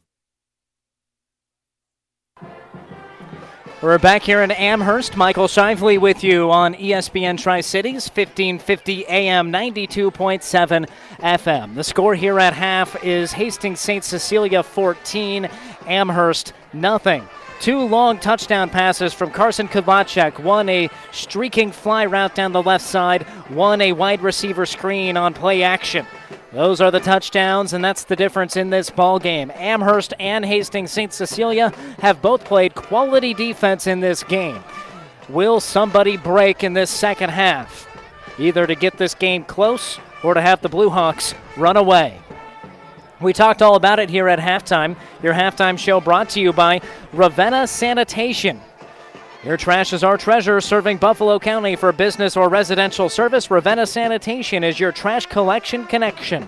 We're back here in Amherst. Michael Shively with you on ESPN Tri Cities, 1550 AM, 92.7 FM. The score here at half is Hastings St. Cecilia 14, Amherst nothing. Two long touchdown passes from Carson Kudlacek. One a streaking fly route down the left side, one a wide receiver screen on play action. Those are the touchdowns, and that's the difference in this ball game. Amherst and Hastings St. Cecilia have both played quality defense in this game. Will somebody break in this second half? Either to get this game close or to have the Blue Hawks run away. We talked all about it here at halftime. Your halftime show brought to you by Ravenna Sanitation. Your trash is our treasure, serving Buffalo County for business or residential service. Ravenna Sanitation is your trash collection connection.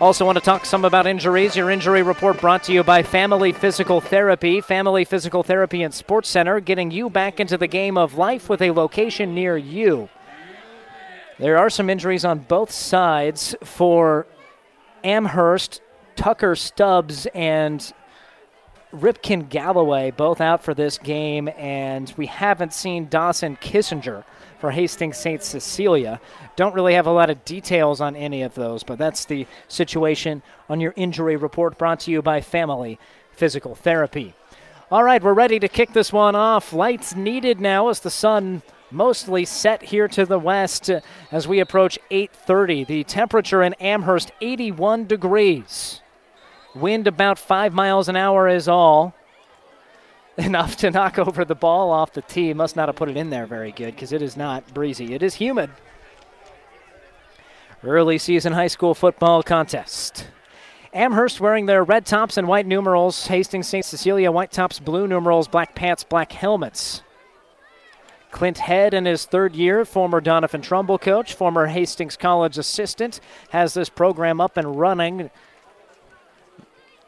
Also, want to talk some about injuries. Your injury report brought to you by Family Physical Therapy. Family Physical Therapy and Sports Center, getting you back into the game of life with a location near you. There are some injuries on both sides for Amherst, Tucker Stubbs, and Ripkin Galloway both out for this game, and we haven't seen Dawson Kissinger for Hastings St. Cecilia. Don't really have a lot of details on any of those, but that's the situation on your injury report brought to you by Family Physical Therapy. All right, we're ready to kick this one off. Lights needed now as the sun mostly set here to the west as we approach 8:30. The temperature in Amherst 81 degrees. Wind about 5 miles an hour is all. *laughs* Enough to knock over the ball off the tee. Must not have put it in there very good because it is not breezy. It is humid. Early season high school football contest. Amherst wearing their red tops and white numerals. Hastings St. Cecilia white tops, blue numerals, black pants, black helmets. Clint Head in his third year, former Doniphan Trumbull coach, former Hastings College assistant, has this program up and running.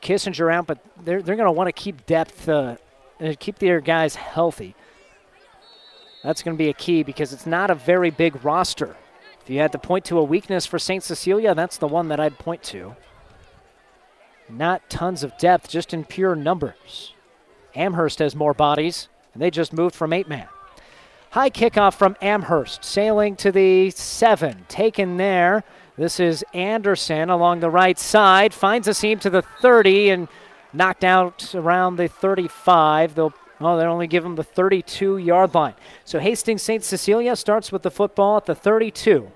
Kissinger out, but they're, they're going to want to keep depth, uh, keep their guys healthy. That's going to be a key because it's not a very big roster. If you had to point to a weakness for St. Cecilia, that's the one that I'd point to. Not tons of depth, just in pure numbers. Amherst has more bodies, and they just moved from eight man. High kickoff from Amherst, sailing to the seven, taken there. This is Anderson along the right side, finds a seam to the 30 and knocked out around the 35. They'll Oh, they only give him the 32 yard line. So Hastings St. Cecilia starts with the football at the 32.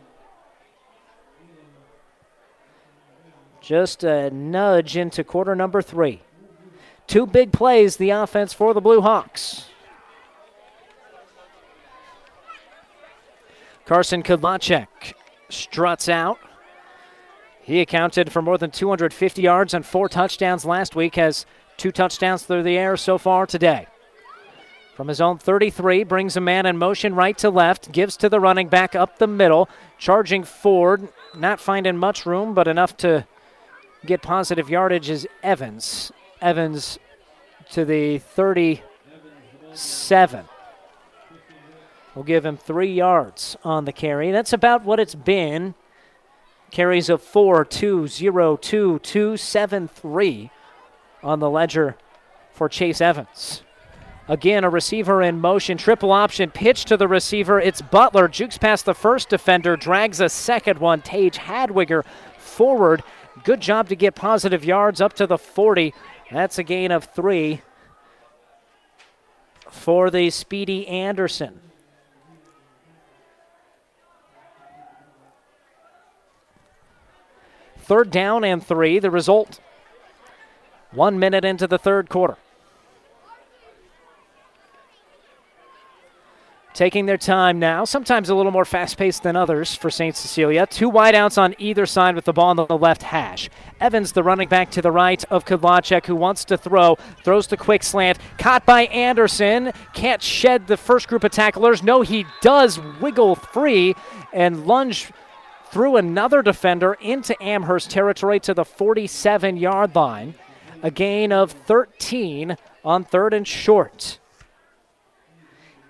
Just a nudge into quarter number three. Two big plays, the offense for the Blue Hawks. Carson Kudlacek struts out. He accounted for more than 250 yards and four touchdowns last week, has two touchdowns through the air so far today. From his own 33, brings a man in motion right to left, gives to the running back up the middle, charging forward, not finding much room, but enough to get positive yardage is Evans. Evans to the 37. We'll give him three yards on the carry. That's about what it's been. Carries of 4 2 0 2 2 7 3 on the ledger for Chase Evans. Again, a receiver in motion, triple option, pitch to the receiver. It's Butler, jukes past the first defender, drags a second one. Tage Hadwiger forward. Good job to get positive yards up to the 40. That's a gain of three for the speedy Anderson. Third down and three. The result one minute into the third quarter. taking their time now, sometimes a little more fast paced than others for St. Cecilia. Two wideouts on either side with the ball on the left hash. Evans, the running back to the right of Kudlacek, who wants to throw, throws the quick slant, caught by Anderson. Can't shed the first group of tacklers. No, he does wiggle free and lunge through another defender into Amherst territory to the 47 yard line. A gain of 13 on third and short.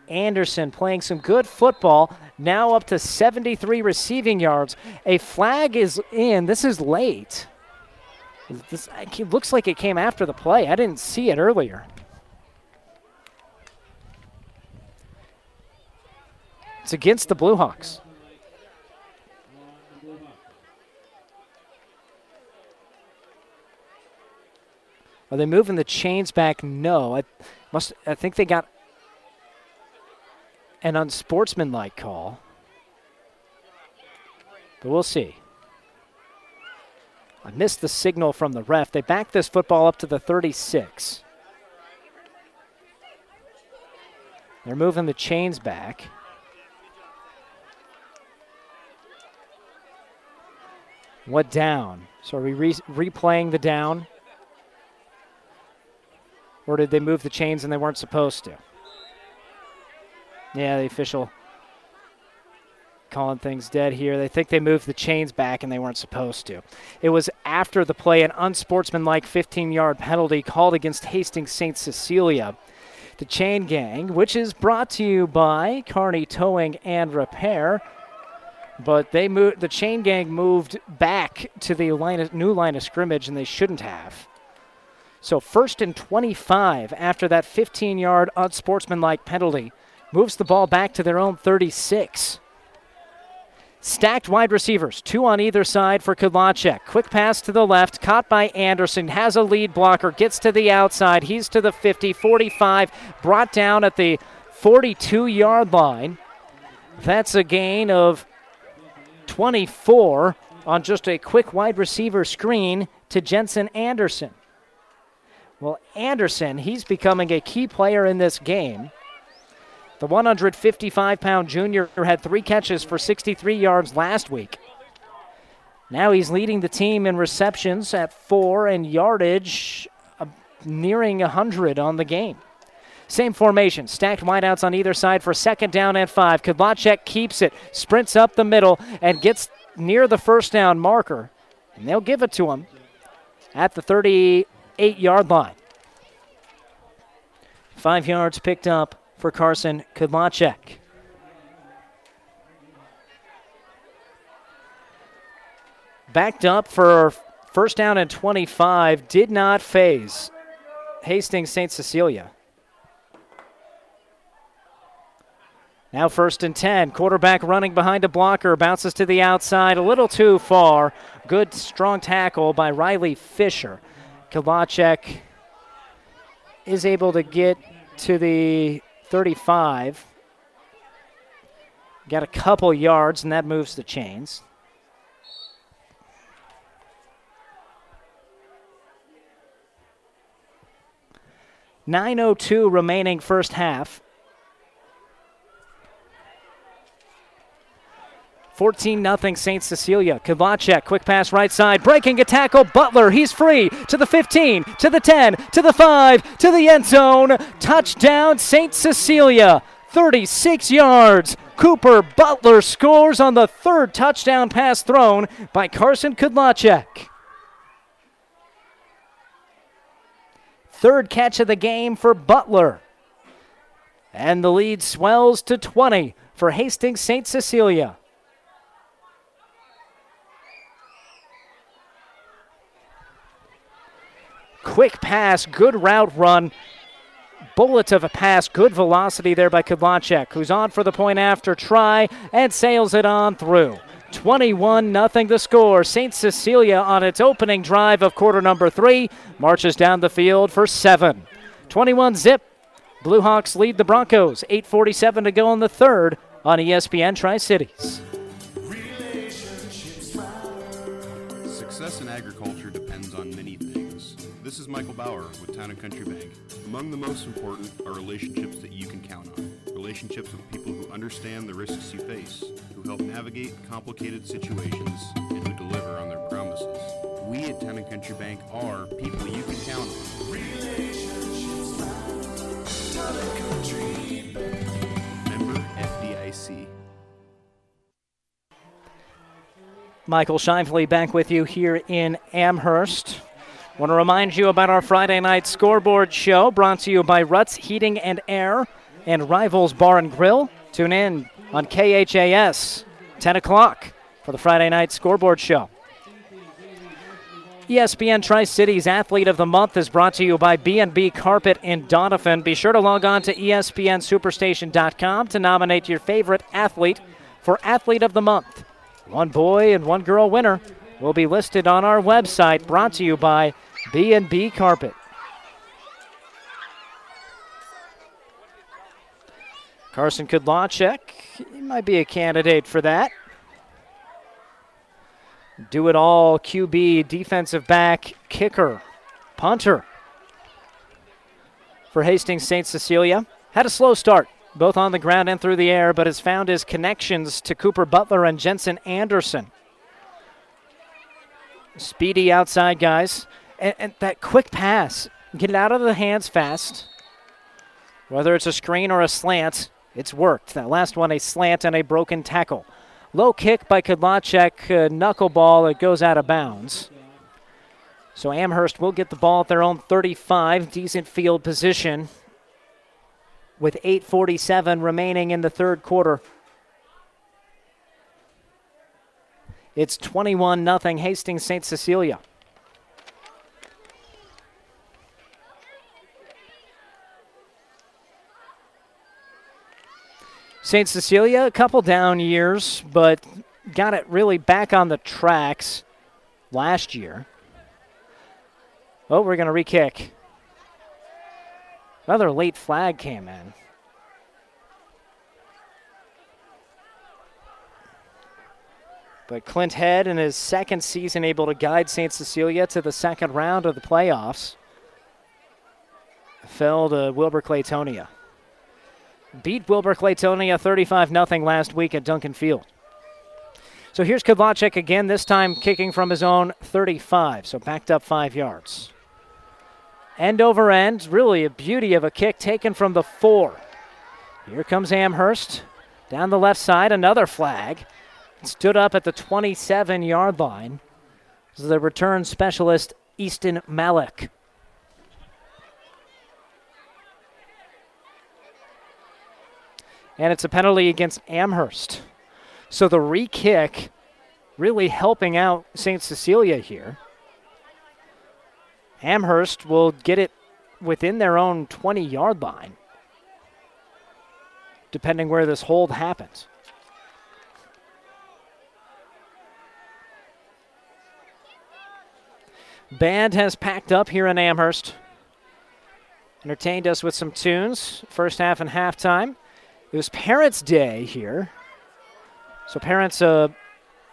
Anderson playing some good football, now up to 73 receiving yards. A flag is in. This is late. This looks like it came after the play. I didn't see it earlier. It's against the Blue Hawks. Are they moving the chains back? No. I must I think they got an unsportsmanlike call. But we'll see. I missed the signal from the ref. They backed this football up to the 36. They're moving the chains back. What down? So are we re- replaying the down? Or did they move the chains and they weren't supposed to? Yeah, the official calling things dead here. They think they moved the chains back and they weren't supposed to. It was after the play, an unsportsmanlike 15 yard penalty called against Hastings St. Cecilia. The chain gang, which is brought to you by Kearney Towing and Repair. But they moved the chain gang moved back to the line of, new line of scrimmage and they shouldn't have. So first and 25 after that 15 yard unsportsmanlike penalty moves the ball back to their own 36. Stacked wide receivers, two on either side for Kudlacek. Quick pass to the left, caught by Anderson, has a lead blocker, gets to the outside. He's to the 50, 45, brought down at the 42 yard line. That's a gain of 24 on just a quick wide receiver screen to Jensen Anderson. Well, Anderson, he's becoming a key player in this game. The 155 pound junior had three catches for 63 yards last week. Now he's leading the team in receptions at four and yardage uh, nearing 100 on the game. Same formation, stacked wideouts on either side for second down and five. Kudlacek keeps it, sprints up the middle, and gets near the first down marker. And they'll give it to him at the 38 yard line. Five yards picked up for Carson Kudlacek. Backed up for first down and 25, did not faze Hastings St. Cecilia. Now first and 10. Quarterback running behind a blocker, bounces to the outside, a little too far. Good strong tackle by Riley Fisher. Kudlacek is able to get to the 35. Got a couple yards, and that moves the chains. Nine oh two remaining first half. 14 0 St. Cecilia. Kudlacek, quick pass right side, breaking a tackle. Butler, he's free to the 15, to the 10, to the 5, to the end zone. Touchdown, St. Cecilia. 36 yards. Cooper Butler scores on the third touchdown pass thrown by Carson Kudlacek. Third catch of the game for Butler. And the lead swells to 20 for Hastings St. Cecilia. Quick pass, good route run. Bullet of a pass, good velocity there by Kudlacek, who's on for the point after try and sails it on through. 21 nothing the score. St. Cecilia on its opening drive of quarter number three marches down the field for seven. 21 zip. Blue Hawks lead the Broncos. 8.47 to go in the third on ESPN Tri Cities. Success in agriculture Michael Bauer with Town and Country Bank. Among the most important are relationships that you can count on. relationships with people who understand the risks you face, who help navigate complicated situations, and who deliver on their promises. We at Town and Country Bank are people you can count on. Member FDIC. Michael Shively back with you here in Amherst. Want to remind you about our Friday night scoreboard show brought to you by Rutt's Heating and Air and Rivals Bar and Grill. Tune in on KHAS, 10 o'clock for the Friday night scoreboard show. ESPN Tri Cities Athlete of the Month is brought to you by B&B Carpet in Doniphan. Be sure to log on to ESPNSuperstation.com to nominate your favorite athlete for Athlete of the Month. One boy and one girl winner will be listed on our website. Brought to you by B&B Carpet. Carson Kudlacek, he might be a candidate for that. Do it all QB, defensive back, kicker, punter for Hastings St. Cecilia. Had a slow start, both on the ground and through the air, but has found his connections to Cooper Butler and Jensen Anderson. Speedy outside guys. And, and that quick pass, get it out of the hands fast. Whether it's a screen or a slant, it's worked. That last one, a slant and a broken tackle. Low kick by Kudlacek, uh, knuckleball, it goes out of bounds. So Amherst will get the ball at their own 35, decent field position with 8.47 remaining in the third quarter. It's 21 0 Hastings St. Cecilia. St. Cecilia, a couple down years, but got it really back on the tracks last year. Oh, we're going to re kick. Another late flag came in. But Clint Head, in his second season, able to guide St. Cecilia to the second round of the playoffs, fell to Wilber Clatonia. Beat Wilber Clatonia 35 0 last week at Duncan Field. So here's Kudlacek again, this time kicking from his own 35, so backed up five yards. End over end, really a beauty of a kick taken from the four. Here comes Amherst. Down the left side, another flag. Stood up at the 27 yard line. This is the return specialist, Easton Malik. And it's a penalty against Amherst. So the re kick really helping out St. Cecilia here. Amherst will get it within their own 20 yard line, depending where this hold happens. Band has packed up here in Amherst. Entertained us with some tunes, first half and halftime. It was Parents' Day here. So, parents, uh,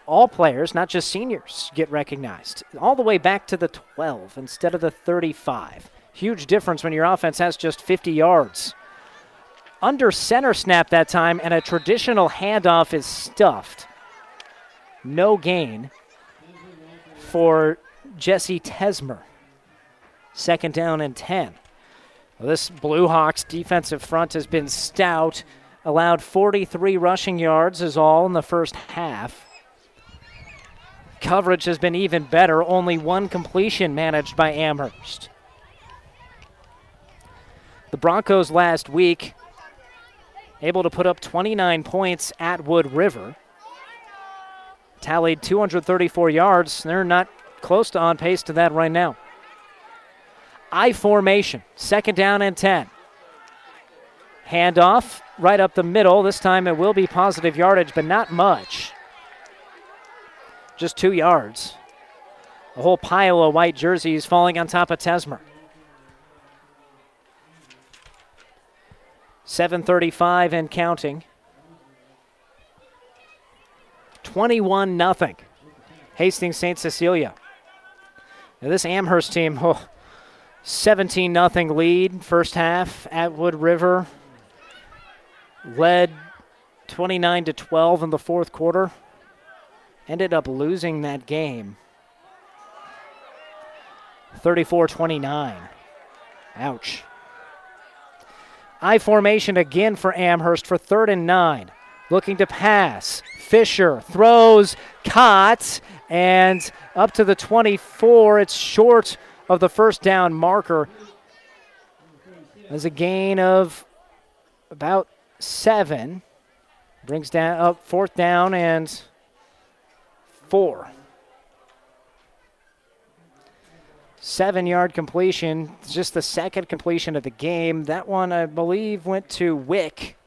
all players, not just seniors, get recognized. All the way back to the 12 instead of the 35. Huge difference when your offense has just 50 yards. Under center snap that time, and a traditional handoff is stuffed. No gain for Jesse Tesmer. Second down and 10. Well, this Blue Hawks defensive front has been stout. Allowed 43 rushing yards, is all in the first half. Coverage has been even better, only one completion managed by Amherst. The Broncos last week able to put up 29 points at Wood River. Tallied 234 yards. They're not close to on pace to that right now. I formation, second down and 10. Handoff right up the middle. This time it will be positive yardage, but not much. Just two yards. A whole pile of white jerseys falling on top of Tesmer. 735 and counting. 21 nothing. Hastings St. Cecilia. Now this Amherst team, oh, 17 nothing lead first half at Wood River. led 29 to 12 in the fourth quarter. Ended up losing that game 34 29. Ouch. I formation again for Amherst for third and nine. Looking to pass. Fisher throws, caught, and up to the 24. It's short of the first down marker. As a gain of about seven. Brings down up fourth down and four. Seven yard completion, just the second completion of the game. That one, I believe, went to Wick.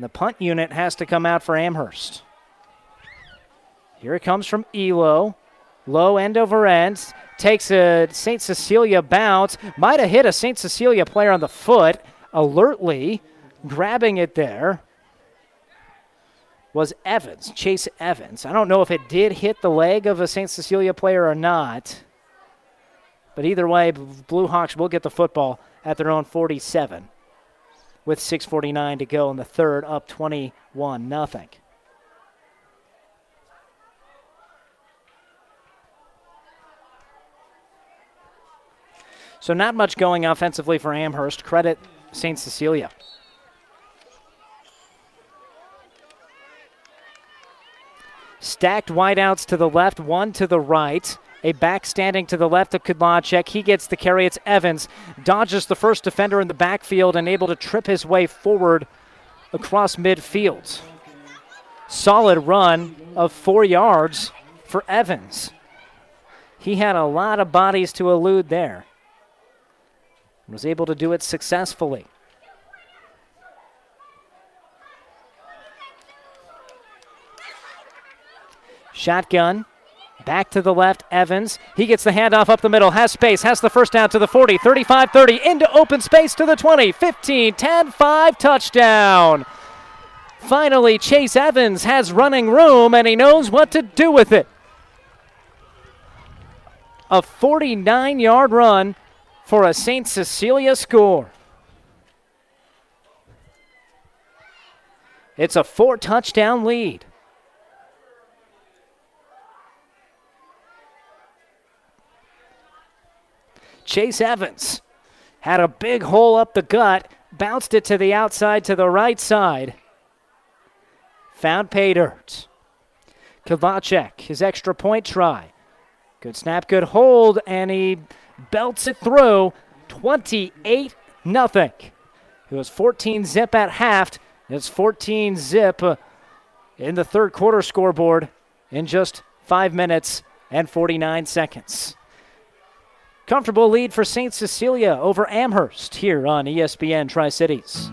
And the punt unit has to come out for Amherst. Here it comes from Elo. Low end over end. Takes a St. Cecilia bounce. Might have hit a St. Cecilia player on the foot alertly, grabbing it there was Evans, Chase Evans. I don't know if it did hit the leg of a St. Cecilia player or not. But either way, Blue Hawks will get the football at their own 47 with 6:49 to go in the third, up 21 nothing. So not much going offensively for Amherst. Credit St. Cecilia. Stacked wideouts to the left, one to the right. A back standing to the left of Kudlacek. He gets the carry. It's Evans. Dodges the first defender in the backfield and able to trip his way forward across midfield. Solid run of four yards for Evans. He had a lot of bodies to elude there. Was able to do it successfully. Shotgun. Back to the left, Evans. He gets the handoff up the middle, has space, has the first down to the 40, 35 30, into open space to the 20, 15, 10, 5, touchdown. Finally, Chase Evans has running room and he knows what to do with it. A 49 yard run for a St. Cecilia score. It's a four touchdown lead. Chase Evans had a big hole up the gut, bounced it to the outside to the right side. Found pay dirt. Kudlacek, his extra point try. Good snap, good hold, and he belts it through 28 nothing. It was 14 zip at half. It's 14 zip uh, in the third quarter scoreboard in just five minutes and 49 seconds. Comfortable lead for St. Cecilia over Amherst here on ESPN Tri Cities.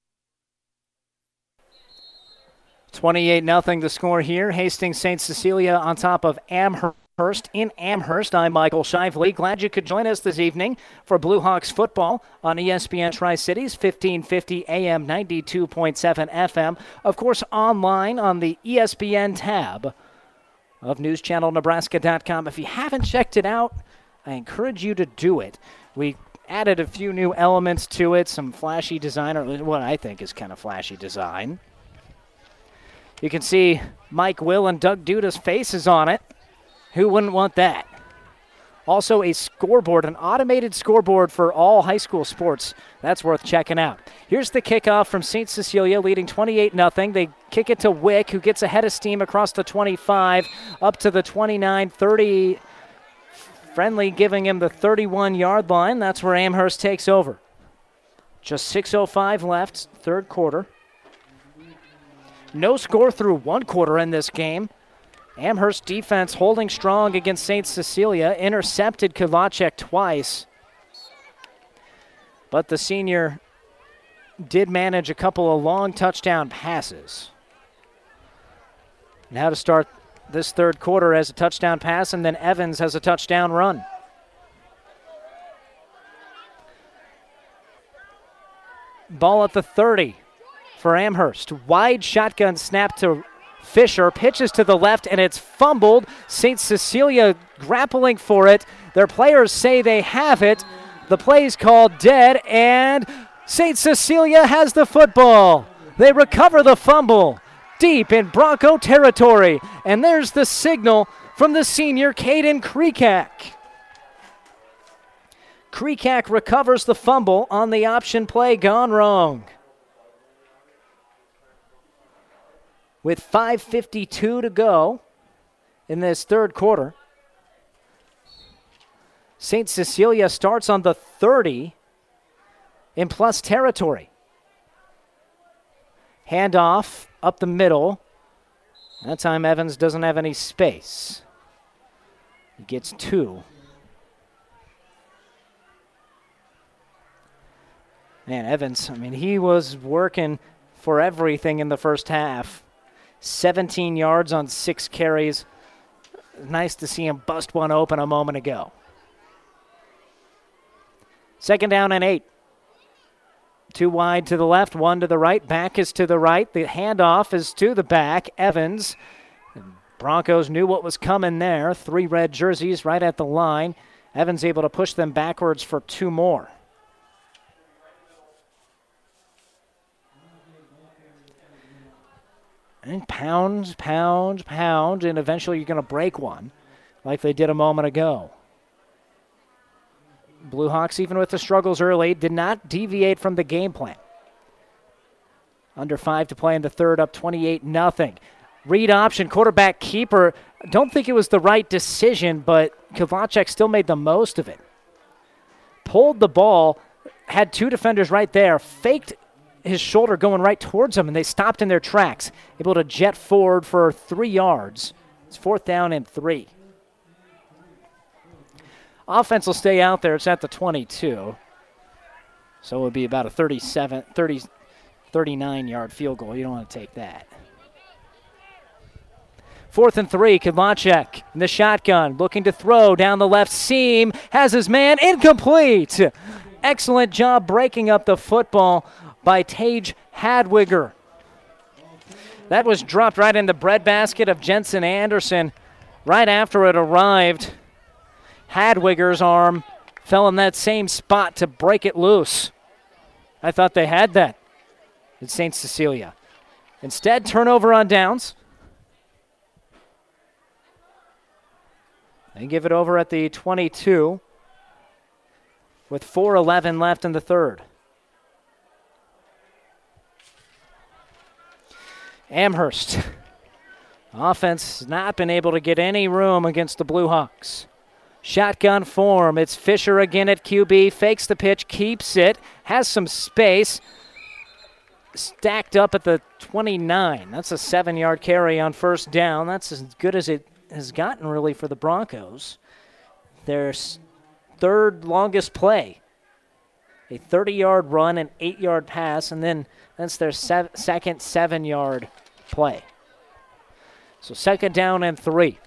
28 0 the score here. Hastings St. Cecilia on top of Amherst in Amherst. I'm Michael Shively. Glad you could join us this evening for Blue Hawks football on ESPN Tri Cities, 1550 AM, 92.7 FM. Of course, online on the ESPN tab of newschannelnebraska.com. If you haven't checked it out, I encourage you to do it. We added a few new elements to it, some flashy design, or what I think is kind of flashy design. You can see Mike Will and Doug Duda's faces on it. Who wouldn't want that? Also, a scoreboard, an automated scoreboard for all high school sports. That's worth checking out. Here's the kickoff from St. Cecilia, leading 28 0. They kick it to Wick, who gets ahead of steam across the 25, up to the 29 30. Friendly giving him the 31 yard line. That's where Amherst takes over. Just 6.05 left, third quarter. No score through one quarter in this game. Amherst defense holding strong against St. Cecilia. Intercepted Kudlacek twice. But the senior did manage a couple of long touchdown passes. Now to start this third quarter as a touchdown pass, and then Evans has a touchdown run. Ball at the 30 for Amherst. Wide shotgun snap to Fisher. Pitches to the left, and it's fumbled. St. Cecilia grappling for it. Their players say they have it. The play's called dead, and St. Cecilia has the football. They recover the fumble deep in Bronco territory. And there's the signal from the senior Caden Kreekak. Kreekak recovers the fumble on the option play gone wrong. With 5.52 to go in this third quarter, St. Cecilia starts on the 30 in plus territory. Handoff up the middle. That time Evans doesn't have any space. He gets two. Man, Evans, I mean, he was working for everything in the first half. 17 yards on six carries. Nice to see him bust one open a moment ago. Second down and eight. Two wide to the left, one to the right. Back is to the right. The handoff is to the back. Evans. Broncos knew what was coming there. Three red jerseys right at the line. Evans able to push them backwards for two more. And pounds, pounds, pounds, and eventually you're going to break one like they did a moment ago. Blue Hawks, even with the struggles early, did not deviate from the game plan. Under five to play in the third, up 28 nothing. Read option, quarterback keeper. Don't think it was the right decision, but Kudlacek still made the most of it. Pulled the ball, had two defenders right there, faked his shoulder going right towards them, and they stopped in their tracks, able to jet forward for three yards. It's fourth down and three. Offense will stay out there. It's at the 22. So it would be about a 37, 30, 39 yard field goal. You don't want to take that. Fourth and three, Kudlacek in the shotgun, looking to throw down the left seam, has his man incomplete. Excellent job breaking up the football by Tage Hadwiger. That was dropped right in the breadbasket of Jensen Anderson right after it arrived. Hadwiger's arm fell in that same spot to break it loose. I thought they had that at St. Cecilia. Instead, turnover on downs. They give it over at the 22 with 4.11 left in the third. Amherst. Offense has not been able to get any room against the Blue Hawks. Shotgun form. It's Fisher again at QB. Fakes the pitch, keeps it, has some space. Stacked up at the 29. That's a seven yard carry on first down. That's as good as it has gotten, really, for the Broncos. Their third longest play. A 30 yard run, an eight yard pass, and then that's their second seven yard play. So second down and three.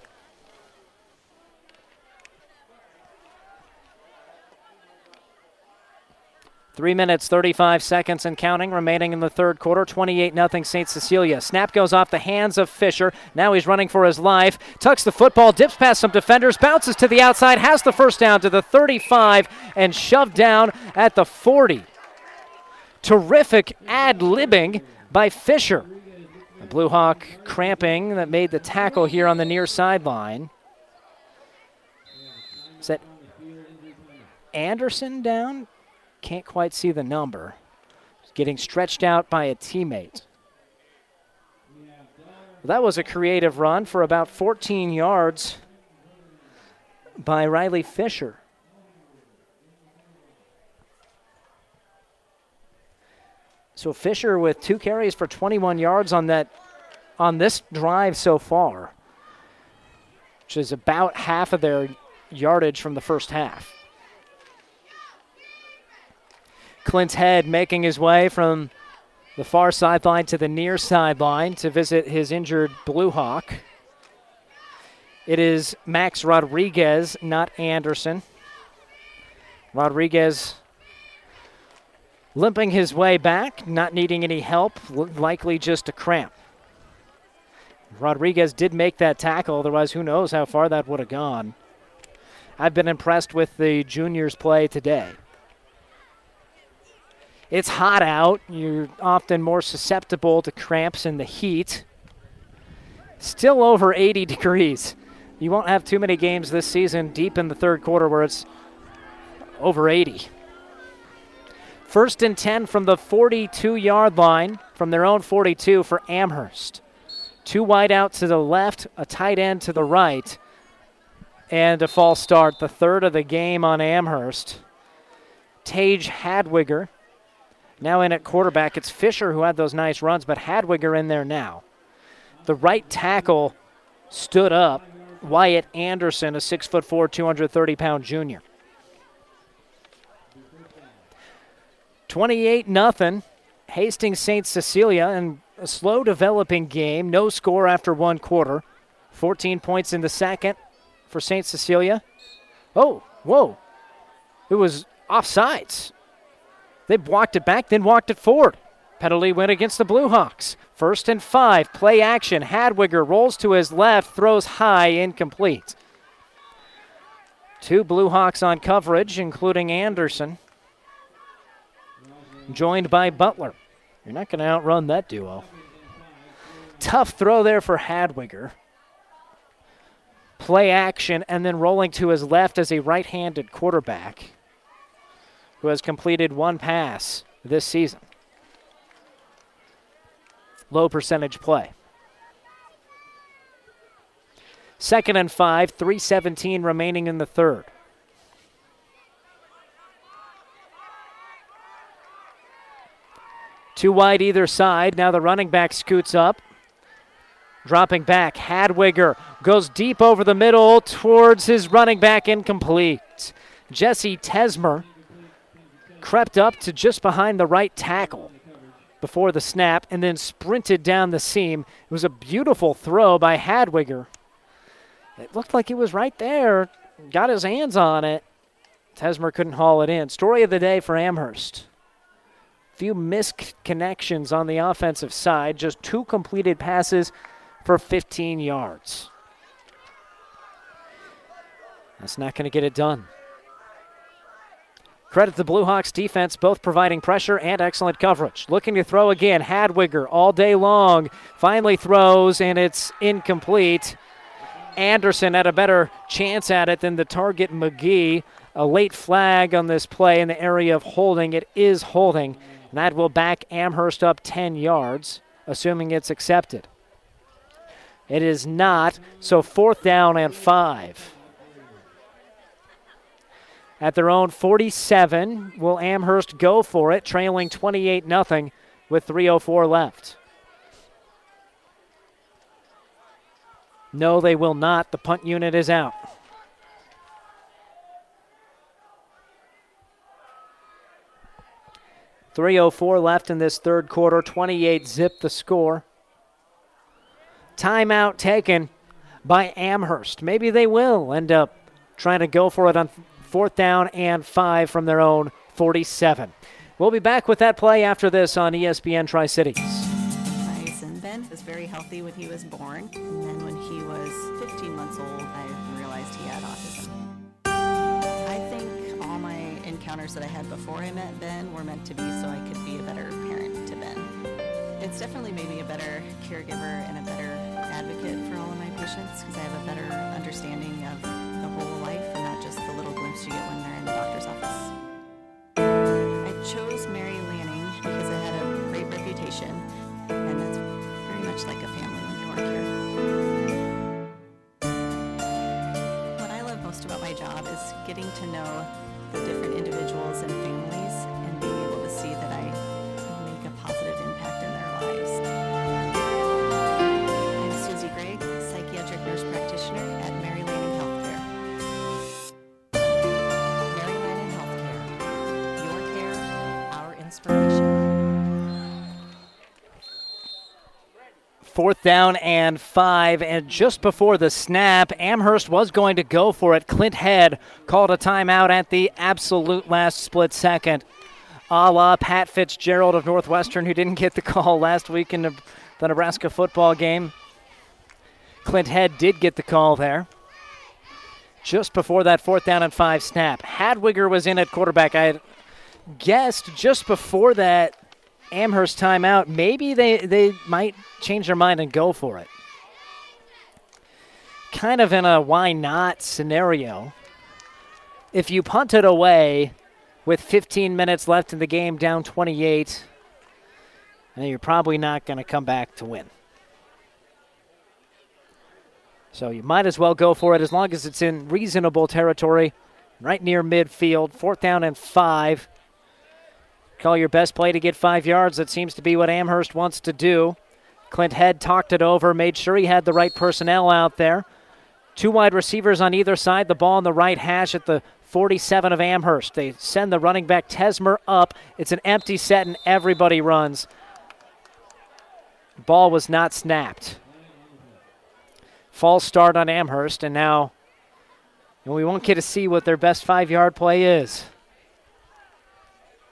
Three minutes, 35 seconds and counting remaining in the third quarter. 28 0 St. Cecilia. Snap goes off the hands of Fisher. Now he's running for his life. Tucks the football, dips past some defenders, bounces to the outside, has the first down to the 35, and shoved down at the 40. Terrific ad libbing by Fisher. The Blue Hawk cramping that made the tackle here on the near sideline. Is that Anderson down? Can't quite see the number. Getting stretched out by a teammate. That was a creative run for about 14 yards by Riley Fisher. So Fisher with two carries for 21 yards on that on this drive so far, which is about half of their yardage from the first half. Clint Head making his way from the far sideline to the near sideline to visit his injured Blue Hawk. It is Max Rodriguez, not Anderson. Rodriguez limping his way back, not needing any help, likely just a cramp. Rodriguez did make that tackle, otherwise, who knows how far that would have gone. I've been impressed with the juniors' play today. It's hot out. You're often more susceptible to cramps in the heat. Still over 80 *laughs* degrees. You won't have too many games this season deep in the third quarter where it's over 80. First and 10 from the 42 yard line, from their own 42 for Amherst. Two wide out to the left, a tight end to the right, and a false start. The third of the game on Amherst. Tage Hadwiger now in at quarterback. It's Fisher who had those nice runs, but Hadwiger in there now. The right tackle stood up. Wyatt Anderson, a six foot four, 230 pound junior. 28 nothing. Hastings St. Cecilia and a slow developing game. No score after one quarter. 14 points in the second for St. Cecilia. Oh, whoa. It was offsides. They walked it back, then walked it forward. Penalty went against the Blue Hawks. First and five, play action. Hadwiger rolls to his left, throws high, incomplete. Two Blue Hawks on coverage, including Anderson, joined by Butler. You're not going to outrun that duo. Tough throw there for Hadwiger. Play action, and then rolling to his left as a right handed quarterback who has completed one pass this season. Low percentage play. Second and five, 317 remaining in the third. Two wide either side. Now the running back scoots up. Dropping back. Hadwiger goes deep over the middle towards his running back, incomplete. Jesse Tesmer crept up to just behind the right tackle before the snap and then sprinted down the seam. It was a beautiful throw by Hadwiger. It looked like it was right there. Got his hands on it. Tesmer couldn't haul it in. Story of the day for Amherst. Few missed connections on the offensive side, just two completed passes for 15 yards. That's not going to get it done. Credit the Blue Hawks defense, both providing pressure and excellent coverage. Looking to throw again. Hadwiger all day long. Finally throws, and it's incomplete. Anderson had a better chance at it than the target McGee. A late flag on this play in the area of holding. It is holding. That will back Amherst up 10 yards, assuming it's accepted. It is not, so fourth down and five. At their own 47, will Amherst go for it, trailing 28 0 with 3.04 left? No, they will not. The punt unit is out. Three oh four left in this third quarter. Twenty-eight zip the score. Timeout taken by Amherst. Maybe they will end up trying to go for it on fourth down and five from their own 47. We'll be back with that play after this on ESPN Tri Cities. My son Ben was very healthy when he was born, and then when he was 15 months old, I encounters that I had before I met Ben were meant to be so I could be a better parent to Ben. It's definitely made me a better caregiver and a better advocate for all of my patients because I have a better understanding of the whole life and not just the little glimpse you get when they're in the doctor's office. I chose Mary Lanning because it had a great reputation, and that's very much like a family when you work here. What I love most about my job is getting to know different individuals and families and being able Fourth down and five, and just before the snap, Amherst was going to go for it. Clint Head called a timeout at the absolute last split second, a la Pat Fitzgerald of Northwestern, who didn't get the call last week in the Nebraska football game. Clint Head did get the call there. Just before that fourth down and five snap, Hadwiger was in at quarterback. I had guessed just before that Amherst timeout, maybe they, they might change their mind and go for it. Kind of in a why not scenario. If you punt it away with 15 minutes left in the game, down 28, then you're probably not going to come back to win. So you might as well go for it as long as it's in reasonable territory, right near midfield. Fourth down and five. Call your best play to get five yards. That seems to be what Amherst wants to do. Clint Head talked it over, made sure he had the right personnel out there. Two wide receivers on either side, the ball on the right hash at the 47 of Amherst. They send the running back Tesmer up. It's an empty set, and everybody runs. Ball was not snapped. False start on Amherst, and now we won't get to see what their best five yard play is.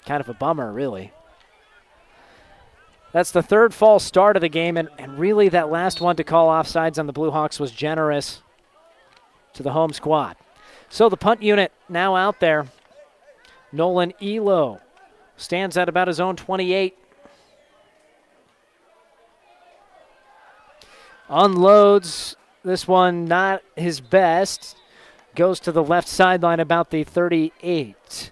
Kind of a bummer, really. That's the third false start of the game, and, and really that last one to call offsides on the Blue Hawks was generous to the home squad. So the punt unit now out there. Nolan Elo stands at about his own 28. Unloads this one, not his best. Goes to the left sideline about the 38.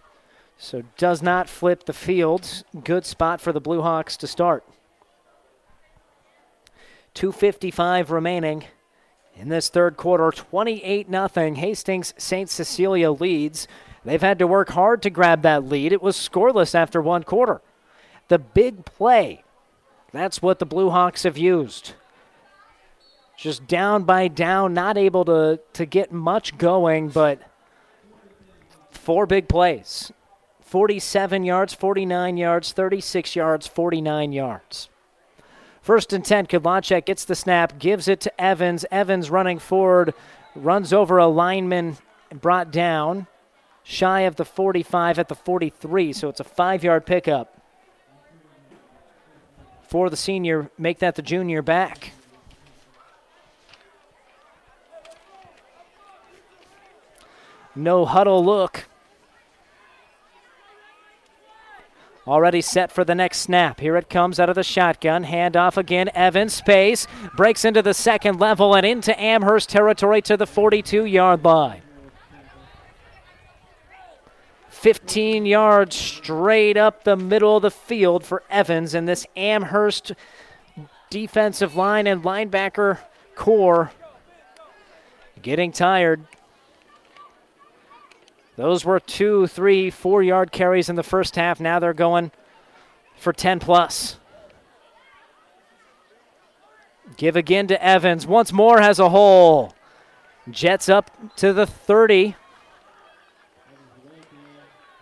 So does not flip the field. Good spot for the Blue Hawks to start. 255 remaining in this third quarter. 28 0. Hastings St. Cecilia leads. They've had to work hard to grab that lead. It was scoreless after one quarter. The big play. That's what the Blue Hawks have used. Just down by down, not able to, to get much going, but four big plays. 47 yards, 49 yards, 36 yards, 49 yards. First and 10, Kudlacek gets the snap, gives it to Evans. Evans running forward, runs over a lineman, brought down, shy of the 45 at the 43, so it's a five yard pickup for the senior. Make that the junior back. No huddle look Already set for the next snap. Here it comes out of the shotgun. Handoff again. Evans space breaks into the second level and into Amherst territory to the 42 yard line. 15 yards straight up the middle of the field for Evans and this Amherst defensive line and linebacker core getting tired. Those were two, three, four yard carries in the first half. Now they're going for 10 plus. Give again to Evans. Once more has a hole. Jets up to the 30.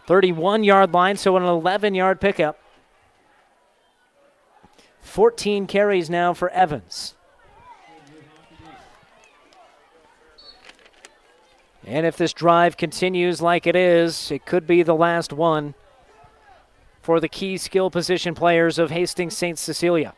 31 yard line, so an 11 yard pickup. 14 carries now for Evans. And if this drive continues like it is, it could be the last one for the key skill position players of Hastings St. Cecilia.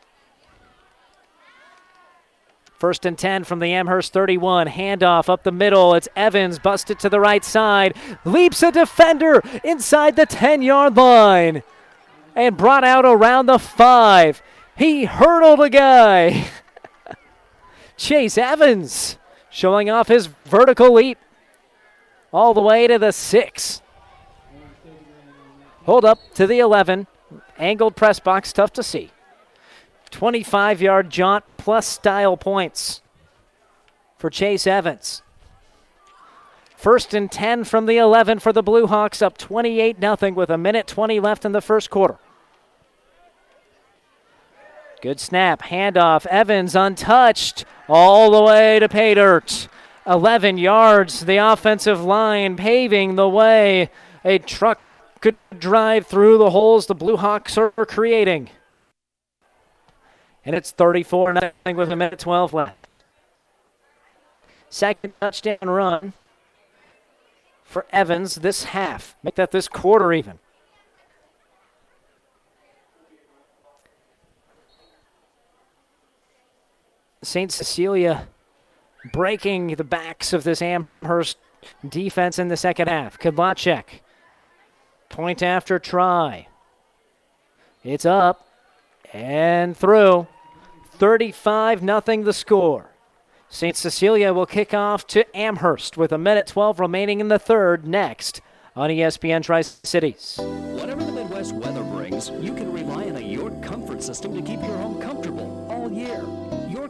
First and 10 from the Amherst 31. Handoff up the middle. It's Evans, busted to the right side. Leaps a defender inside the 10 yard line and brought out around the five. He hurdled a guy. *laughs* Chase Evans showing off his vertical leap all the way to the six. Hold up to the 11. Angled press box, tough to see. 25 yard jaunt plus style points for Chase Evans. First and 10 from the 11 for the Blue Hawks, up 28 0 with a minute 20 left in the first quarter. Good snap, handoff. Evans untouched all the way to pay dirt. 11 yards. The offensive line paving the way. A truck could drive through the holes the Blue Hawks are creating. And it's 34 nothing with a minute 12 left. Second touchdown run for Evans this half. Make that this quarter even. St. Cecilia breaking the backs of this Amherst defense in the second half. Kudlacek, point after try. It's up and through. 35 nothing the score. St. Cecilia will kick off to Amherst with a minute 12 remaining in the third next on ESPN Tri Cities. Whatever the Midwest weather brings, you can rely on a York comfort system to keep your home comfortable all year.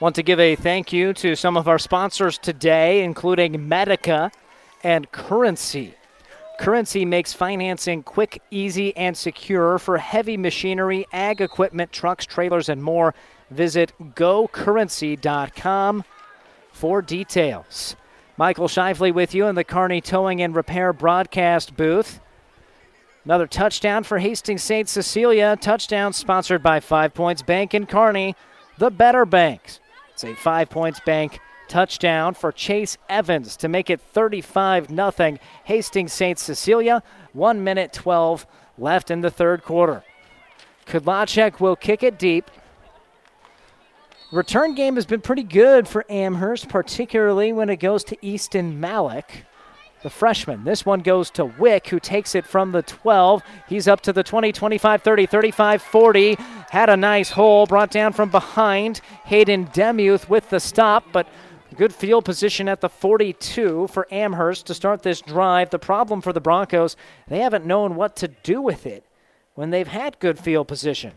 Want to give a thank you to some of our sponsors today, including Medica and Currency. Currency makes financing quick, easy, and secure for heavy machinery, ag equipment, trucks, trailers, and more. Visit gocurrency.com for details. Michael Shively with you in the Kearney Towing and Repair broadcast booth. Another touchdown for Hastings St. Cecilia. Touchdown sponsored by Five Points Bank in Kearney, the better banks. It's a Five Points Bank touchdown for Chase Evans to make it 35 0 Hastings St. Cecilia. 1 minute 12 left in the third quarter. Kudlacek will kick it deep. Return game has been pretty good for Amherst, particularly when it goes to Easton Malik, the freshman. This one goes to Wick, who takes it from the 12. He's up to the 20, 25, 30, 35, 40. Had a nice hole, brought down from behind. Hayden Demuth with the stop, but good field position at the 42 for Amherst to start this drive. The problem for the Broncos, they haven't known what to do with it when they've had good field position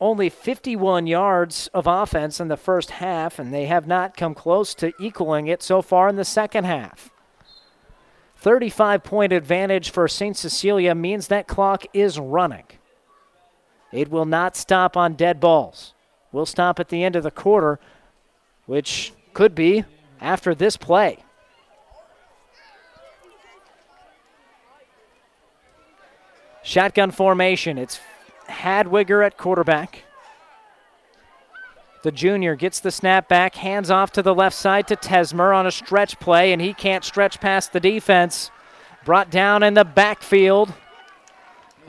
only 51 yards of offense in the first half, and they have not come close to equaling it so far in the second half. 35 point advantage for St. Cecilia means that clock is running. It will not stop on dead balls. Will stop at the end of the quarter, which could be after this play. Shotgun formation. It's Hadwiger at quarterback. The junior gets the snap back, hands off to the left side to Tesmer on a stretch play, and he can't stretch past the defense. Brought down in the backfield.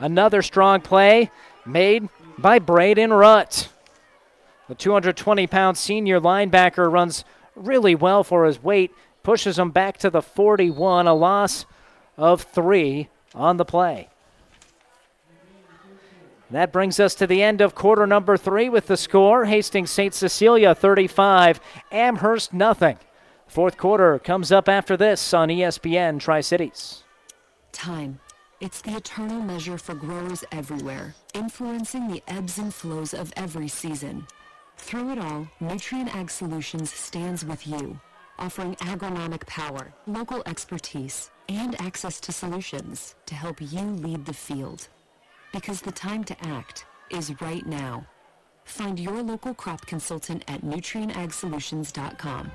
Another strong play made by Braden Rutt. The 220 pound senior linebacker runs really well for his weight, pushes him back to the 41, a loss of three on the play. That brings us to the end of quarter number three with the score Hastings St. Cecilia 35, Amherst nothing. Fourth quarter comes up after this on ESPN Tri Cities. Time. It's the eternal measure for growers everywhere, influencing the ebbs and flows of every season. Through it all, Nutrien Ag Solutions stands with you, offering agronomic power, local expertise, and access to solutions to help you lead the field because the time to act is right now. Find your local crop consultant at nutrienagsolutions.com.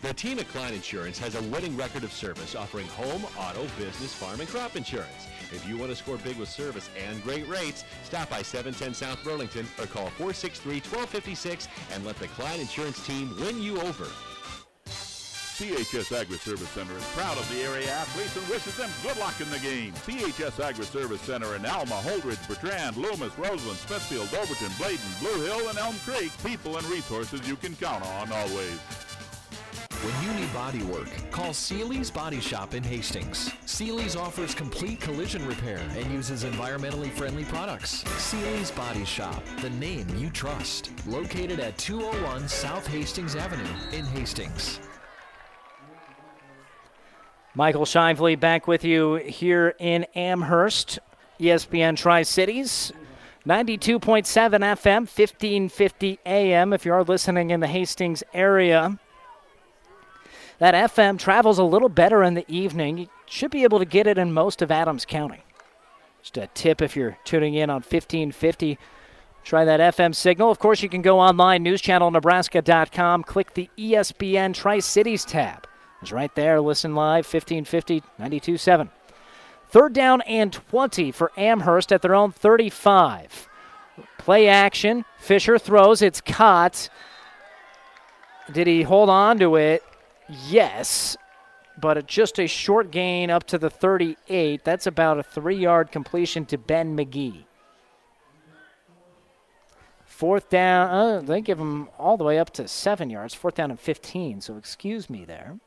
The team at Klein Insurance has a winning record of service offering home, auto, business, farm, and crop insurance. If you want to score big with service and great rates, stop by 710 South Burlington or call 463-1256 and let the Klein Insurance team win you over. CHS Agri Service Center is proud of the area athletes and wishes them good luck in the game. CHS Agri Service Center in Alma, Holdrege, Bertrand, Loomis, Roseland, Smithfield, Overton, Bladen, Blue Hill, and Elm Creek. People and resources you can count on always. When you need body work, call Seely's Body Shop in Hastings. Seely's offers complete collision repair and uses environmentally friendly products. Seely's Body Shop, the name you trust. Located at 201 South Hastings Avenue in Hastings. Michael Shively back with you here in Amherst, ESPN Tri Cities. 92.7 FM, 1550 AM if you are listening in the Hastings area. That FM travels a little better in the evening. You should be able to get it in most of Adams County. Just a tip if you're tuning in on 1550. Try that FM signal. Of course, you can go online, newschannelnebraska.com, click the ESPN Tri Cities tab. It's right there. Listen live, 1550 92.7. Third down and 20 for Amherst at their own 35. Play action. Fisher throws. It's caught. Did he hold on to it? Yes. But just a short gain up to the 38. That's about a three yard completion to Ben McGee. Fourth down, uh, they give him all the way up to seven yards. Fourth down and 15, so excuse me there.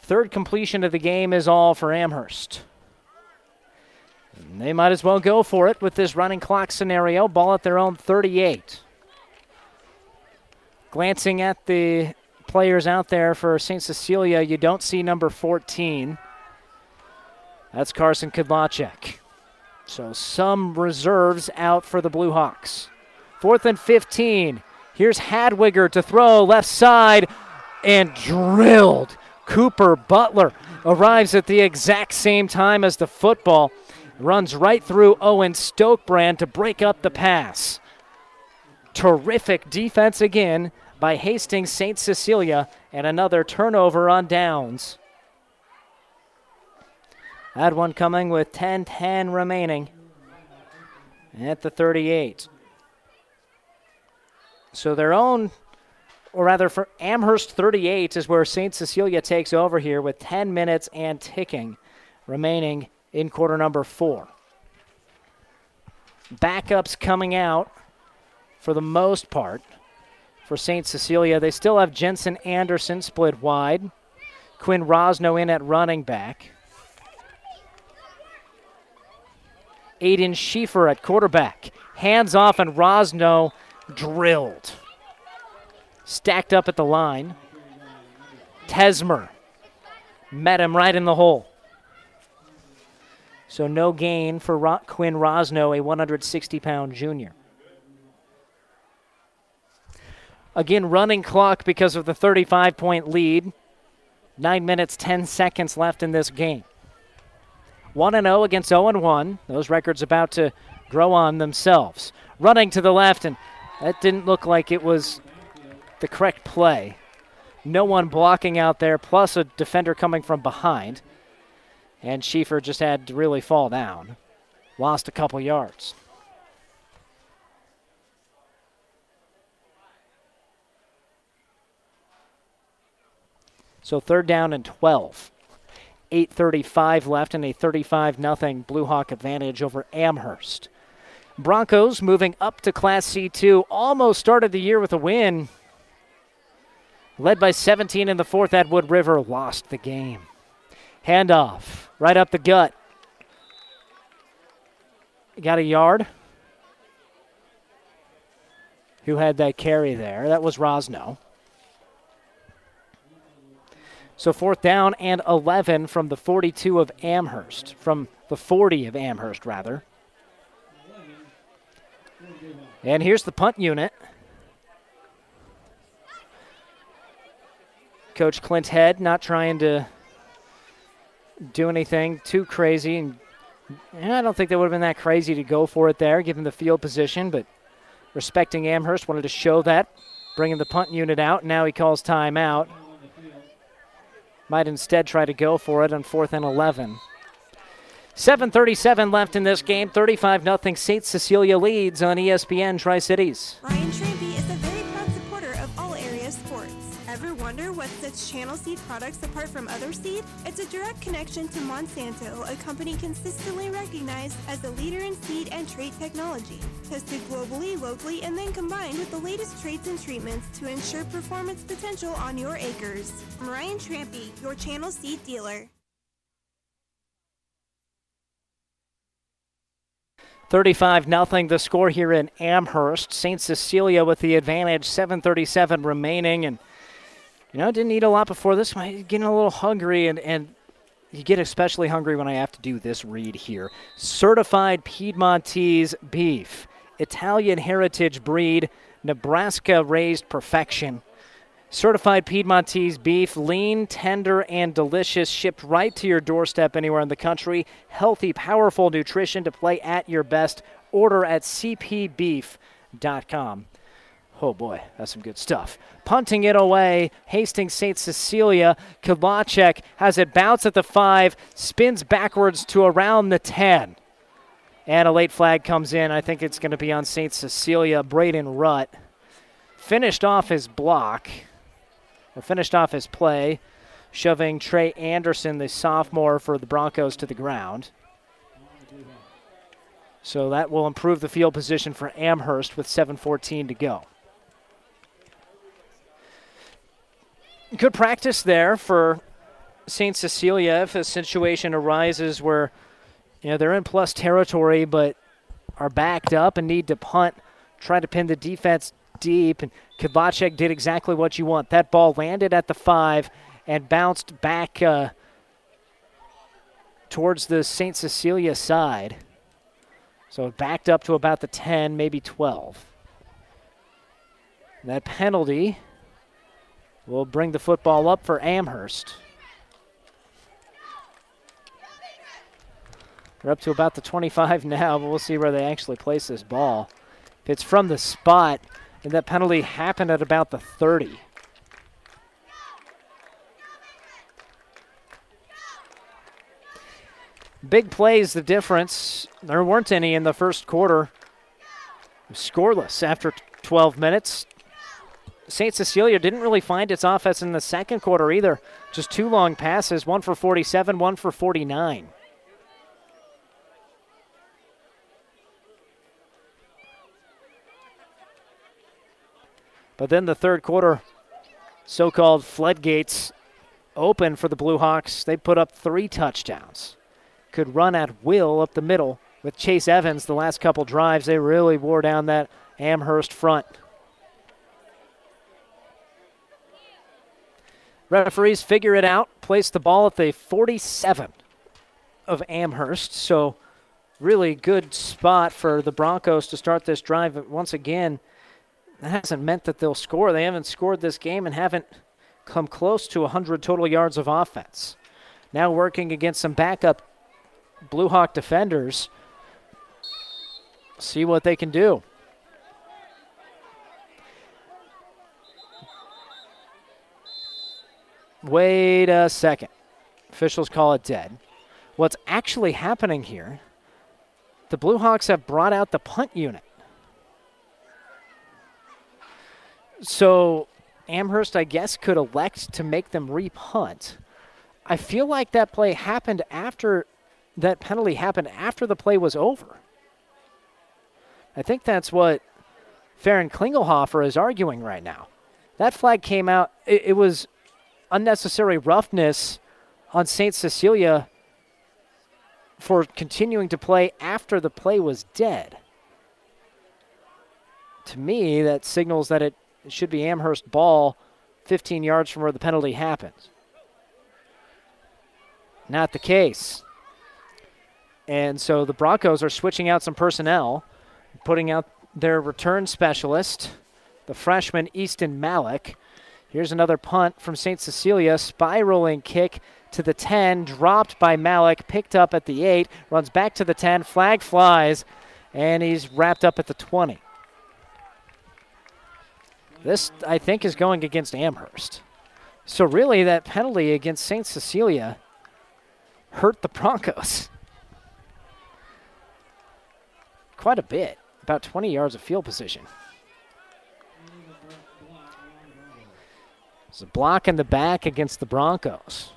Third completion of the game is all for Amherst. And they might as well go for it with this running clock scenario. Ball at their own 38. Glancing at the players out there for St. Cecilia, you don't see number 14. That's Carson Kudlacek. So some reserves out for the Blue Hawks. Fourth and 15. Here's Hadwiger to throw left side and drilled Cooper Butler arrives at the exact same time as the football. Runs right through Owen Stokebrand to break up the pass. Terrific defense again by Hastings St. Cecilia and another turnover on downs. Had one coming with 10 10 remaining at the 38. So their own or rather for Amherst 38 is where St. Cecilia takes over here with 10 minutes and ticking remaining in quarter number four. Backups coming out for the most part for St. Cecilia. They still have Jensen Anderson split wide, Quinn Rosno in at running back. Aiden Schieffer at quarterback. Hands off, and Rosno drilled stacked up at the line. Tesmer met him right in the hole. So no gain for Ro- Quinn Rosno, a 160 pound junior. Again, running clock because of the 35 point lead. Nine minutes, 10 seconds left in this game. 1 0 against 0 1. Those records about to grow on themselves. Running to the left, and that didn't look like it was the correct play. No one blocking out there, plus a defender coming from behind. And Schieffer just had to really fall down. Lost a couple yards. So third down and 12. 8.35 left and a 35 0 Blue Hawk advantage over Amherst. Broncos moving up to Class C2. Almost started the year with a win led by 17 in the fourth. Edward River lost the game. Handoff right up the gut. Got a yard. Who had that carry there? That was Rosno. So fourth down and 11 from the 42 of Amherst, from the 40 of Amherst, rather. And here's the punt unit. Coach Clint Head not trying to do anything too crazy. And I don't think they would have been that crazy to go for it there, given the field position, but respecting Amherst wanted to show that, bringing the punt unit out. Now he calls timeout. Might instead try to go for it on fourth and 11. 7.37 left in this game. 35 0 St. Cecilia leads on ESPN Tri Cities. Sets Channel Seed products apart from other seed? It's a direct connection to Monsanto, a company consistently recognized as a leader in seed and trait technology. Tested globally, locally, and then combined with the latest traits and treatments to ensure performance potential on your acres. I'm Ryan Trampy, your Channel Seed dealer. 35 0 the score here in Amherst. St. Cecilia with the advantage, 737 remaining. And You know, didn't eat a lot before this one. Getting a little hungry, and, and you get especially hungry when I have to do this read here. Certified Piedmontese beef, Italian heritage breed, Nebraska raised perfection. Certified Piedmontese beef, lean, tender, and delicious, shipped right to your doorstep anywhere in the country. Healthy, powerful nutrition to play at your best. Order at cpbeef.com. Oh boy, that's some good stuff. Punting it away, Hastings St. Cecilia. Kudlacek has it bounce at the five, spins backwards to around the 10. And a late flag comes in. I think it's going to be on St. Cecilia. Braden Rutt finished off his block, or finished off his play, shoving Trey Anderson, the sophomore for the Broncos, to the ground. So that will improve the field position for Amherst with 7.14 to go. Good practice there for St. Cecilia if a situation arises where you know they're in plus territory but are backed up and need to punt, try to pin the defense deep. And Kudlacek did exactly what you want. That ball landed at the five and bounced back uh, towards the St. Cecilia side. So it backed up to about the 10, maybe 12. That penalty will bring the football up for Amherst. They're up to about the 25 *laughs* now, but we'll see where they actually place this ball. If it's from the spot, and that penalty happened at about the 30. Big plays the difference. There weren't any in the first quarter. Scoreless after 12 minutes. St. Cecilia didn't really find its offense in the second quarter either. Just two long passes, one for 47, one for 49. But then the third quarter, so called floodgates open for the Blue Hawks. They put up three touchdowns. Could run at will up the middle with Chase Evans the last couple drives. They really wore down that Amherst front. Referees figure it out, place the ball at the 47 of Amherst. So, really good spot for the Broncos to start this drive. But once again, that hasn't meant that they'll score. They haven't scored this game and haven't come close to 100 total yards of offense. Now working against some backup Blue Hawk defenders. See what they can do. Wait a second. Officials call it dead. What's actually happening here, the Blue Hawks have brought out the punt unit. So Amherst, I guess, could elect to make them repunt. I feel like that play happened after that penalty happened after the play was over. I think that's what Farron Klingelhofer is arguing right now. That flag came out, it, it was unnecessary roughness on St. Cecilia for continuing to play after the play was dead. To me, that signals that it should be Amherst ball 15 yards from where the penalty happens. Not the case. And so the Broncos are switching out some personnel, putting out their return specialist, the freshman Easton Malik, Here's another punt from St. Cecilia. Spiraling kick to the 10, dropped by Malik, picked up at the 8, runs back to the 10, flag flies, and he's wrapped up at the 20. This, I think, is going against Amherst. So, really, that penalty against St. Cecilia hurt the *laughs* Broncos quite a bit, about 20 yards of field position. It's a block in the back against the Broncos.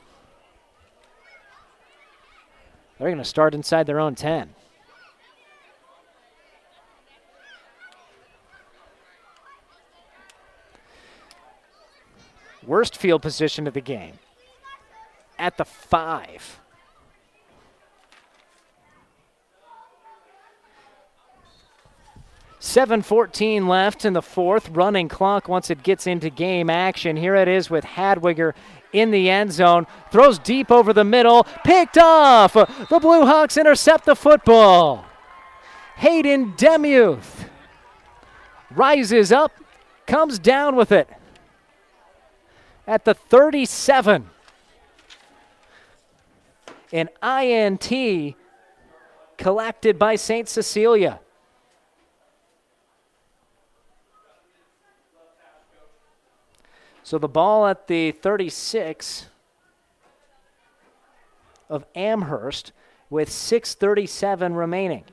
They're going to start inside their own 10. Worst field position of the game at the five. 7.14 left in the fourth. Running clock once it gets into game action. Here it is with Hadwiger in the end zone. Throws deep over the middle. Picked off. The Blue Hawks intercept the football. Hayden Demuth rises up, comes down with it at the 37. An INT collected by St. Cecilia. So the ball at the 36 of Amherst with 637 remaining.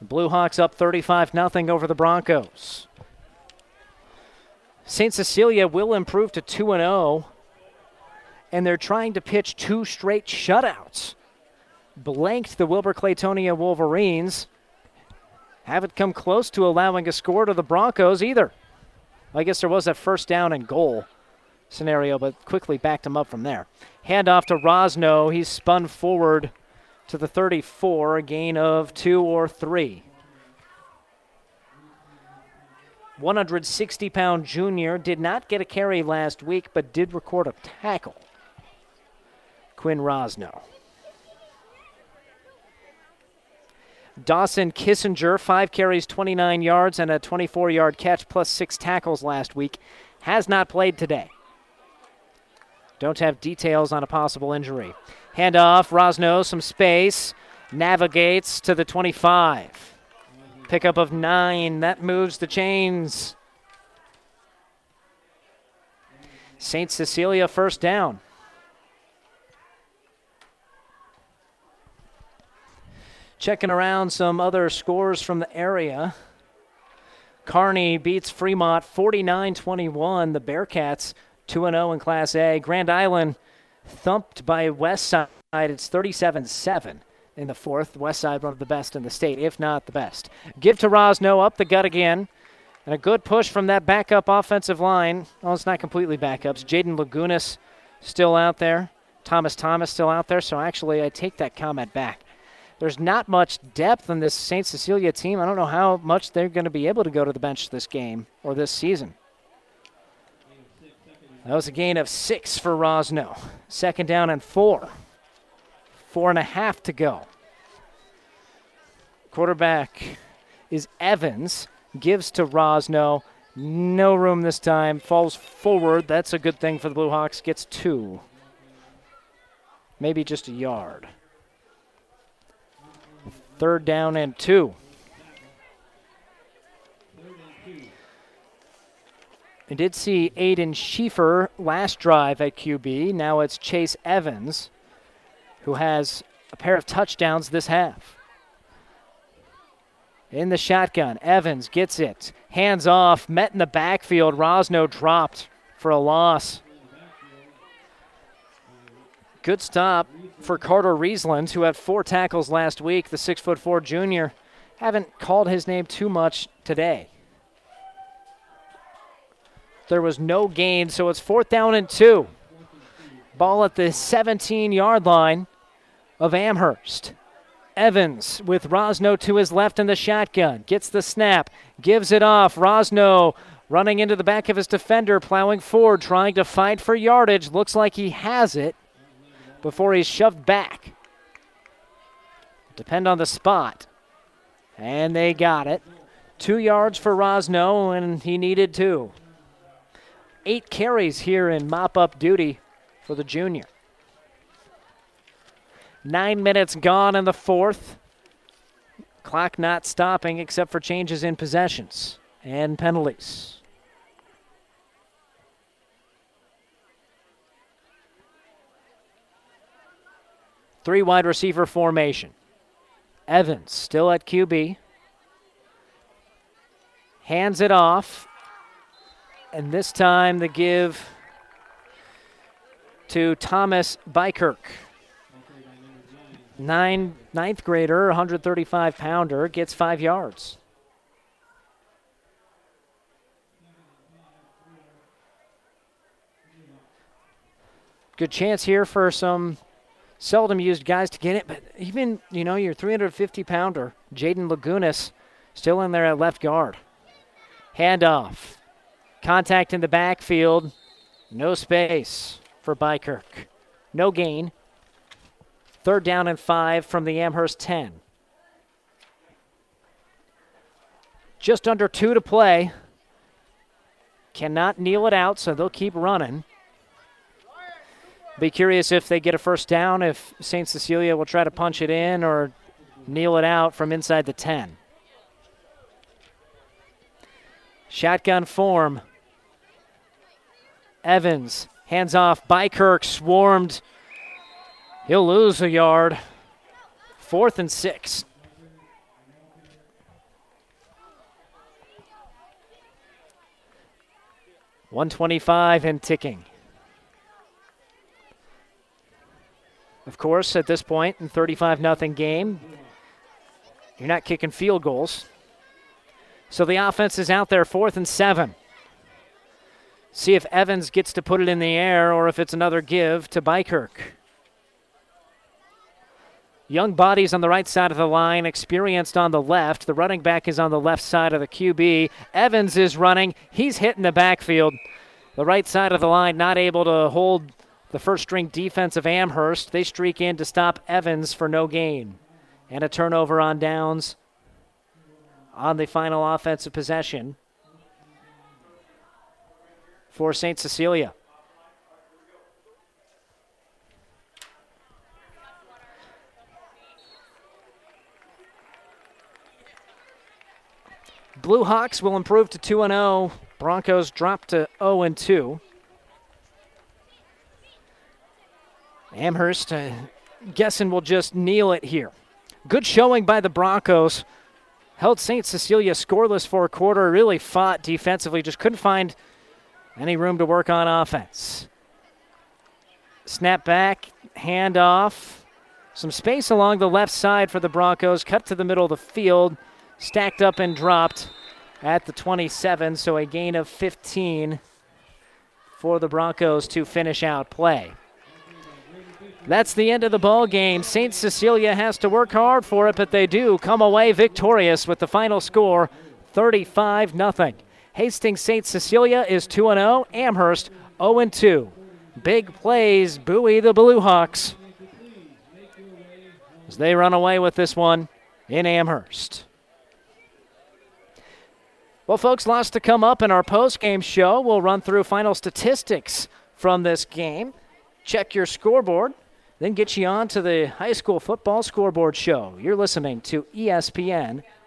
The Blue Hawks up 35 0 over the Broncos. St. Cecilia will improve to 2 0, and they're trying to pitch two straight shutouts. Blanked the Wilber Clatonia Wolverines haven't come close to allowing a score to the Broncos either. I guess there was that first down and goal scenario, but quickly backed him up from there. Handoff to Rosno. He's spun forward to the 34, a gain of two or three. 160 pound junior did not get a carry last week, but did record a tackle. Quinn Rosno. Dawson Kissinger, five carries, 29 yards, and a 24 yard catch, plus six tackles last week, has not played today. Don't have details on a possible injury. Handoff, Rosno, some space, navigates to the 25. Pickup of nine, that moves the chains. St. Cecilia first down. Checking around some other scores from the area. Kearney beats Fremont 49 21. The Bearcats 2 0 in Class A. Grand Island thumped by West Side. It's 37 7 in the fourth. West Side, one of the best in the state, if not the best. Give to Rosno up the gut again. And a good push from that backup offensive line. Oh, it's not completely backups. Jaden Lagunas still out there. Thomas Thomas still out there. So actually, I take that comment back there's not much depth in this St. Cecilia team. I don't know how much they're going to be able to go to the bench this game or this season. That was a gain of six for Rosno. Second down and four. Four and a half to go. Quarterback is Evans. Gives to Rosno. No room this time. Falls forward. That's a good thing for the Blue Hawks. Gets two. Maybe just a yard. Third down and two. I did see Aiden Schieffer last drive at QB. Now it's Chase Evans, who has a pair of touchdowns this half. In the shotgun, Evans gets it. Hands off, met in the backfield. Rosno dropped for a loss. Good stop for Carter Riesland, who had four tackles last week. The six foot four junior haven't called his name too much today. There was no gain, so it's fourth down and two. Ball at the 17 yard line of Amherst. Evans with Rosno to his left in the shotgun. Gets the snap, gives it off. Rosno running into the back of his defender, plowing forward, trying to fight for yardage. Looks like he has it before he's shoved back. Depend on the spot. And they got it. Two yards for Rosno, and he needed two. Eight carries here in mop up duty for the junior. Nine minutes gone in the fourth. Clock not stopping except for changes in possessions and penalties. Three wide receiver formation. Evans still at QB. Hands it off. And this time the give to Thomas Bykirk. Nine, ninth grader, 135 pounder, gets five yards. Good chance here for some seldom used guys to get it, but even, you know, your 350 pounder, Jaden Lagunas, still in there at left guard. Handoff. Contact in the backfield. No space for Bykirk. No gain. Third down and five from the Amherst 10. Just under two to play. Cannot kneel it out, so they'll keep running. Be curious if they get a first down, if St. Cecilia will try to punch it in or kneel it out from inside the 10. Shotgun form. Evans, hands off. Bykirk, swarmed. He'll lose a yard. Fourth and six. One twenty-five and ticking. Of course, at this point in 35 nothing game, you're not kicking field goals. So the offense is out there, fourth and seven. See if Evans gets to put it in the air or if it's another give to Bykirk. Young bodies on the right side of the line, experienced on the left. The running back is on the left side of the QB. Evans is running. He's hitting the backfield. The right side of the line not able to hold the first string defense of Amherst. They streak in to stop Evans for no gain. And a turnover on downs on the final offensive possession for St. Cecilia. Blue Hawks will improve to 2 0. Broncos drop to 0 2. Amherst, uh, guessing will just kneel it here. Good showing by the Broncos. Held St. Cecilia scoreless for a quarter, really fought defensively, just couldn't find any room to work on offense. Snap back, hand off. Some space along the left side for the Broncos. Cut to the middle of the field. Stacked up and dropped at the 27, so a gain of 15 for the Broncos to finish out play. That's the end of the ball game. St. Cecilia has to work hard for it, but they do come away victorious with the final score 35 0. Hastings St. Cecilia is 2 0, Amherst 0 2. Big plays buoy the Blue Hawks as they run away with this one in Amherst. Well, folks, lots to come up in our post game show. We'll run through final statistics from this game, check your scoreboard, then get you on to the high school football scoreboard show. You're listening to ESPN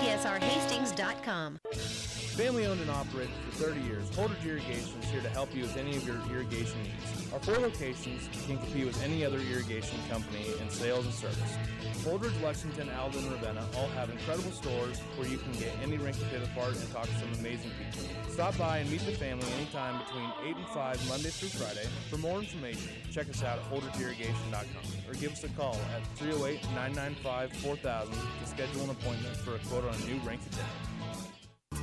tsrhastings.com. Family owned and operated for 30 years, Holdrege Irrigation is here to help you with any of your irrigation needs. Our four locations can compete with any other irrigation company in sales and service. Holdrege, Lexington, Alden, and Ravenna all have incredible stores where you can get any Reinke pivot apart and talk to some amazing people. Stop by and meet the family anytime between 8 and 5 Monday through Friday. For more information, check us out at holdregeirrigation.com or give us a call at 308 995 4000 to schedule an appointment for a quote on a new Reinke pivot.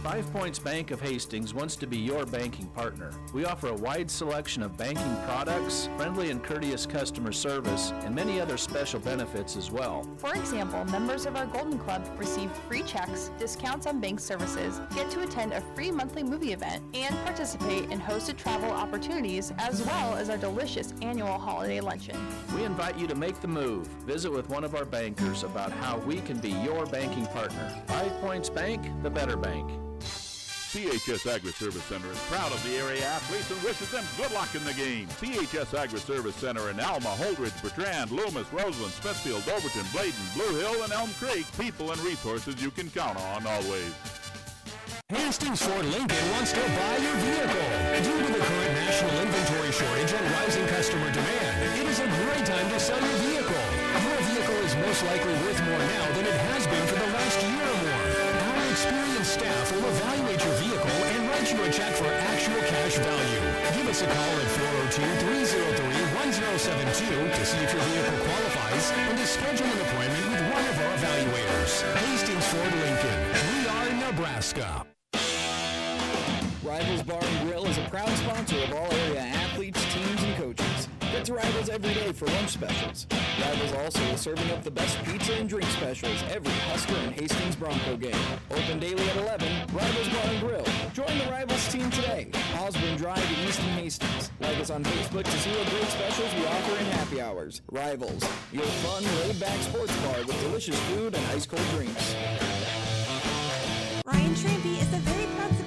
Five Points Bank of Hastings wants to be your banking partner. We offer a wide selection of banking products, friendly and courteous customer service, and many other special benefits as well. For example, members of our Golden Club receive free checks, discounts on bank services, get to attend a free monthly movie event, and participate in hosted travel opportunities as well as our delicious annual holiday luncheon. We invite you to make the move. Visit with one of our bankers about how we can be your banking partner. Five Points Bank, the better bank. CHS Agri Service Center is proud of the area athletes and wishes them good luck in the game. CHS Agri Service Center in Alma, Holdrege, Bertrand, Loomis, Roseland, Smithfield, Overton, Bladen, Blue Hill, and Elm Creek. People and resources you can count on always. Hastings Ford Lincoln wants to buy your vehicle. Due to the current national inventory shortage and rising customer demand, it is a great time to sell your vehicle. Your vehicle is most likely worth more now you a check for actual cash value. Give us a call at 402-303-1072 to see if your vehicle qualifies and to schedule an appointment with one of our evaluators. Hastings Ford Lincoln. We are Nebraska. Rivals Bar and Grill is a proud sponsor of all area athletes, teams, and Get to Rivals every day for lunch specials. Rivals also is serving up the best pizza and drink specials every Husker and Hastings Bronco game. Open daily at 11, Rivals Bar and Grill. Join the Rivals team today. Osborne Drive in Easton Hastings. Like us on Facebook to see what great specials we offer in happy hours. Rivals, your fun, laid-back sports bar with delicious food and ice-cold drinks. Ryan Trampy is a very proud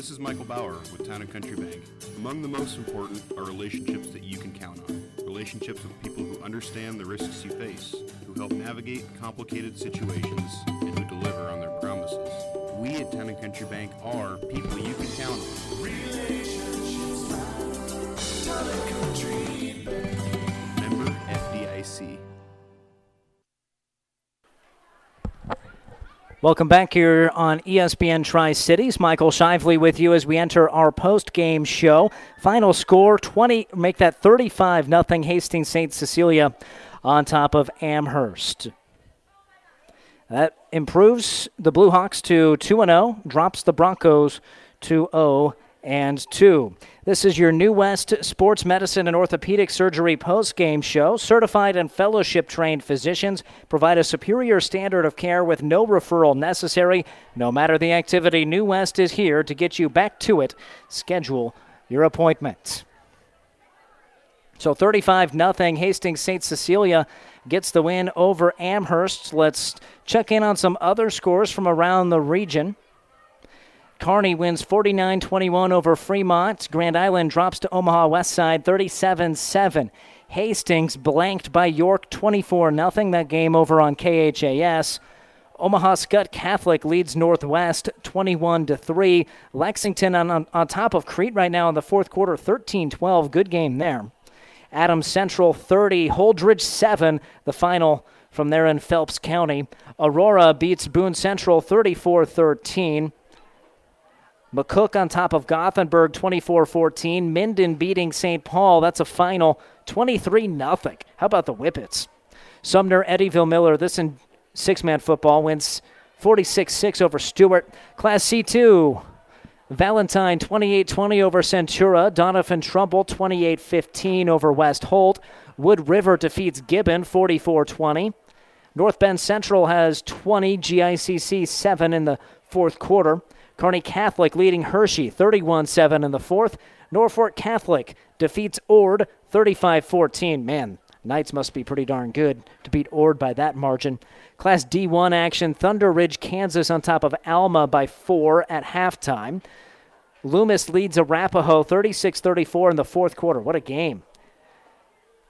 This is Michael Bauer with Town and Country Bank. Among the most important are relationships that you can count on. Relationships with people who understand the risks you face, who help navigate complicated situations, and who deliver on their promises. We at Town and Country Bank are people you can count on. Member FDIC. Welcome back here on ESPN Tri Cities. Michael Shively with you as we enter our post game show. Final score 20, make that 35 nothing Hastings St. Cecilia on top of Amherst. That improves the Blue Hawks to 2 0, drops the Broncos to 0 and 2. This is your New West Sports Medicine and Orthopedic Surgery post-game show. Certified and fellowship-trained physicians provide a superior standard of care with no referral necessary. No matter the activity, New West is here to get you back to it. Schedule your appointment. So 35 nothing. Hastings St. Cecilia gets the win over Amherst. Let's check in on some other scores from around the region. Kearney wins 49 21 over Fremont. Grand Island drops to Omaha West Side 37 7. Hastings blanked by York 24 0. That game over on KHAS. Omaha Skutt Catholic leads Northwest 21 3. Lexington on, on, on top of Crete right now in the fourth quarter 13 12. Good game there. Adams Central 30, Holdrege 7, the final from there in Phelps County. Aurora beats Boone Central 34 13. McCook on top of Gothenburg 24 14. Minden beating St. Paul. That's a final 23 0. How about the Whippets? Sumner Eddyville Miller, this in six man football, wins 46 6 over Stuart. Class C2. Valentine 28 20 over Centura. Doniphan Trumbull 28 15 over West Holt. Wood River defeats Gibbon 44 20. North Bend Central has 20, GICC 7 in the fourth quarter. Kearney Catholic leading Hershey 31 7 in the fourth. Norfolk Catholic defeats Ord 35 14. Man, Knights must be pretty darn good to beat Ord by that margin. Class D1 action Thunder Ridge, Kansas on top of Alma by four at halftime. Loomis leads Arapahoe 36 34 in the fourth quarter. What a game.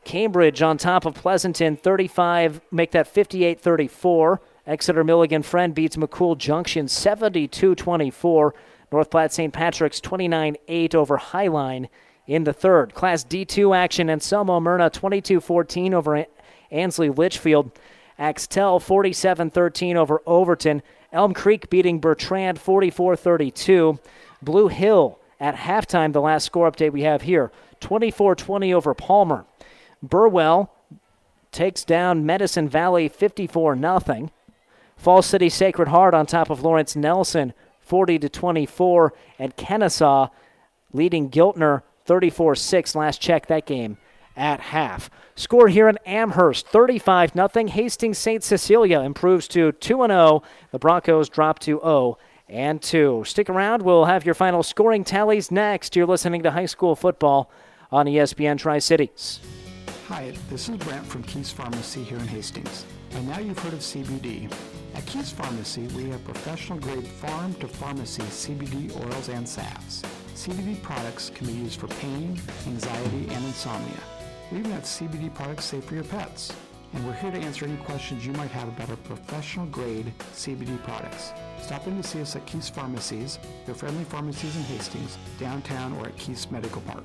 Cambridge on top of Pleasanton 35, make that 58 34. Exeter Milligan Friend beats McCool Junction 72 24. North Platte St. Patrick's 29 8 over Highline in the third. Class D2 action Anselmo Merna 22 14 over Ansley Litchfield. Axtell 47 13 over Overton. Elm Creek beating Bertrand 44 32. Blue Hill at halftime, the last score update we have here 24 20 over Palmer. Burwell takes down Medicine Valley 54 0. Fall City Sacred Heart on top of Lawrence Nelson 40 to 24 and Kenesaw leading Giltner 34-6 last check that game at half. Score here in Amherst 35 0. Hastings St. Cecilia improves to 2 0. The Broncos drop to 0 and 2. Stick around, we'll have your final scoring tallies next. You're listening to high school football on ESPN Tri Cities. Hi, this is Brent from Keys Pharmacy here in Hastings. By now you've heard of CBD. At Keys Pharmacy, we have professional grade farm to pharmacy CBD oils and salves. CBD products can be used for pain, anxiety, and insomnia. We even have CBD products safe for your pets. And we're here to answer any questions you might have about our professional grade CBD products. Stop in to see us at Keys Pharmacies, your friendly pharmacies in Hastings, downtown, or at Keys Medical Park.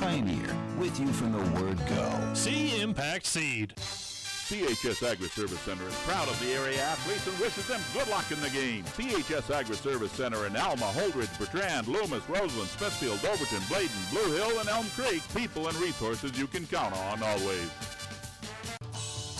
Pioneer, with you from the word go. See Impact Seed. CHS Agri Service Center is proud of the area athletes and wishes them good luck in the game. CHS Agri Service Center in Alma, Holdrege, Bertrand, Loomis, Roseland, Smithfield, Overton, Bladen, Blue Hill, and Elm Creek. People and resources you can count on always.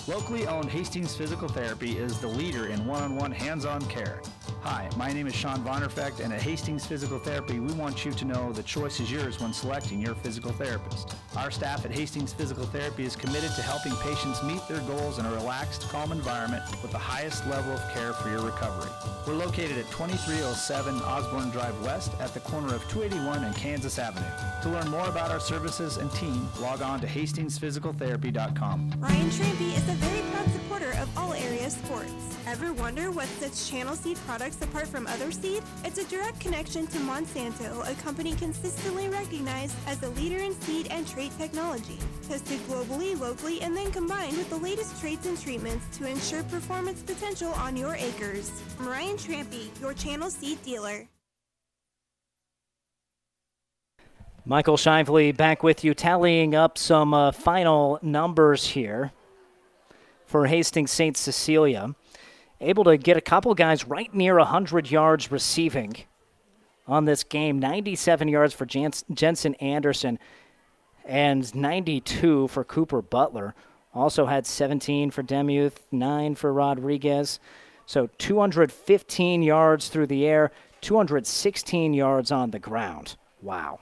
Locally owned Hastings Physical Therapy is the leader in one-on-one hands-on care. Hi, my name is Sean Vonderfecht, and at Hastings Physical Therapy, we want you to know the choice is yours when selecting your physical therapist. Our staff at Hastings Physical Therapy is committed to helping patients meet their goals in a relaxed, calm environment with the highest level of care for your recovery. We're located at 2307 Osborne Drive West at the corner of 281 and Kansas Avenue. To learn more about our services and team, log on to hastingsphysicaltherapy.com. Ryan Trampy is a very proud supporter of all area sports. Ever wonder what sets Channel Seed apart from other seed? It's a direct connection to Monsanto, a company consistently recognized as a leader in seed and trait technology. Tested globally, locally, and then combined with the latest traits and treatments to ensure performance potential on your acres. Ryan Trampy, your Channel Seed dealer. Michael Shively back with you, tallying up some uh, final numbers here for Hastings St. Cecilia. Able to get a couple guys right near 100 yards receiving on this game 97 yards for Jensen Anderson and 92 for Cooper Butler. Also had 17 for Demuth, 9 for Rodriguez. So 215 yards through the air, 216 yards on the ground. Wow.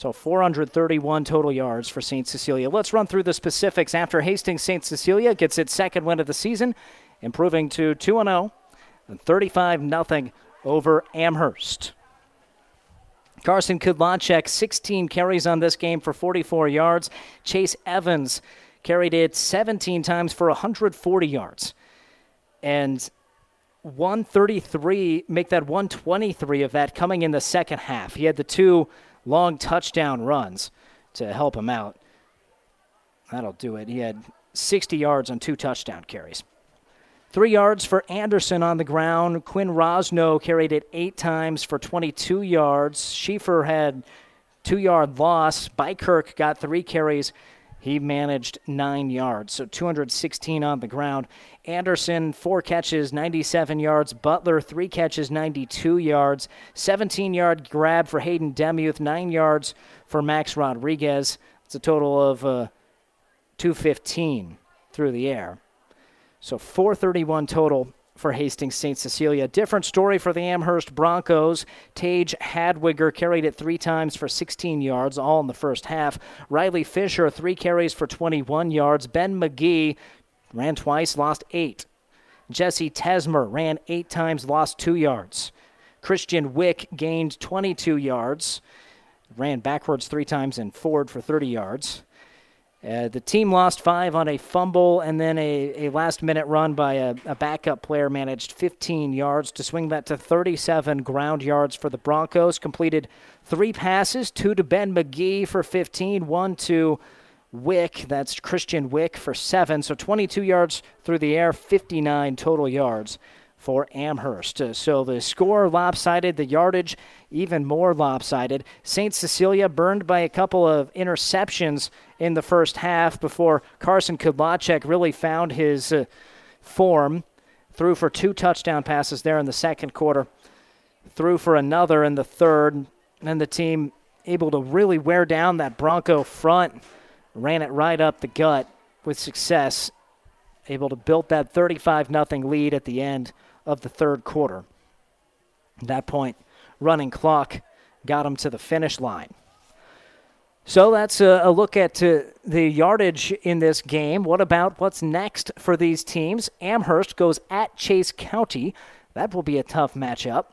So 431 total yards for St. Cecilia. Let's run through the specifics after Hastings St. Cecilia gets its second win of the season, improving to 2 0 and 35 0 over Amherst. Carson Kudlacek, 16 carries on this game for 44 yards. Chase Evans carried it 17 times for 140 yards. And 133, make that 123 of that coming in the second half. He had the two long touchdown runs to help him out. That'll do it. He had 60 yards on two touchdown carries. Three yards for Anderson on the ground. Quinn Rosno carried it eight times for 22 yards. Schieffer had two yard loss. Bykirk got three carries. He managed nine yards, so 216 on the ground. Anderson, four catches, 97 yards. Butler, three catches, 92 yards. 17 yard grab for Hayden Demuth, nine yards for Max Rodriguez. It's a total of uh, 215 through the air. So 431 total for Hastings St. Cecilia. Different story for the Amherst Broncos. Tage Hadwiger carried it three times for 16 yards, all in the first half. Riley Fisher, three carries for 21 yards. Ben McGee ran twice, lost eight. Jesse Tesmer ran eight times, lost two yards. Christian Wick gained 22 yards, ran backwards three times and forward for 30 yards. Uh, the team lost five on a fumble, and then a, a last minute run by a, a, backup player managed 15 yards to swing that to 37 ground yards for the Broncos. Completed three passes two to Ben McGee for 15, one to Wick, that's Christian Wick for seven. So 22 yards through the air, 59 total yards for Amherst. Uh, so the score lopsided, the yardage even more lopsided. St. Cecilia burned by a couple of interceptions in the first half before Carson Kudlacek really found his uh, form. Threw for two touchdown passes there in the second quarter, threw for another in the third, and the team able to really wear down that Bronco front, ran it right up the gut with success able to build that 35 0 lead at the end of the third quarter. At that point, running clock got them to the finish line. So that's a, a look at uh, the yardage in this game. What about what's next for these teams? Amherst goes at Chase County. That will be a tough matchup.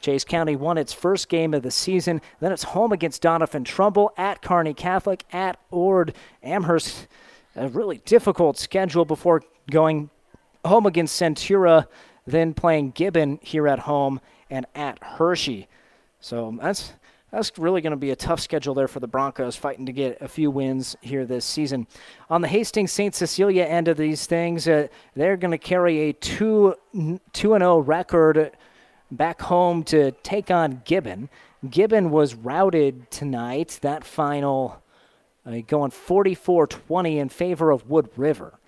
Chase County won its first game of the season. Then it's home against Doniphan Trumbull, at Kearney Catholic, at Ord. Amherst, a really difficult schedule before going home against Centura, then playing Gibbon here at home and at Hershey. So that's that's really going to be a tough schedule there for the Broncos, fighting to get a few wins here this season. On the Hastings St. Cecilia end of these things, uh, they're going to carry a 2 2 0 record back home to take on Gibbon. Gibbon was routed tonight, that final uh, going 44 20 in favor of Wood River.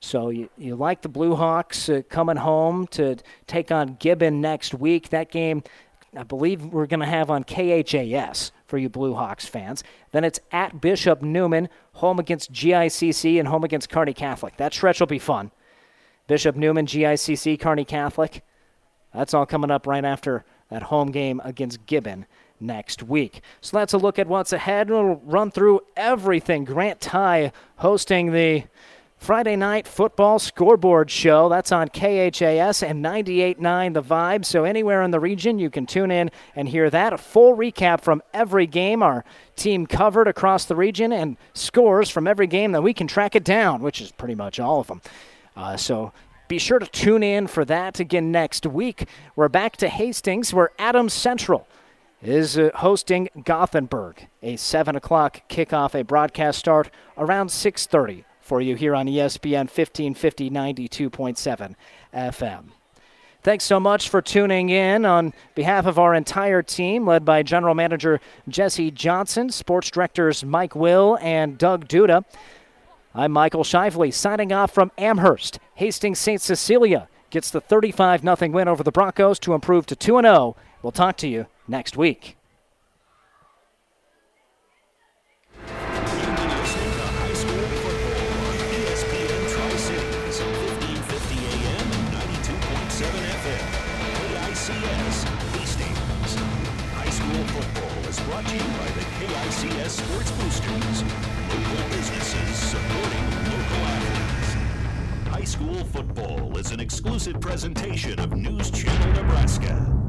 So you, you like the Blue Hawks uh, coming home to take on Gibbon next week. That game I believe we're going to have on KHAS for you Blue Hawks fans. Then it's at Bishop Neumann, home against GICC, and home against Kearney Catholic. That stretch will be fun. Bishop Neumann, GICC, Kearney Catholic. That's all coming up right after that home game against Gibbon next week. So that's a look at what's ahead. We'll run through everything. Grant Ty hosting the Friday night football scoreboard show. That's on KHAS and 98.9 The Vibe. So anywhere in the region, you can tune in and hear that. A full recap from every game our team covered across the region and scores from every game that we can track it down, which is pretty much all of them. Uh, so be sure to tune in for that again next week. We're back to Hastings, where Adams Central is uh, hosting Gothenburg. A 7 o'clock kickoff, a broadcast start around 630 for you here on ESPN 1550 92.7 FM. Thanks so much for tuning in on behalf of our entire team, led by General Manager Jesse Johnson, Sports Directors Mike Will and Doug Duda. I'm Michael Shively signing off from Amherst. Hastings St. Cecilia gets the 35 0 win over the Broncos to improve to 2 0. We'll talk to you next week. Football is an exclusive presentation of News Channel Nebraska.